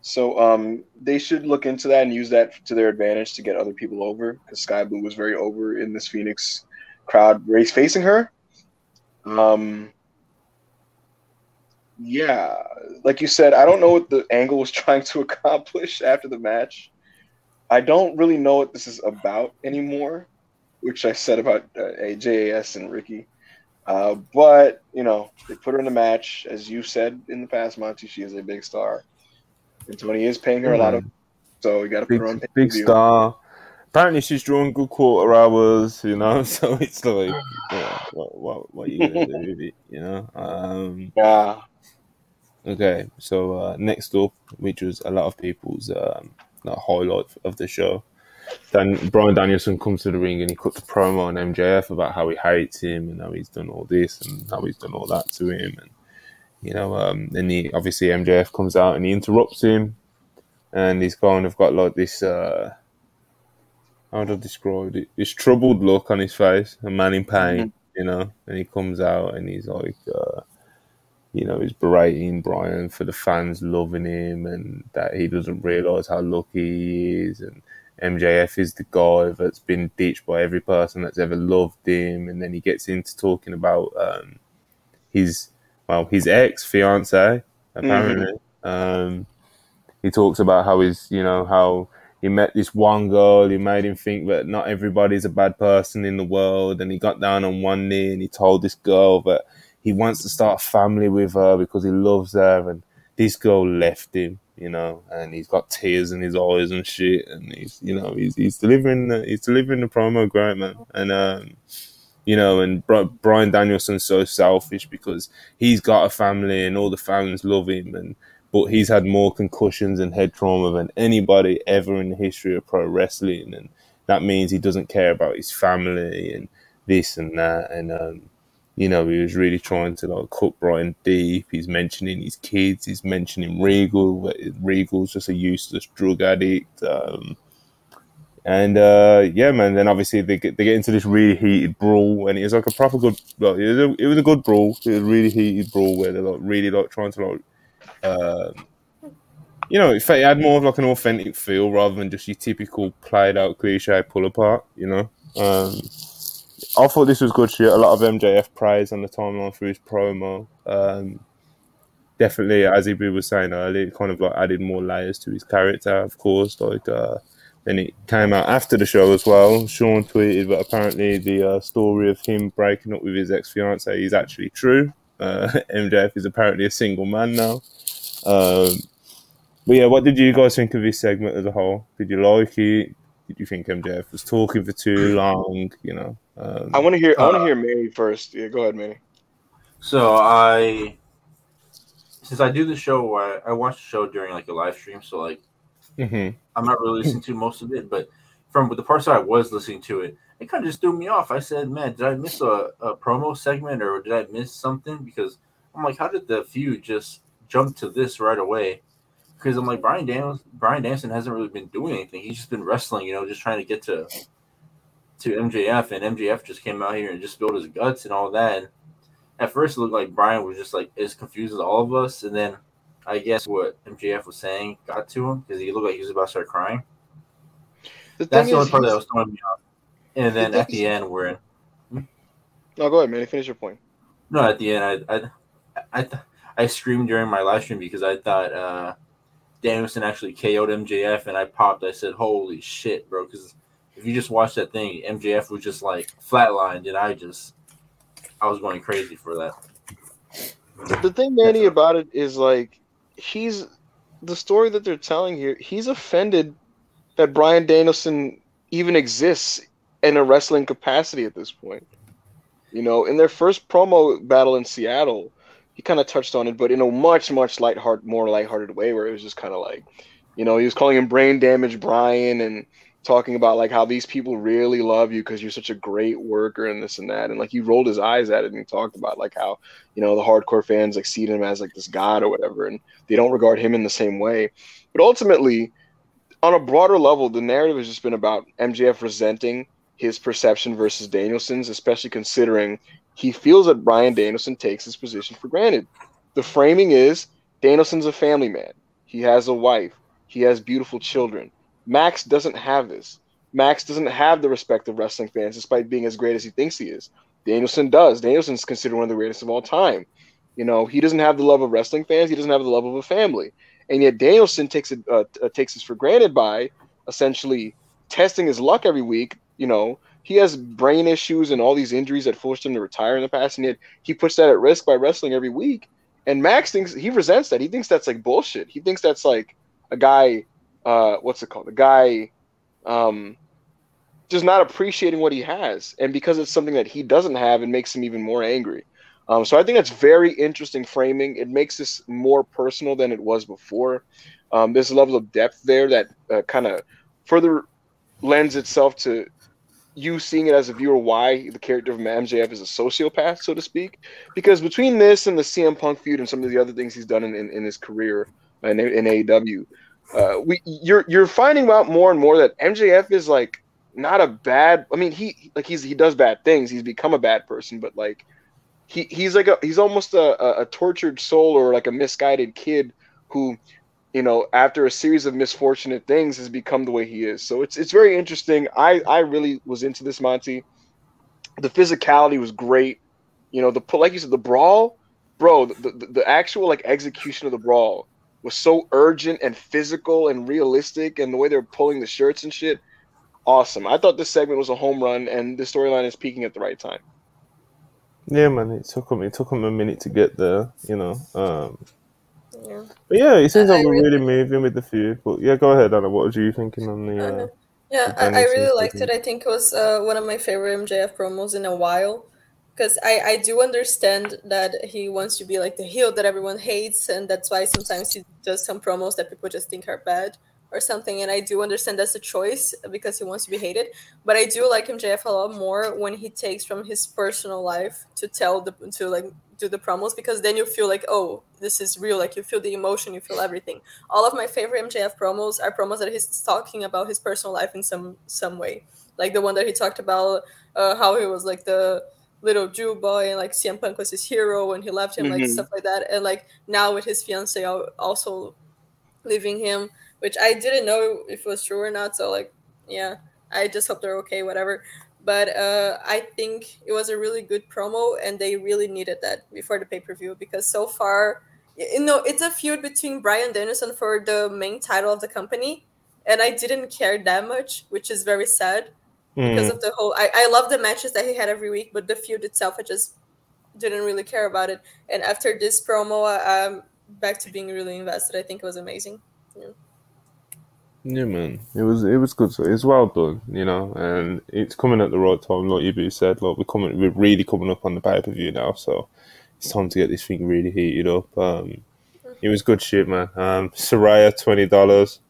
So um, they should look into that and use that to their advantage to get other people over because Skye Blue was very over in this Phoenix crowd race facing her. Um, yeah, like you said, I don't know what the angle was trying to accomplish after the match. I don't really know what this is about anymore, which I said about uh, AJAS and Ricky. Uh, but you know, they put her in the match, as you said in the past, Monty. She is a big star, and Tony is paying her a lot of. So you got to put big, her on big star. Apparently, she's drawing good quarter hours, you know. So it's like, yeah, what, what, what are you gonna do with it, you know? Um, Yeah, okay, so uh, next up, which was a lot of people's um, like, highlight of the show, then Bryan Danielson comes to the ring and he cuts a promo on MJF about how he hates him and how he's done all this and how he's done all that to him, and you know, um, then he obviously MJF comes out and he interrupts him, and he's kind of got like this. Uh, how do I describe it? This troubled look on his face, a man in pain, you know. And he comes out and he's like, uh, you know, he's berating Bryan for the fans loving him and that he doesn't realize how lucky he is. And MJF is the guy that's been ditched by every person that's ever loved him. And then he gets into talking about um, his, well, his ex fiance, apparently. Um, he talks about how he's, you know, how he met this one girl, he made him think that not everybody's a bad person in the world, and he got down on one knee and he told this girl that he wants to start a family with her because he loves her, and this girl left him, you know, and he's got tears in his eyes and shit, and he's, you know, he's he's delivering the, he's delivering the promo great man, and um, you know, and Bryan Danielson's so selfish because he's got a family and all the fans love him, and but he's had more concussions and head trauma than anybody ever in the history of pro wrestling, and that means he doesn't care about his family and this and that, and um, you know, he was really trying to like cut Bryan deep. He's mentioning his kids. He's mentioning Regal. Regal's just a useless drug addict. Um, and uh, yeah, man. Then obviously they get they get into this really heated brawl, and it was like a proper good. Like, it, was a, it was a good brawl. It was a really heated brawl where they're like really like trying to like, uh, you know, it had more of like an authentic feel rather than just your typical played out cliche pull apart. You know. Um, I thought this was good shit. A lot of MJF praise on the timeline for his promo. Um, definitely, as Ibu was saying earlier, it kind of like added more layers to his character. Of course, like uh, then it came out after the show as well. Sean tweeted, but apparently the uh, story of him breaking up with his ex fiance is actually true. Uh, MJF is apparently a single man now. Um, but yeah, what did you guys think of this segment as a whole? Did you like it? Did you think MJF was talking for too long? You know, um, I want to hear. I want to uh, hear Manny first. Yeah, go ahead, Manny. So I, since I do the show, I, I watch the show during like a live stream. So like, mm-hmm. I'm not really listening to most of it, but from the parts that I was listening to it, it kind of just threw me off. I said, "Man, did I miss a, a promo segment or did I miss something?" Because I'm like, how did the feud just jump to this right away? Because I'm like, Bryan Daniels, Bryan Danielson hasn't really been doing anything. He's just been wrestling, you know, just trying to get to to MJF, and MJF just came out here and just spilled his guts and all that. And at first, it looked like Bryan was just like as confused as all of us, and then I guess what MJF was saying got to him because he looked like he was about to start crying. The That's the only part that was throwing me off. And then the at the end, we're in. Hmm? No, go ahead, man. Finish your point. No, at the end, I I I, I screamed during my live stream because I thought uh, Danielson actually KO'd MJF, and I popped. I said, "Holy shit, bro!" Because if you just watch that thing, MJF was just like flatlined, and I just I was going crazy for that. The thing, Manny, about it is like he's the story that they're telling here. He's offended that Bryan Danielson even exists in a wrestling capacity at this point. You know, in their first promo battle in Seattle, he kind of touched on it, but in a much, much lighthearted, more lighthearted way, where it was just kind of like, you know, he was calling him brain damage Bryan, and talking about like how these people really love you because you're such a great worker and this and that. And like he rolled his eyes at it and he talked about like how you know the hardcore fans like see him as like this god or whatever and they don't regard him in the same way. But ultimately on a broader level the narrative has just been about mjf resenting his perception versus danielson's especially considering he feels that bryan danielson takes his position for granted. The framing is danielson's a family man. He has a wife. He has beautiful children Max doesn't have this. Max doesn't have the respect of wrestling fans, despite being as great as he thinks he is. Danielson does. Danielson's considered one of the greatest of all time. You know, he doesn't have the love of wrestling fans. He doesn't have the love of a family, and yet Danielson takes it uh, uh, takes this for granted by essentially testing his luck every week. You know, he has brain issues and all these injuries that forced him to retire in the past, and yet he puts that at risk by wrestling every week. And Max thinks he resents that. He thinks that's like bullshit. He thinks that's like a guy uh, what's it called? The guy um, just not appreciating what he has, and because it's something that he doesn't have, it makes him even more angry. Um, so I think that's very interesting framing. It makes this more personal than it was before. Um, there's a level of depth there that uh, kind of further lends itself to you seeing it as a viewer why the character of MJF is a sociopath, so to speak. Because between this and the CM Punk feud and some of the other things he's done in, in, in his career in, in AEW, uh, we you're you're finding out more and more that MJF is like not a bad. I mean, he like he's he does bad things. He's become a bad person, but like he he's like a he's almost a, a, tortured soul or like a misguided kid who you know after a series of misfortunate things has become the way he is. So it's it's very interesting. I I really was into this Monty. The physicality was great. You know the like you said the brawl, bro. The, the, the actual like execution of the brawl was so urgent and physical and realistic, and the way they were pulling the shirts and shit, awesome. I thought this segment was a home run, and the storyline is peaking at the right time. Yeah, man, it took him. It took him a minute to get there, you know. Um, yeah. But yeah, it seems like we're really moving with the feud. But yeah, go ahead, Anna. What was you thinking on the? Uh... Yeah, I, I really liked it. I think it was uh, one of my favorite MJF promos in a while. Because I, I do understand that he wants to be like the heel that everyone hates, and that's why sometimes he does some promos that people just think are bad or something. And I do understand that's a choice because he wants to be hated. But I do like MJF a lot more when he takes from his personal life to tell the to like do the promos because then you feel like oh this is real like you feel the emotion you feel everything all of my favorite mjf promos are promos that he's talking about his personal life in some some way like the one that he talked about uh, how he was like the little jew boy and like cm punk was his hero and he left him mm-hmm. like stuff like that. And like now with his fiance also leaving him which i didn't know if it was true or not so like yeah i just hope they're okay whatever. But uh, I think it was a really good promo, and they really needed that before the pay per view because so far, you know, it's a feud between Bryan Danielson for the main title of the company, and I didn't care that much, which is very sad mm. because of the whole. I, I love the matches that he had every week, but the feud itself, I just didn't really care about it. And after this promo, I'm back to being really invested. I think it was amazing. Yeah. Yeah, man, it was it was good. It's well done, you know, and it's coming at the right time, like Ibu said. Like we're coming, we're really coming up on the pay per view now, so it's time to get this thing really heated up. Um, it was good shit, man. Um, Saraya, twenty dollars.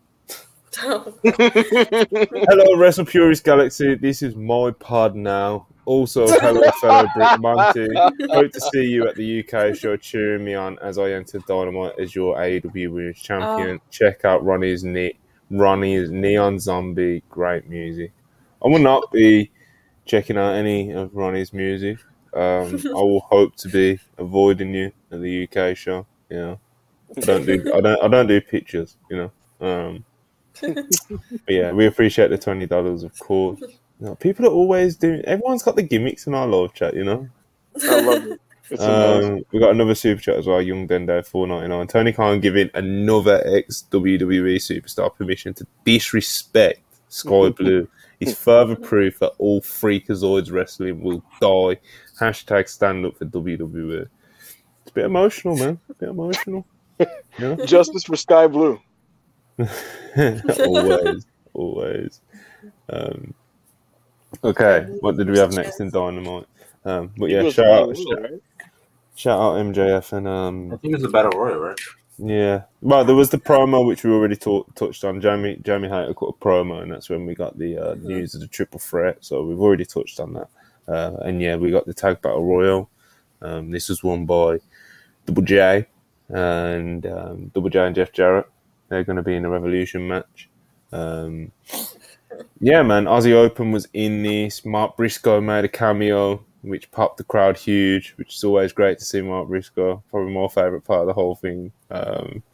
hello, Wrestle Purist Galaxy. This is my pod now. Also, hello, fellow Brick Monty. Hope to see you at the UK show cheering me on as I enter Dynamite as your AEW Women's Champion. Oh. Check out Ronnie's knit Ronnie's Neon Zombie, great music. I will not be checking out any of Ronnie's music. Um, I will hope to be avoiding you at the UK show. You know, I don't do I don't I don't do pictures. You know, um, yeah, we appreciate the twenty dollars, of course. You know, people are always doing. Everyone's got the gimmicks in our live chat. You know, I love it. Um, we got another super chat as well. Young Dendo four ninety nine. Tony Khan giving another ex WWE superstar permission to disrespect Sky Blue is further proof that all freakazoids wrestling will die. Hashtag stand up for WWE. It's a bit emotional, man. A bit emotional. Yeah. Justice for Skye Blue. always, always. Um, okay, what did we have next in Dynamite? Um, but yeah, shout out, shout, Shout out MJF and um. I think it's a battle royal, right? Yeah, well, there was the promo which we already talk, touched on. Jamie Jamie Hayter cut a promo, and that's when we got the uh, news of the triple threat. So we've already touched on that. Uh, and yeah, we got the tag battle royal. Um, this was won by Double J and um, Double J and Jeff Jarrett. They're going to be in a Revolution match. Um, yeah, man, Aussie Open was in this. Mark Briscoe made a cameo which popped the crowd huge, which is always great to see Mark Briscoe. Probably my favourite part of the whole thing. Um,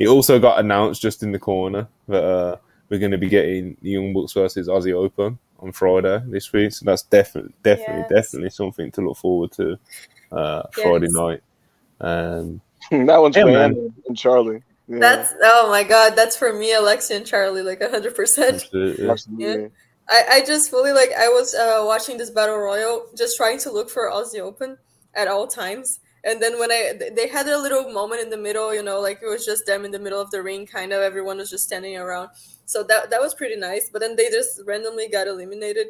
it also got announced just in the corner that uh, we're going to be getting the Young Bucks versus Aussie Open on Friday this week. So that's definitely, definitely, yes. definitely something to look forward to uh, Friday yes. night. Um, that one's yeah, man. and Charlie. Yeah. That's oh my god, that's for me, Alexia and Charlie, like hundred percent. Absolutely. I, I just fully like I was uh, watching this battle royal, just trying to look for Aussie Open at all times. And then when I they had a little moment in the middle, you know, like it was just them in the middle of the ring, kind of everyone was just standing around. So that that was pretty nice. But then they just randomly got eliminated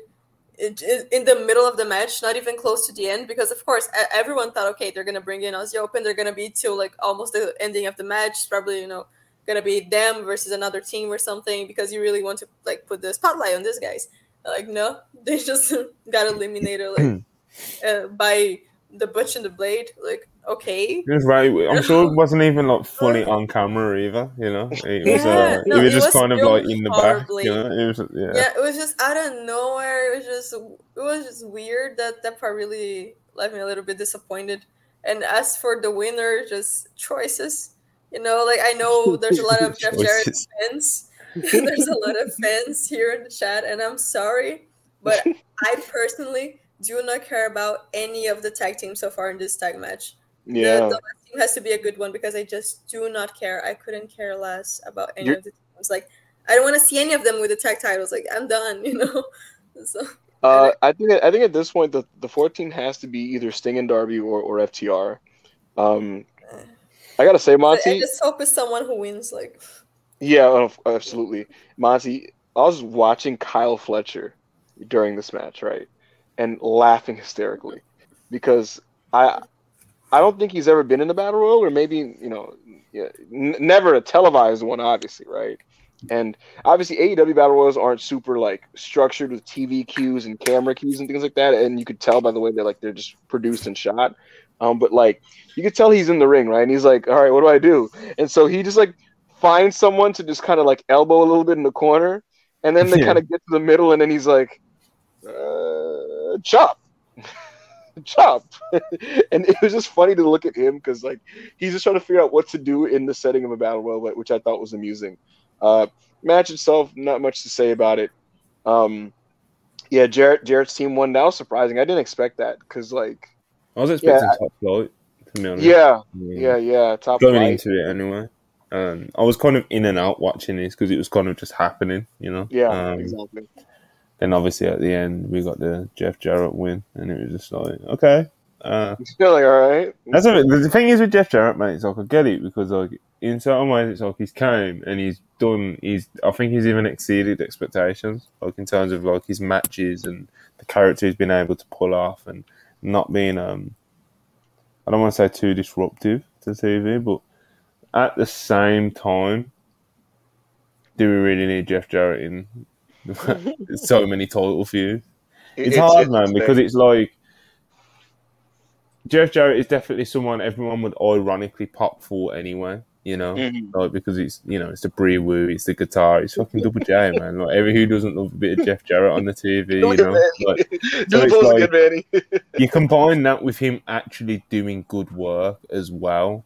in, the middle of the match, not even close to the end, because of course everyone thought, okay, they're gonna bring in Aussie Open, they're gonna be till like almost the ending of the match, probably you know gonna be them versus another team or something because you really want to like put the spotlight on these guys. Like no, they just got eliminated like uh, by the Butch and the Blade. Like okay, That's right. I'm sure it wasn't even like fully on camera either. You know, it was. Yeah, uh, no, it was just was kind of like in the horribly. back. You know, it was. Yeah. yeah, it was just out of nowhere. It was just it was just weird. That that part really left me a little bit disappointed. And as for the winner, just choices you know, like I know there's a lot of Jeff Jarrett fans. there's a lot of fans here in the chat, and I'm sorry, but I personally do not care about any of the tag teams so far in this tag match. Yeah, the, the team has to be a good one because I just do not care. I couldn't care less about any You're... of the teams. Like I don't want to see any of them with the tag titles. Like I'm done, you know. so. Uh, I think I think at this point the, the 14 has to be either Sting and Darby or, or FTR. Um, I gotta say, Monty. I just hope it's someone who wins. Like. Yeah, absolutely, Monty. I was watching Kyle Fletcher during this match, right, and laughing hysterically because I I don't think he's ever been in the battle royal, or maybe you know, yeah, n- never a televised one, obviously, right? And obviously, AEW battle royals aren't super like structured with TV cues and camera cues and things like that. And you could tell by the way they're like they're just produced and shot. Um, but like you could tell he's in the ring, right? And he's like, "All right, what do I do?" And so he just like finds someone to just kind of like elbow a little bit in the corner, and then they Yeah. kind of get to the middle, and then he's like, uh, "Chop." Chop and it was just funny to look at him because like he's just trying to figure out what to do in the setting of a battle royal which i thought was amusing uh match itself not much to say about it um yeah jarrett jarrett's team won that was surprising i didn't expect that because like I was expecting top flight, to be honest. yeah yeah yeah top Going flight. into it anyway. Um, I was kind of in and out watching this because it was kind of just happening, you know. yeah Um, exactly Then obviously at the end we got the Jeff Jarrett win, and it was just like, okay. Uh, you're like all right that's the thing is with Jeff Jarrett, mate. It's like I get it because like in certain ways it's like he's came and he's done. He's I think he's even exceeded expectations, like in terms of like his matches and the character he's been able to pull off and not being um. I don't want to say too disruptive to TV, but at the same time, do we really need Jeff Jarrett in so many title feuds? It's, hard, man, because it's like Jeff Jarrett is definitely someone everyone would ironically pop for anyway. You know, Mhm. like because it's you know it's the Bree Woo, it's the guitar, it's fucking Double J, man. Like every who doesn't love a bit of Jeff Jarrett on the TV, you know. Like, pose like- you combine that with him actually doing good work as well.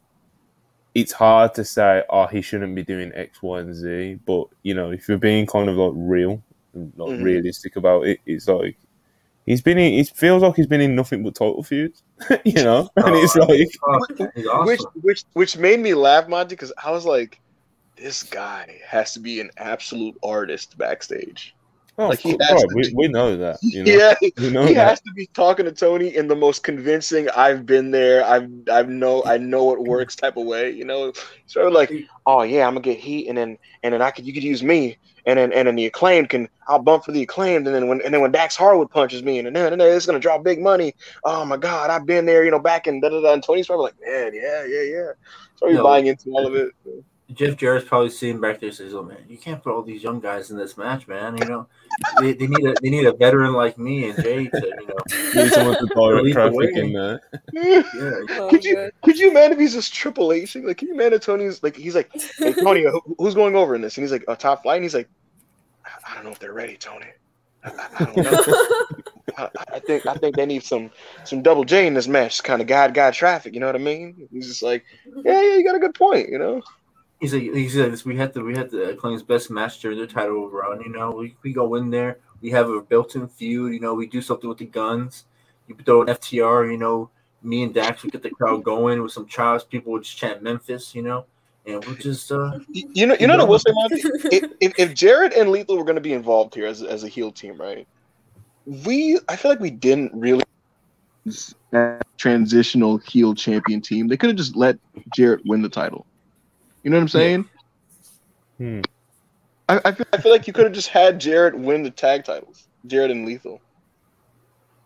It's hard to say, oh, he shouldn't be doing X, Y, and Z. But you know, if you're being kind of like real, and like Mhm. realistic about it, it's like he's been in. It feels like he's been in nothing but title feuds, you know. And it's Oh, like, Oh, awesome. which which which made me laugh, Monty, because I was like, this guy has to be an absolute artist backstage. oh, Like, he bro, has to we, be- we know that. You know, Yeah, we know he that. has to be talking to Tony in the most convincing "I've been there, I've I've know I know it works" type of way. You know, sort of like, "Oh yeah, I'm gonna get heat, and then and then I could you could use me, and then and then the acclaimed can I'll bump for the acclaimed, and then when and then when Dax Harwood punches me, and then and then it's gonna draw big money. Oh my God, I've been there, you know, back in da da da." And Tony's probably like, "Man, yeah, yeah, yeah." So you're No. buying into all of it. Jeff Jarrett's probably sitting back there says, "Oh man, you can't put all these young guys in this match, man. You know, they, they need a they need a veteran like me and Jay to you know, Need someone to direct Lead the traffic in there. yeah, Oh, could you good. could you imagine if he's just Triple H? Like, can you imagine Tony's like he's like, hey Tony, who's going over in this? And he's like, a top flight. And he's like, I- I don't know if they're ready, Tony. I, I- I don't know. I, I think I think they need some some double J in this match kind of guide guide traffic. You know what I mean? He's just like, yeah, yeah, you got a good point. You know? He's like he says we had to we had to claim his best match during the title run. You know, we, we go in there, we have a built-in feud. You know, we do something with the guns. You throw an FTR. You know, me and Dax would get the crowd going with some chops. People would just chant Memphis. You know, and we'll just uh You know, you know what I will say, Monty? if, if, if Jarrett and Lethal were going to be involved here as, as a heel team, right? We, I feel like we didn't really transitional heel champion team. They could have just let Jarrett win the title. You know what I'm saying? Hmm. I, I, feel, I feel like you could have just had Jarrett win the tag titles, Jarrett and Lethal.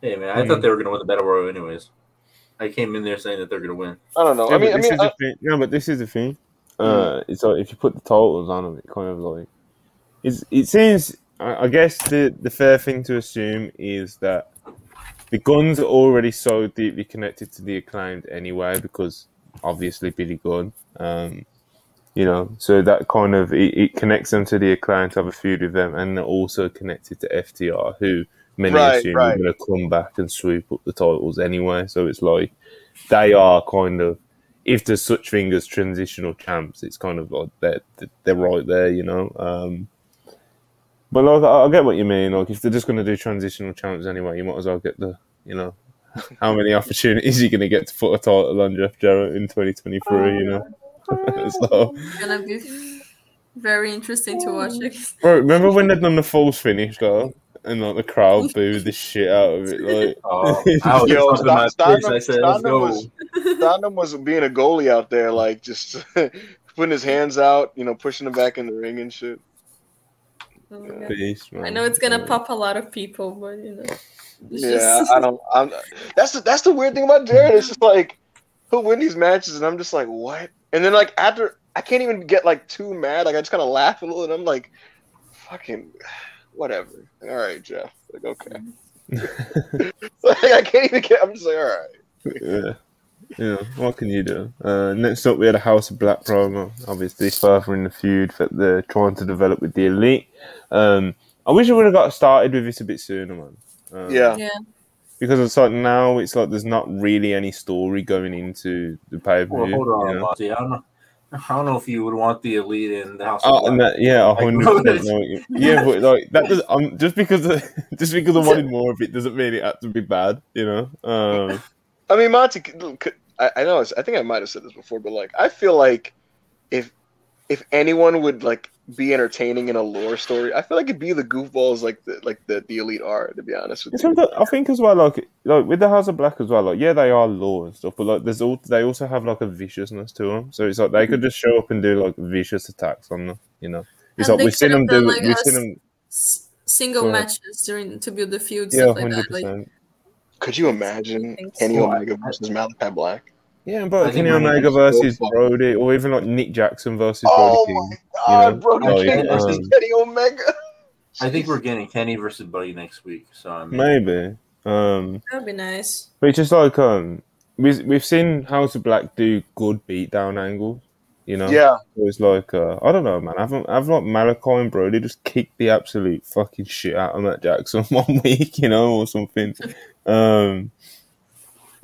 hey man, I Hmm. thought they were gonna win the battle royal anyways. I came in there saying that they're gonna win. I don't know. Yeah, I mean, I but this mean, is I, the thing. Yeah, but this is the thing. Uh, it's like if you put the totals on them, it kind of like it's, it seems. I I guess the the fair thing to assume is that the guns are already so deeply connected to the acclaimed anyway, because obviously Billy Gunn. Um, you know, so that kind of it, it connects them to the acclaimed to have a feud with them, and they're also connected to FTR, who many Right, assume right. are going to come back and swoop up the titles anyway. So it's like they are kind of if there's such thing as transitional champs, it's kind of like they're they're right there, you know. Um, but like I, I get what you mean. Like if they're just going to do transitional champs anyway, you might as well get the you know how many opportunities you're going to get to put a title on Jeff Jarrett in 2023. You know, so It's gonna be very interesting to watch. bro, remember when they done the false finish though, and like the crowd booed the shit out of it. Like Oh, I was Yo, jumping my I said, "Let's Stardom go." was- Satnam was being a goalie out there, like just putting his hands out, you know, pushing him back in the ring and shit. Oh my God. Beast, man. I know it's gonna Yeah. pop a lot of people, but you know. it's Yeah, just- I don't. I'm. That's the, that's the weird thing about Jarrett. It's just like he'll win these matches, and I'm just like, what? And then like after, I can't even get like too mad. Like I just kind of laugh a little, and I'm like, fucking, whatever. All right, Jeff. Like okay. like, I can't even get. I'm just like, all right. yeah. Yeah, what can you do? Uh, next up, we had a House of Black promo. Obviously, furthering the feud that they're trying to develop with the Elite. Um, I wish I would have got started with this a bit sooner, man. Um, Yeah. yeah. Because it's like now it's like there's not really any story going into the pay per Well, view. hold on, Monty. I don't know. I don't know if you would want the elite in the house. Oh, Black. and that, yeah, a Like, hundred no, percent. know what you- Yeah, but like that does. Um, just because of, just because I wanted more of it doesn't mean it had to be bad, you know. Um, I mean, Monty. could- could- I, I know. I think I might have said this before, but like, I feel like if if anyone would like be entertaining in a lore story, I feel like it'd be the goofballs like the like the, the elite are. To be honest with It's you. I think as well, like like with the House of Black as well, like yeah, they are law and stuff, but like there's all they also have like a viciousness to them. So it's like they could mm-hmm. just show up and do like vicious attacks on them, you know. It's And like we've seen them do, like, we've seen them, S- single Go ahead. matches during to build the feud, yeah, stuff like hundred that. Like, percent. Could you imagine think Kenny so. Omega versus Malachi Black? Yeah, I but think Kenny Brody Omega versus. Brody, or even like Nick Jackson versus Oh Brody my King. God, know, Brody like, King versus um, Kenny Omega. I think we're getting Kenny versus Buddy next week. So I mean, Maybe. Um, that would be nice. but it's just like um, we we've seen House of Black do good beatdown angles, you know. Yeah, So it's like uh, I don't know, man. I've I've like Malachi and Brody just kicked the absolute fucking shit out of Matt Jackson one week, you know, or something. Um,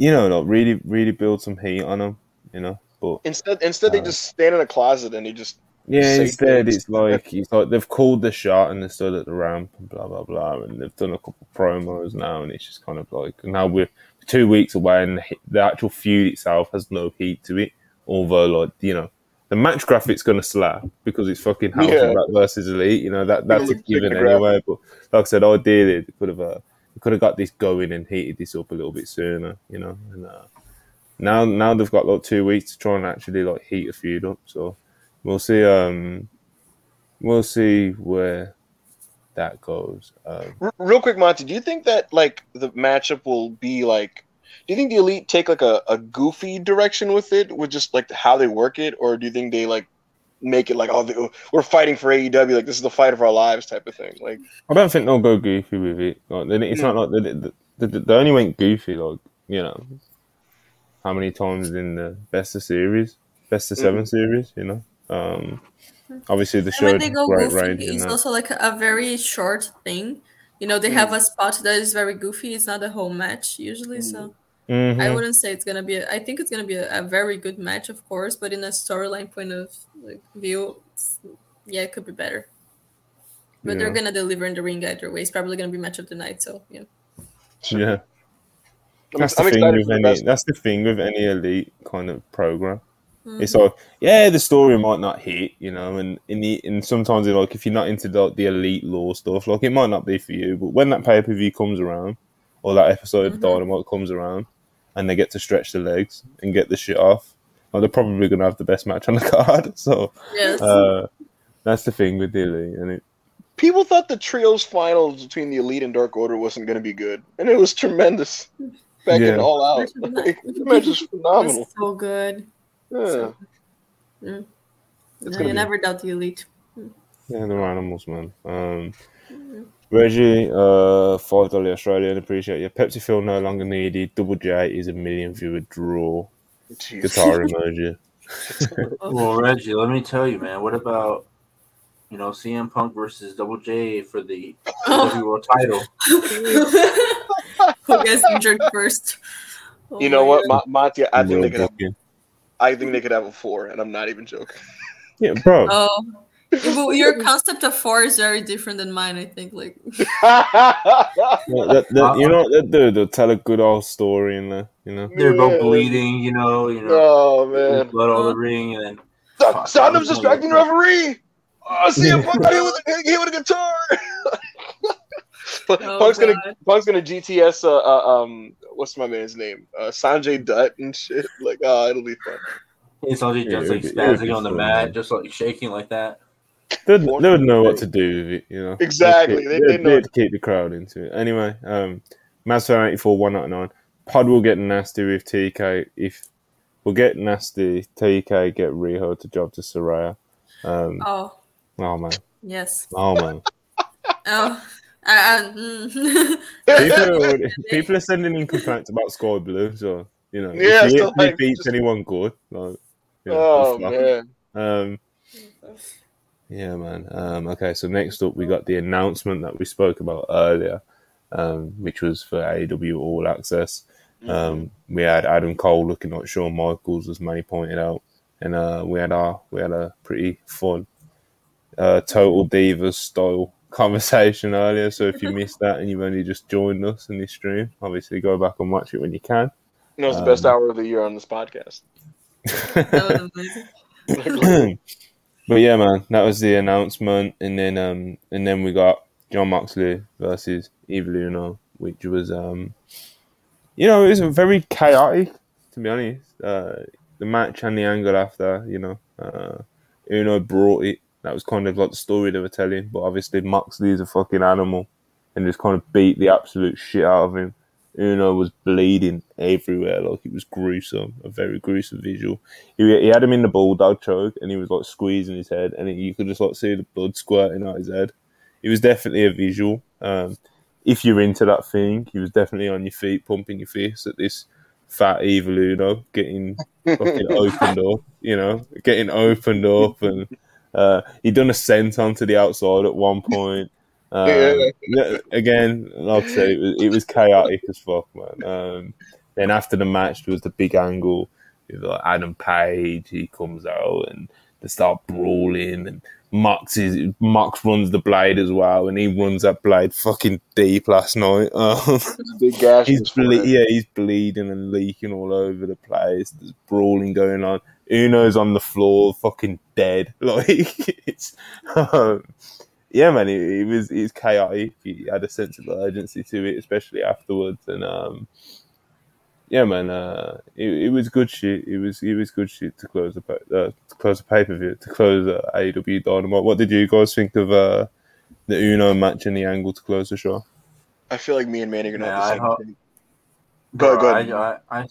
you know, like really really build some heat on them, you know. But instead instead they Uh, just stand in a closet and they just yeah, instead things. it's like it's like they've called the shot and they stood at the ramp and blah blah blah, and they've done a couple promos now, and it's just kind of like now we're two weeks away, and the, the actual feud itself has no heat to it. Although, like you know, the match graphic's gonna slap because it's fucking House Yeah. versus Elite. You know that that's a given anyway. But like I said, ideally they could have uh, they could have got this going and heated this up a little bit sooner. You know, and uh, now now they've got like two weeks to try and actually like heat a feud up. So we'll see. Um, we'll see where that goes. Um, real quick, Monty. Do you think that like the matchup will be like? Do you think the elite take like a, a goofy direction with it, with just like how they work it, or do you think they like make it like oh they, we're fighting for AEW, like this is the fight of our lives type of thing? Like I don't think they'll go goofy with it. Like, they- it's hmm. not like they, they, they, they only went goofy. Like you know, how many times in the best of series, best of 7 hmm. series? You know, um, obviously the And show when they go goofy, range in it's that. also like a very short thing. You know, they hmm. have a spot that is very goofy. It's not a whole match usually, so Mhm. I wouldn't say it's gonna be. A, I think it's gonna be a, a very good match, of course, but in a storyline point of like, view, yeah, it could be better. But they're gonna deliver in the ring either way. It's probably gonna be match of the night. So yeah. yeah. That's I'm the thing with any. best. That's the thing with any elite kind of program. Mhm. It's like, yeah, the story might not hit, you know, and in the and sometimes it's like if you're not into the, the elite law stuff, like it might not be for you. But when that pay per view comes around, or that episode of Mhm. Dynamite comes around, and they get to stretch their legs and get the shit off, well, they're probably gonna have the best match on the card. So Yes. uh, that's the thing with the elite, and it, People thought the trios finals between the elite and Dark Order wasn't going to be good, and it was tremendous. Back Yeah. in all out, Match of the like, the match was phenomenal. That's so good. Yeah. Mm. It's No, you be- never doubt the elite. yeah, they're animals, man. Um, Reggie, uh, five dollar Australian, appreciate you. Pepsi Phil no longer needed. Double J is a million viewer draw. Jeez. Guitar emoji. Well, Reggie, let me tell you, man. What about you know CM Punk versus Double J for the WWE World Title? Who gets injured first? Oh You know what, God. Ma- Monty? I think Real they could. Have. I think they could have a four, and I'm not even joking. Yeah, bro. Oh, well, your concept of four is very different than mine. I think. Like, Yeah, that, that, you know what they do? They'll tell a good old story in there, you know? They're both bleeding, you know, you know, oh man! blood all the ring, and then Stop, stop them distracting the referee. Oh, CM Punk got hit with a, hit with a guitar. But Oh, Punk's gonna God. Punk's gonna GTS. Uh, uh, um, what's my man's name? Uh, Sanjay Dutt and shit. Like, oh, it'll be fun. it's all Yeah, just like would be- it would be spazzing on the mat, man. just like shaking like that. They, they would know what to do you know. Exactly. They, They- they they, know. to keep the crowd into it. Anyway, um, Mazda 84 199. Pod will get nasty with TK if we'll get nasty. TK get Riho to job to Saraya. Um, Oh, oh man, yes. oh man. Oh, I, I, mm. People are, already- people are sending in complaints about Skye Blue, so you know, Yeah, if he, so, if he like, beats just- anyone good, like, you know, Oh man. Um, yeah, man. Um, okay, so next up we got the announcement that we spoke about earlier, um, which was for AEW All Access. Um, we had Adam Cole looking like Shawn Michaels, as Manny pointed out, and uh, we had our we had a pretty fun, uh, Total Divas style conversation earlier. So if you missed that and you've only just joined us in this stream, obviously go back and watch it when you can. You know, it's the best Um, hour of the year on this podcast. but yeah, man, that was the announcement, and then um, and then we got Jon Moxley versus Evil Uno, which was um, you know, it was very chaotic to be honest. Uh, the match and the angle after, you know, uh, Uno brought it. That was kind of like the story they were telling, but obviously Moxley is a fucking animal, and just kind of beat the absolute shit out of him. Uno was bleeding everywhere, like it was gruesome, a very gruesome visual. He, he had him in the bulldog choke, and he was like squeezing his head, and you could just like see the blood squirting out his head. It was definitely a visual. Um, if you're into that thing, he was definitely on your feet, pumping your fist at this fat evil Uno getting fucking opened up, you know, getting opened up, and uh, he done a senton onto the outside at one point. Um, yeah, again, like I said, it was, it was chaotic as fuck, man. Um, then after the match, there was the big angle with like Adam Page. He comes out and they start brawling, and Mox is Mox runs the blade as well, and he runs that blade fucking deep last night. Um, he's ble- yeah, he's bleeding and leaking all over the place. There's brawling going on. Uno's on the floor, fucking dead. Like it's, um, yeah, man. It, it was it was chaotic. He had a sense of urgency to it, especially afterwards. And um, yeah, man. Uh, it, it was good shit. It was it was good shit to close the uh, to close the pay per view to close uh, AEW Dynamite. What did you guys think of uh, the Uno match and the angle to close the show? I feel like me and Manny are gonna Yeah, have the hope- same thing. Go, go ahead. I, I, I,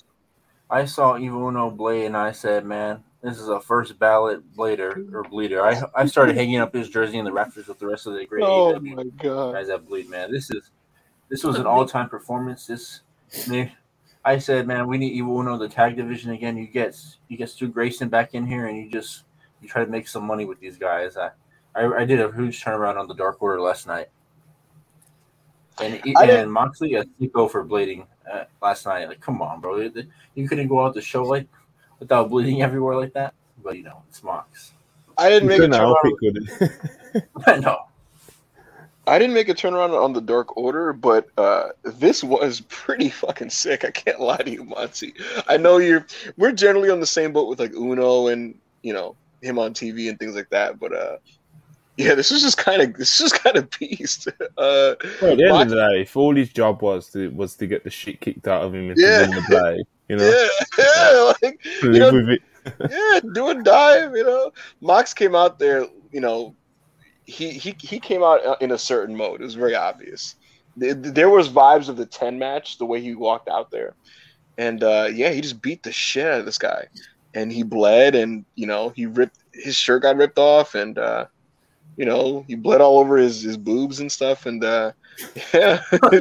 I saw Evil Uno blade and I said, man, this is a first ballot blader or bleeder. I I started hanging up his jersey in the rafters with the rest of the great Oh AEW my god. guys that bleed, man. This is this was an all time performance. This man, I said, man, we need Evil Uno the tag division again. You get you get Stu Grayson back in here and you just you try to make some money with these guys. I I, I did a huge turnaround on the Dark Order last night. And, and Moxley a sicko for bleeding uh, last night. Like, come on, bro. You couldn't go out the show like without bleeding everywhere like that. But you know, it's Mox. I didn't make a Couldn't turnaround. it, could it? I know. I didn't make a turnaround on the Dark Order, but uh, this was pretty fucking sick. I can't lie to you, Monty. I know you're. We're generally on the same boat with like Uno and you know him on TV and things like that. But uh, yeah, this is just kind of this is kind of beast. Uh, Well, at the end Mox- of the day, if all his job was to was to get the shit kicked out of him and Yeah. win the play, you know, yeah, yeah, like live know- yeah, do a dive. You know, Mox came out there. You know, he he he came out uh, in a certain mode. It was very obvious. There- There was vibes of the ten match the way he walked out there, and uh, yeah, he just beat the shit out of this guy, and he bled, and you know he ripped his shirt got ripped off, and uh, you know he bled all over his his boobs and stuff, and uh, yeah,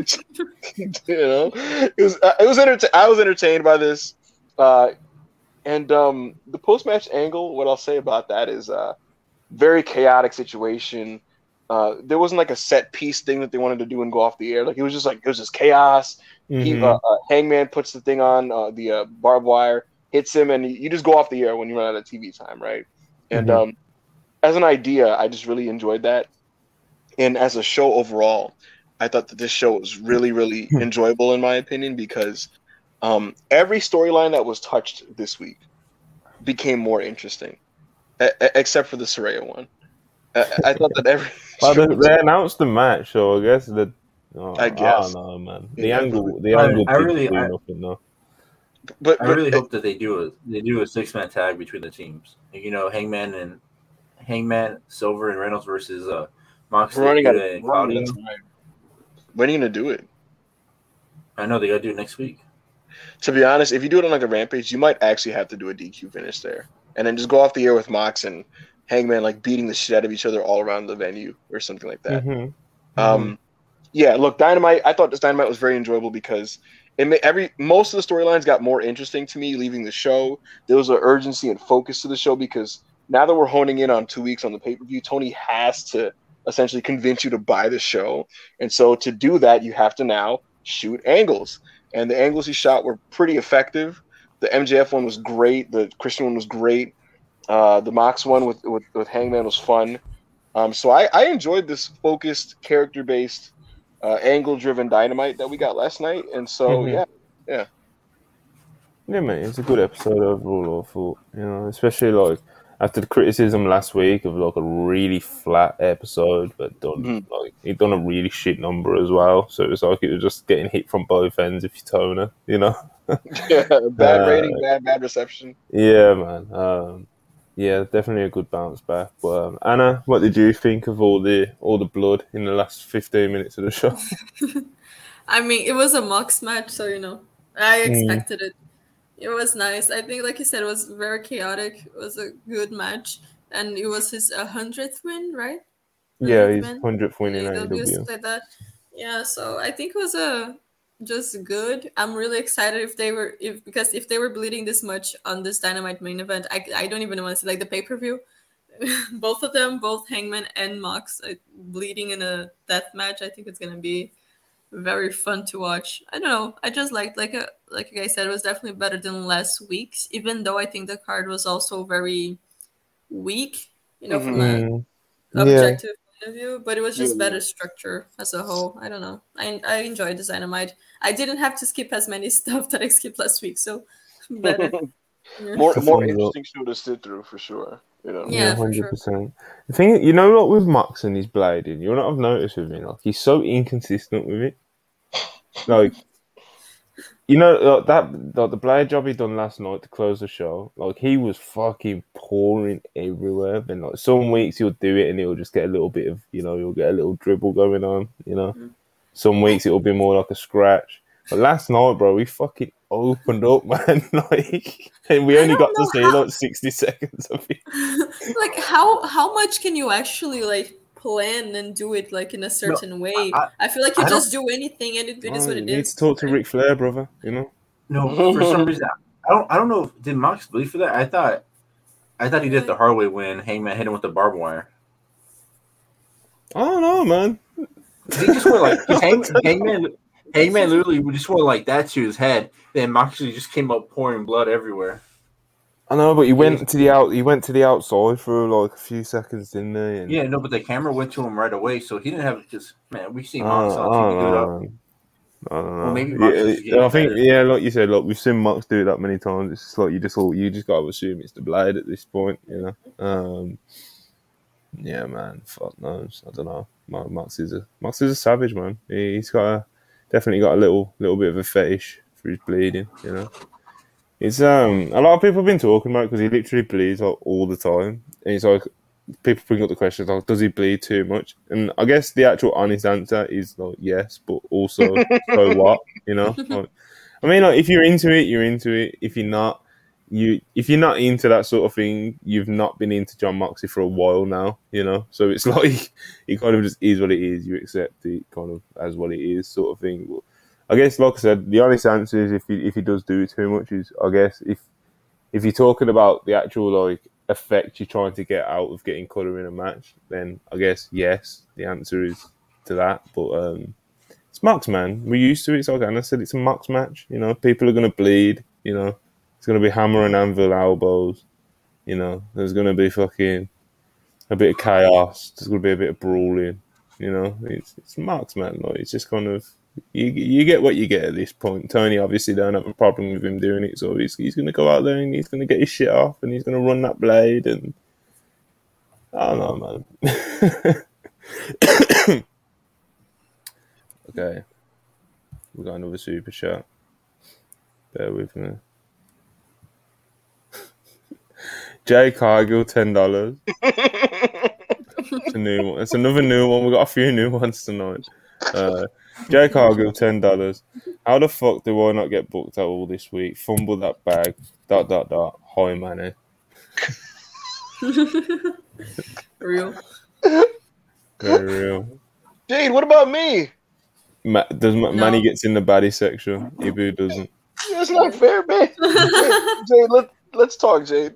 you know it was uh, it was enter- I was entertained by this. Uh, and um, the post match angle, what I'll say about that is uh, very chaotic situation. Uh, there wasn't like a set piece thing that they wanted to do and go off the air. Like it was just like it was just chaos. He, Mhm. uh, uh, Hangman puts the thing on uh, the uh, barbed wire, hits him, and you just go off the air when you run out of TV time, right? And Mhm. um, as an idea, I just really enjoyed that. And as a show overall, I thought that this show was really, really enjoyable in my opinion because um, every storyline that was touched this week became more interesting, e- e- except for the Saraya one. I, I thought that every Well, they, they announced the match, so I guess that. Oh, I guess. I don't know, man. The Yeah, angle, the I- angle, I really- I- nothing though. but, I but- really hope that they do a they do a six man tag between the teams. You know, Hangman and Hangman, Silver, and Reynolds versus uh, Moxley, We're running out of and we're running Claudio. out of time. When are you gonna do it? I know they gotta do it next week. To be honest, if you do it on like a rampage, you might actually have to do a DQ finish there, and then just go off the air with Mox and Hangman like beating the shit out of each other all around the venue or something like that. Mhm. Um, yeah, look, Dynamite. I thought this Dynamite was very enjoyable because it made every most of the storylines got more interesting to me leaving the show. There was an urgency and focus to the show because now that we're honing in on two weeks on the pay per view, Tony has to essentially convince you to buy the show, and so to do that, you have to now shoot angles, and the angles he shot were pretty effective. The MJF one was great. The Christian one was great. Uh, the Mox one with, with with Hangman was fun. Um, so I, I enjoyed this focused, character based, uh, angle driven dynamite that we got last night. And so, Mhm. yeah, Yeah, mate, it's a good episode overall. I thought, you know, especially like after the criticism last week of like a really flat episode, but done Mhm. like he done a really shit number as well. So it was like it was just getting hit from both ends if you toner, you know. yeah bad Uh, rating, bad, bad reception. Yeah, man. Um, yeah, definitely a good bounce back. But um, Anna, what did you think of all the all the blood in the last fifteen minutes of the show? I mean, it was a Mox match, so you know, I Mm. expected it. It was nice. I think, like you said, it was very chaotic. It was a good match, and it was his uh, hundredth win, right? yeah, win? hundredth win in AEW, AEW. like that. Yeah, so I think it was a just good. I'm really excited if they were if because if they were bleeding this much on this Dynamite main event, I, I don't even want to see like the pay per view. both of them, both Hangman and Mox, uh, bleeding in a death match. I think it's gonna be very fun to watch. I don't know. I just liked like a like you guys said, it was definitely better than last week's. Even though I think the card was also very weak. You know, from a Mm. Yeah. objective point of view, but it was just Yeah. better structure as a whole. I don't know. I I enjoyed the Dynamite. I didn't have to skip as many stuff that I skipped last week, so better. Yeah. more more thumbs up. interesting show to sit through for sure. You know, Yeah, for hundred sure. percent. The thing, you know, what with Mox and his blading, you know what I've noticed with me, like he's so inconsistent with it. Like, you know, like that like, the blade job he done last night to close the show, like he was fucking pouring everywhere. And like some weeks he'll do it and he'll just get a little bit of, you know, he'll get a little dribble going on. You know, Mhm. some weeks it'll be more like a scratch. But last night, bro, we fucking opened up, man. like, and we only got to see how- like sixty seconds of it. like how how much can you actually like plan and do it like in a certain way? I, I- feel like you I just do anything and it, oh, it is Oh, what you it need to talk to right? Ric Flair, brother. You know. No, for some reason, I don't. I don't know. if Did Mox believe for that? I thought. I thought he did it the hard way when Hangman hit him with the barbed wire. I don't know, man. He just went like 'cause Hang, Hangman. Hangman literally we just went like that to his head. Then Moxley just came up pouring blood everywhere. I know, but he went to the out. He went to the outside for like a few seconds, didn't he? And, Yeah, no, but the camera went to him right away, so he didn't have just man. We see Mox don't, on I TV don't it up. I don't know. Well, maybe Mox yeah, I think better. yeah, like you said, look, we've seen Mox do it that many times. It's just like you just all you just got to assume it's the blade at this point, you know. Um, yeah, man, fuck knows. I don't know. Mo- Mox is a Mox is a savage, man. He, he's got a definitely got a little little bit of a fetish for his bleeding, you know. It's um a lot of people have been talking about because he literally bleeds like all the time, and he's like people bring up the question like, does he bleed too much? And I guess the actual honest answer is like yes, but also so what? You know, like, I mean, like if you're into it, you're into it. If you're not, you if you're not into that sort of thing, you've not been into Jon Moxley for a while now. You know, so it's like it kind of just is what it is. You accept it kind of as what it is, sort of thing. But I guess, like I said, the honest answer is if he if he does do it too much, is I guess if if you're talking about the actual like effect you're trying to get out of getting colour in a match, then I guess yes, the answer is to that. But um, it's Mox, man. We're used to it. It's like Anna said, it's a Mox match. You know, people are gonna bleed. You know, it's gonna be hammer and anvil elbows. You know, there's gonna be fucking a bit of chaos. There's gonna be a bit of brawling. You know, it's it's Mox, man. Like it's just kind of you you get what you get at this point. Tony obviously don't have a problem with him doing it, so he's he's gonna go out there and he's gonna get his shit off and he's gonna run that blade and I don't know, man. okay, we got another super shot. Bear with me. Jade Cargill, ten dollars. It's a new one. It's another new one. We got a few new ones tonight. Uh, Jade Cargill, ten dollars. How the fuck do I not get booked out all this week? Fumble that bag. Dot dot dot. Hi, money. Real. Very real. Jade, what about me? Ma- does Ma- No. Manny gets in the baddie section? Ibu doesn't. That's not fair, man. Jade, Jade, let, let's talk, Jade.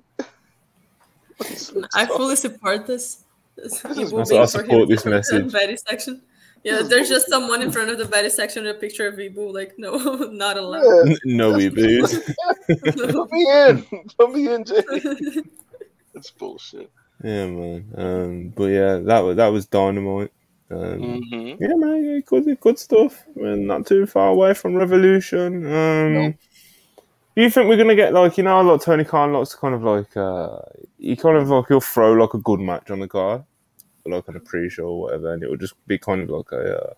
Let's- let's I talk. fully support this. this is- I support this message. Betty section. Yeah, there's just someone in front of the Betty section with a picture of Ibu. Like, no, not allowed. Yeah, no Ibus. put me in. Put me in, Jade. That's bullshit. Yeah, man. Um, but yeah, that was that was dynamite. Um, Mm-hmm. Yeah, man, yeah, good, good stuff. We're not too far away from Revolution. Um, No. Do you think we're gonna get like you know, like Tony Khan likes to kind of like uh, he kind of like he'll throw like a good match on the card, like on a pre-show or whatever, and it will just be kind of like a, uh,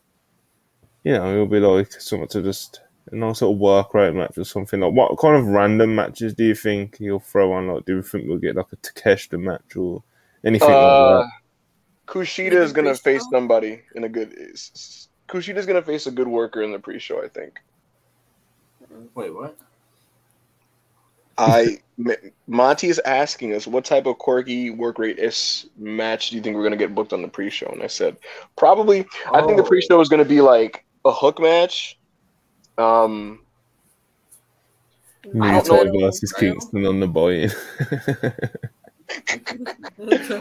you know, it'll be like something to just a nice sort of work rate match or something. Like what kind of random matches do you think he'll throw on? Like, do you think we'll get like a Takeshita match or anything like Uh, that? Kushida is gonna pre-show? face somebody in a good. Kushida is- Kushida's gonna face a good worker in the pre-show, I think. Wait, what? I M- Monty is asking us what type of quirky work rate is match do you think we're gonna get booked on the pre-show? And I said probably. I think the Oh. pre-show is gonna be like a hook match. Um, I don't Military know. versus Kingston on the buy-in.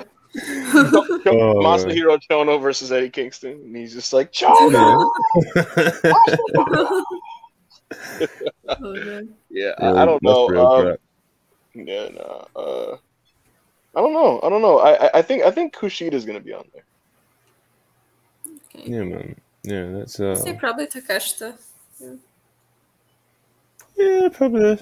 Oh, Masahiro Chono versus Eddie Kingston, and he's just like Chono. Oh, God. Yeah, I, I don't know. Um, crap. Yeah, no. Uh, I don't know. I don't know. I I- I think I think Kushida is gonna be on there. Okay. Yeah, man. Yeah, that's uh. I'd say probably Takeshita. Yeah, probably.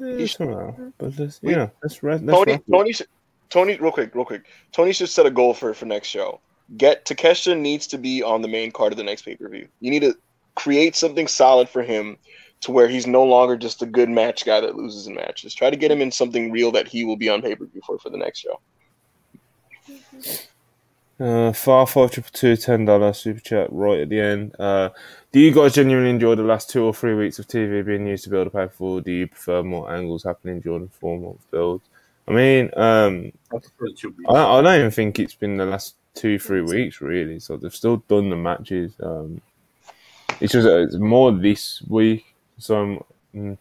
Yeah, He somehow. But let's, yeah, let's re- let's Tony, rock. Tony, should, Tony, real quick, real quick. Tony should set a goal for for next show. Get Takeshita needs to be on the main card of the next pay per view. You need to create something solid for him to where he's no longer just a good match guy that loses in matches. Try to get him in something real that he will be on pay per view for for the next show. Uh, far four triple two ten dollar super chat right at the end. Uh, do you guys genuinely enjoy the last two or three weeks of TV being used to build a pay per view? Do you prefer more angles happening during the four month build? I mean, um, I prefer the two weeks. I, I don't even think it's been the last two, three weeks really. So they've still done the matches. Um, it's just uh, it's more this week. So I'm, mm,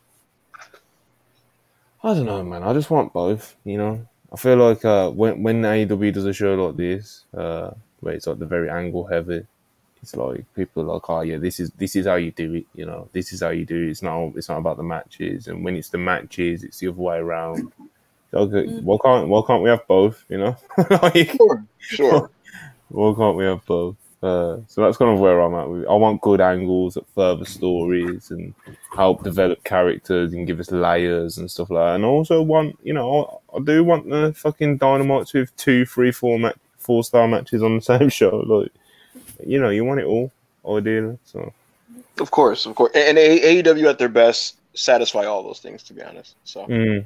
I don't know, man. I just want both. You know, I feel like uh, when when AEW does a show like this, uh, where it's like the very angle heavy, it's like people are like, oh yeah, this is this is how you do it. You know, this is how you do it. It's not it's not about the matches, and when it's the matches, it's the other way around. Okay, why can't why can't we have both? You know, like Sure, sure. why can't we have both? Uh, so that's kind of where I'm at. With it. I want good angles that further stories and help develop characters and give us layers and stuff like that. And I also want, you know, I, I do want the fucking dynamites with two, three, four ma- four star matches on the same show. Like, you know, you want it all, ideally. So Of course, of course. And AEW at their best satisfy all those things. To be honest, so Mm.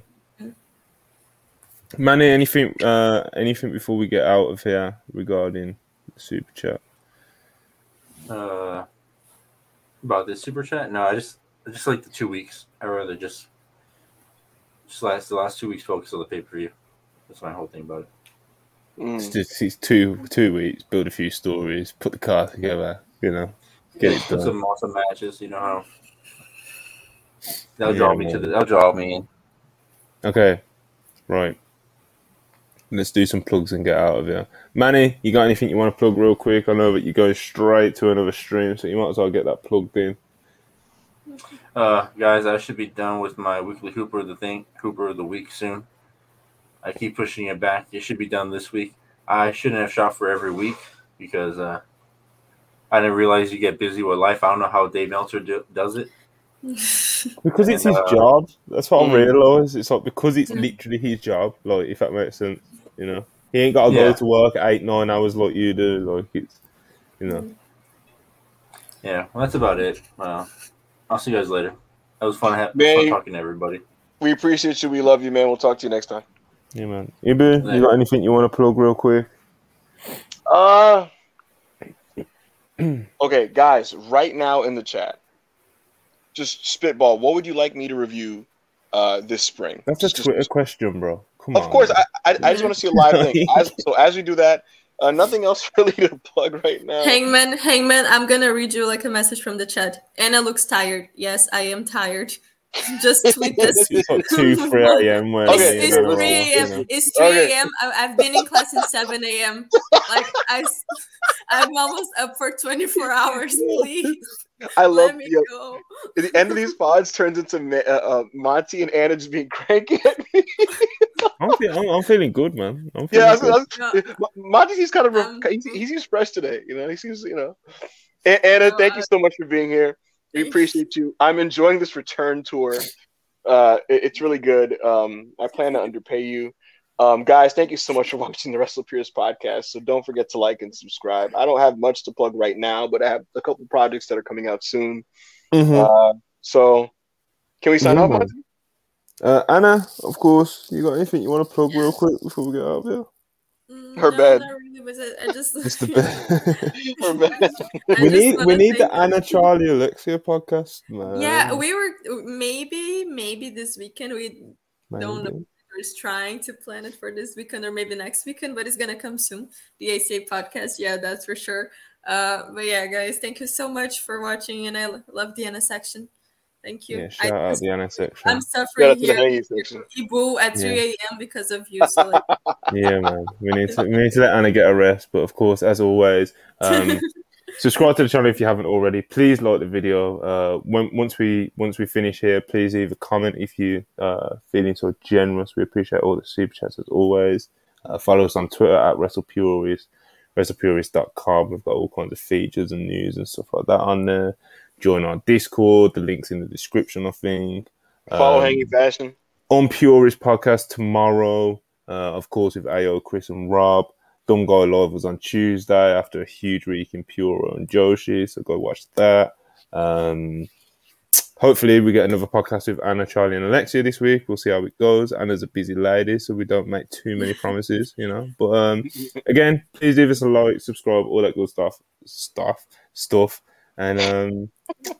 Manny, anything, uh, anything before we get out of here regarding the super chat? Uh, about this super chat? No, I just I just like the two weeks. I rather just just last the last two weeks focus on the pay per view. That's my whole thing about it. It's mm. just it's two two weeks, build a few stories, put the car together, you know, get it Put done. some awesome matches. You know how that'll Yeah, draw me to the that'll draw me in. Okay, right. Let's do some plugs and get out of here. Manny, you got anything you want to plug real quick? I know that you're going straight to another stream, so you might as well get that plugged in. Uh, guys, I should be done with my weekly Hooper of the thing Hooper of the week soon. I keep pushing it back. It should be done this week. I shouldn't have shot for every week because uh, I didn't realize you get busy with life. I don't know how Dave Meltzer do, does it. Because it's his Uh, job. That's what I Mm. realise. It's like because it's literally his job. Like if that makes sense, you know, he ain't got to Yeah. go to work eight nine hours like you do. Like it's, you know. Yeah, well, that's about it. Uh, I'll see you guys later. That was fun, ha- Man, fun talking to everybody. we appreciate you. We love you, man. We'll talk to you next time. Yeah, man. Ibu, you got anything you want to plug real quick? Uh, okay, guys, right now in the chat, just spitball. What would you like me to review uh, this spring? That's a Just- Twitter question, bro. Come Of on. course. I, I, I just want to see a live thing. As, so as we do that, uh, nothing else really to plug right now. Hangman, Hangman, I'm gonna read you like a message from the chat. Anna looks tired. Yes, I am tired. Just tweet this. It's 2, 3 a.m. Okay, it's, you know, it's 3 you a.m. know. It's 3 a.m. I- I've been in class since 7 a.m. Like I, I'm almost up for 24 hours. Please I love let me the, go. the end of these pods turns into Ma- uh, uh, Monty and Anna just being cranky at me. I'm, fe- I'm, I'm feeling good, man. I'm feeling yeah, I was- I was- No, Monty seems kind of re- Um, he, he seems fresh today. You know, he seems you know. A- Anna, No, thank you so much for being here. We appreciate you. I'm enjoying this return tour. Uh, it- it's really good. Um, I plan to underpay you. Um, guys, thank you so much for watching the WrestlePurists podcast. So don't forget to like and subscribe. I don't have much to plug right now, but I have a couple projects that are coming out soon. Mhm. Uh, so can we sign Yeah, off, Uh, Anna, of course, you got anything you want to plug real quick before we get out of here? Mm, Her no, bed. Really, but I I just. It's the best. Or bad? We need we need the Anna Charlie Alexia podcast, man. Yeah, we were maybe maybe this weekend we don't Maybe. we're trying to plan it for this weekend or maybe next weekend, but it's gonna come soon. The ACA podcast, yeah, that's for sure. Uh, but yeah, guys, thank you so much for watching, and I love the Anna section. Thank you. Yeah, I shout out just- the Anna section. I'm suffering out here. Ibu, at 3 a.m. because of you. So like, yeah, man. We need to we need to let Anna get a rest, but of course, as always, um, subscribe to the channel if you haven't already. Please like the video. Uh, when, once we once we finish here, please leave a comment if you uh feeling so generous. We appreciate all the super chats as always. Uh, follow us on Twitter at WrestlePurists, WrestlePurists.com. We've got all kinds of features and news and stuff like that on there. Join our Discord. The links in the description, I think. Follow Um, Hanging Fashion. on Purist podcast tomorrow. Uh, of course, with AO, Chris, and Rob. Dumb Guy Live was on Tuesday after a huge week in Puro and Joshi, so go watch that. Um, hopefully, we get another podcast with Anna, Charlie, and Alexia this week. We'll see how it goes. Anna's a busy lady, so we don't make too many promises, you know. But um, again, please leave us a like, subscribe, all that good stuff, stuff, stuff. And um,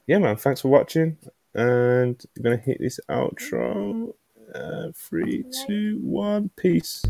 yeah, man, thanks for watching. And we're gonna hit this outro. Uh, three, two, one, peace.